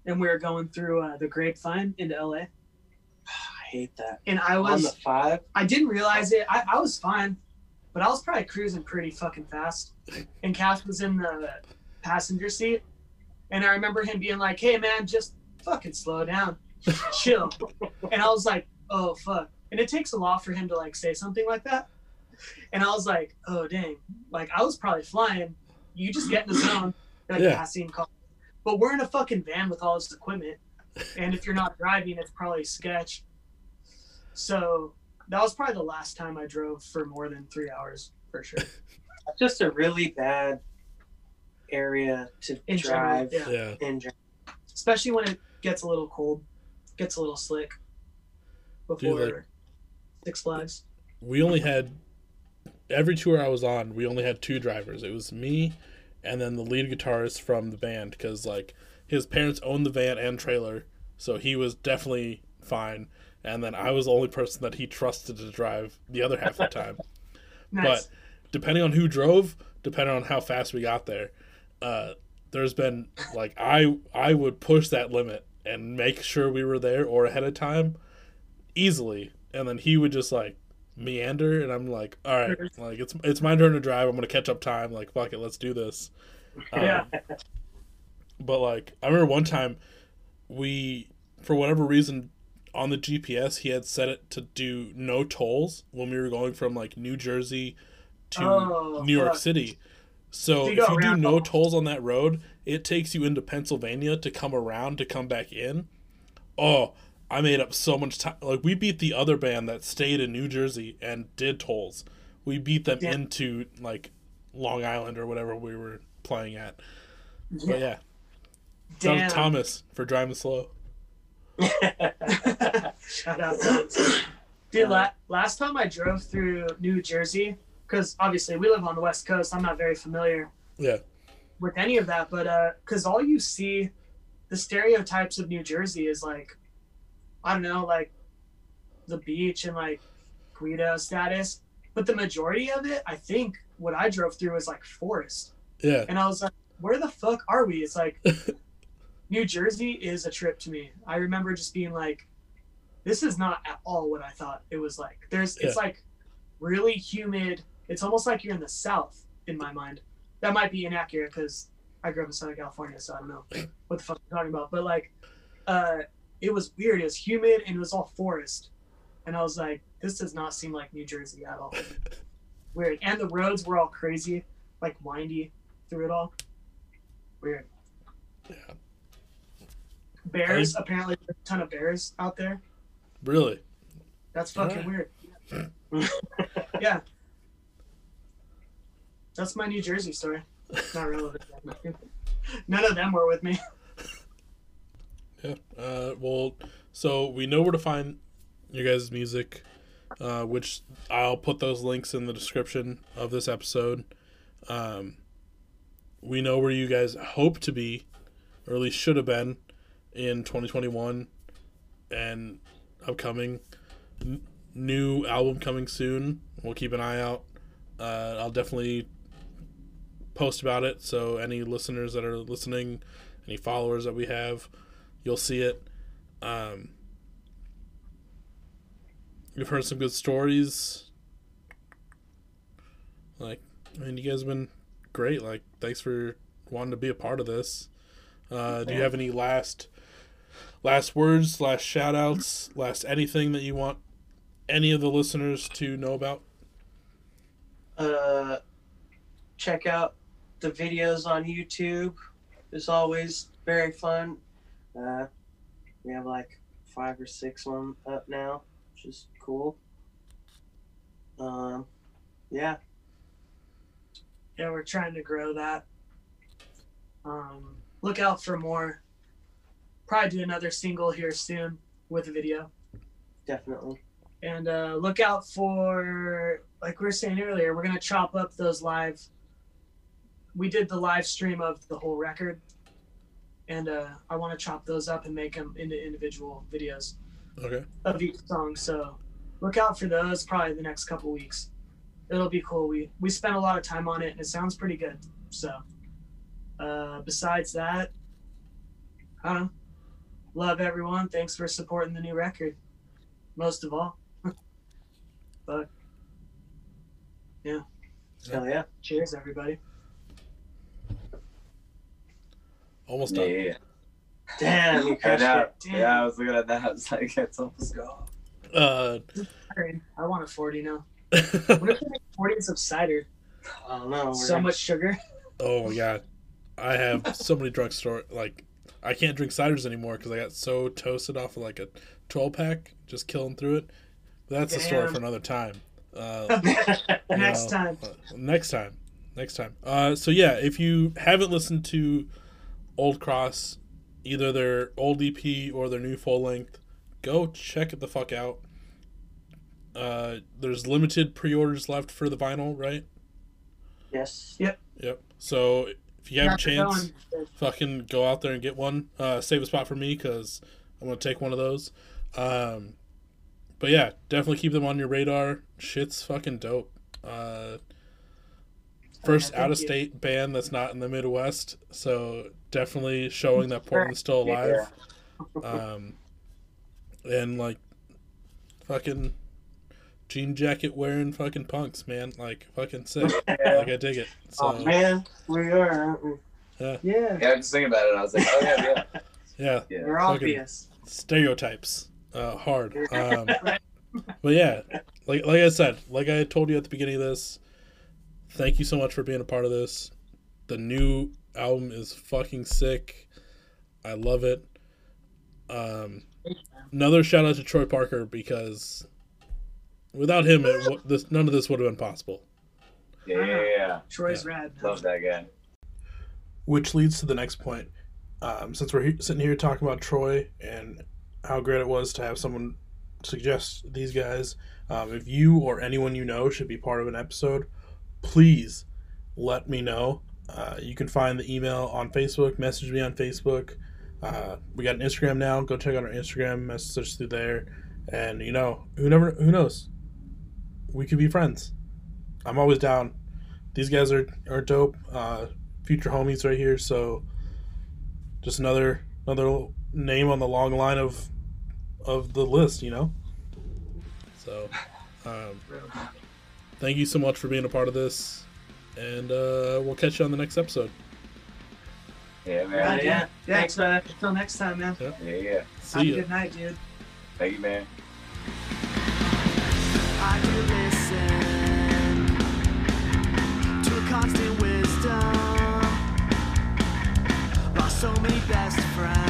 and we were going through uh, the Grapevine into LA, I hate that. and I On was the five, I didn't realize it. I, I was fine, but I was probably cruising pretty fucking fast, and Cass was in the passenger seat, and I remember him being like, "Hey man, just fucking slow down, chill," and I was like, "Oh fuck." And it takes a lot for him to like say something like that. And I was like, oh dang. Like I was probably flying. You just get in the zone, like Yeah. passing call. But we're in a fucking van with all this equipment. And if you're not driving, it's probably sketch. So that was probably the last time I drove for more than three hours for sure. it's just a really bad area to In general, drive yeah. yeah. in general. Especially when it gets a little cold, gets a little slick before like- Six Flags. We only had every tour I was on. We only had two drivers. It was me, and then the lead guitarist from the band because like his parents owned the van and trailer, so he was definitely fine. And then I was the only person that he trusted to drive the other half of the time. Nice. But depending on who drove, depending on how fast we got there, uh, there's been like I I would push that limit and make sure we were there or ahead of time easily, and then he would just like meander, and I'm like, all right, like it's it's my turn to drive. I'm gonna catch up time. Like fuck it, let's do this. Um, Yeah. But like I remember one time, we for whatever reason on the GPS he had set it to do no tolls when we were going from like New Jersey to Oh, New York fuck. City. So So you if you do no all- tolls on that road, it takes you into Pennsylvania to come around to come back in. Oh, I made up so much time. Like we beat the other band that stayed in New Jersey and did tolls. We beat them Yeah. into like Long Island or whatever we were playing at. Yeah. But yeah, to Thomas for driving slow. Shout out, Thomas. Dude, la- last time I drove through New Jersey, because obviously we live on the West Coast, I'm not very familiar Yeah, with any of that, but uh, because all you see, the stereotypes of New Jersey is like, I don't know, like the beach and like Guido status, but the majority of it, I think, what I drove through was like forest, yeah, and I was like, where the fuck are we? It's like New Jersey is a trip to me. I remember just being like, this is not at all what I thought it was like. There's it's like really humid. It's almost like you're in the South in my mind. That might be inaccurate because I grew up in Southern California, so I don't know what the fuck I'm talking about. But like, uh, it was weird. It was humid and it was all forest, and I was like, this does not seem like New Jersey at all. Weird. And the roads were all crazy, like windy through it all. Weird. Yeah. Bears. Apparently, there's a ton of bears out there. Really? That's fucking Alright. weird. yeah. That's my New Jersey story. Not relevant. None of them were with me. Yeah. Uh, well, so we know where to find your guys' music, uh, which I'll put those links in the description of this episode. Um, we know where you guys hope to be, or at least should have been, in 2021 and upcoming. N- new album coming soon. We'll keep an eye out. Uh, I'll definitely post about it. So any listeners that are listening, any followers that we have, you'll see it. Um, you've heard some good stories. Like, I mean, you guys have been great. Like, thanks for wanting to be a part of this. Uh, do you have any last last words, last shout outs, last anything that you want any of the listeners to know about? uh, check out the videos on YouTube. It's always very fun. Uh, we have like five or six of them up now, which is cool. Um, yeah, Yeah, we're trying to grow that. Um, look out for more. Probably do another single here soon with a video. definitely. And uh, look out for, like we were saying earlier, we're going to chop up those live. We did the live stream of the whole record. And uh, I want to chop those up and make them into individual videos Okay. of each song. So look out for those probably the next couple weeks. It'll be cool. We we spent a lot of time on it and it sounds pretty good. So uh, besides that, I don't know. Love everyone. Thanks for supporting the new record. Most of all. but yeah. Hell yeah. cheers everybody. Almost done. yeah, yeah. Damn, you I crushed know. it. Damn. Yeah, I was looking at that. I was like, it's almost gone. Uh, I want a 40 now. What if they make 40s of cider? I don't know. So we're- much sugar. oh my god, I have so many drugstore like I can't drink ciders anymore because I got so toasted off of like a 12 pack, just killing through it. But that's a story for another time. Uh, Next know, time. uh, next time. Next time. Uh, so yeah, if you haven't listened to Old Cross, either their old EP or their new full length, go check it the fuck out. Uh, there's limited pre-orders left for the vinyl, right? yes. Yep. Yep. So if you have a chance, fucking go out there and get one. Uh, save a spot for me because I'm gonna take one of those. Um, but yeah, definitely keep them on your radar. Shit's fucking dope. Uh, first out of state band that's not in the Midwest, so definitely showing that Portland's still alive. Um, and like, fucking jean jacket wearing fucking punks, man. Like fucking sick. like I dig it. So oh man, we are. aren't we? Yeah. Yeah. Yeah, I was just thinking about it. and I was like, oh yeah, yeah, yeah, yeah. We're Fucking- obvious. stereotypes uh, hard. Um, but yeah, like like I said, like I told you at the beginning of this, thank you so much for being a part of this. The new album is fucking sick. I love it. Um, another shout out to Troy Parker because without him, it, this none of this would have been possible. Yeah, yeah, yeah. Troy's rad. man. Love that guy. Which leads to the next point. Um, since we're he- sitting here talking about Troy and how great it was to have someone suggest these guys, um, if you or anyone you know should be part of an episode, please let me know. Uh, you can find the email on Facebook, message me on Facebook. Uh, we got an Instagram now. Go check out our Instagram, message us through there. And you know, who never who knows? We could be friends. I'm always down. These guys are, are dope. Uh, future homies right here. So just another another name on the long line of of the list, you know. So, um, thank you so much for being a part of this, and uh, we'll catch you on the next episode. Yeah, Yeah, man. yeah. yeah. yeah. Thanks, man. Until next time, man. Yeah, yeah. Have See a ya. good night, dude. Thank you, man. I do listen to a constant wisdom. Lost so many best friends.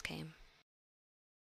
Came.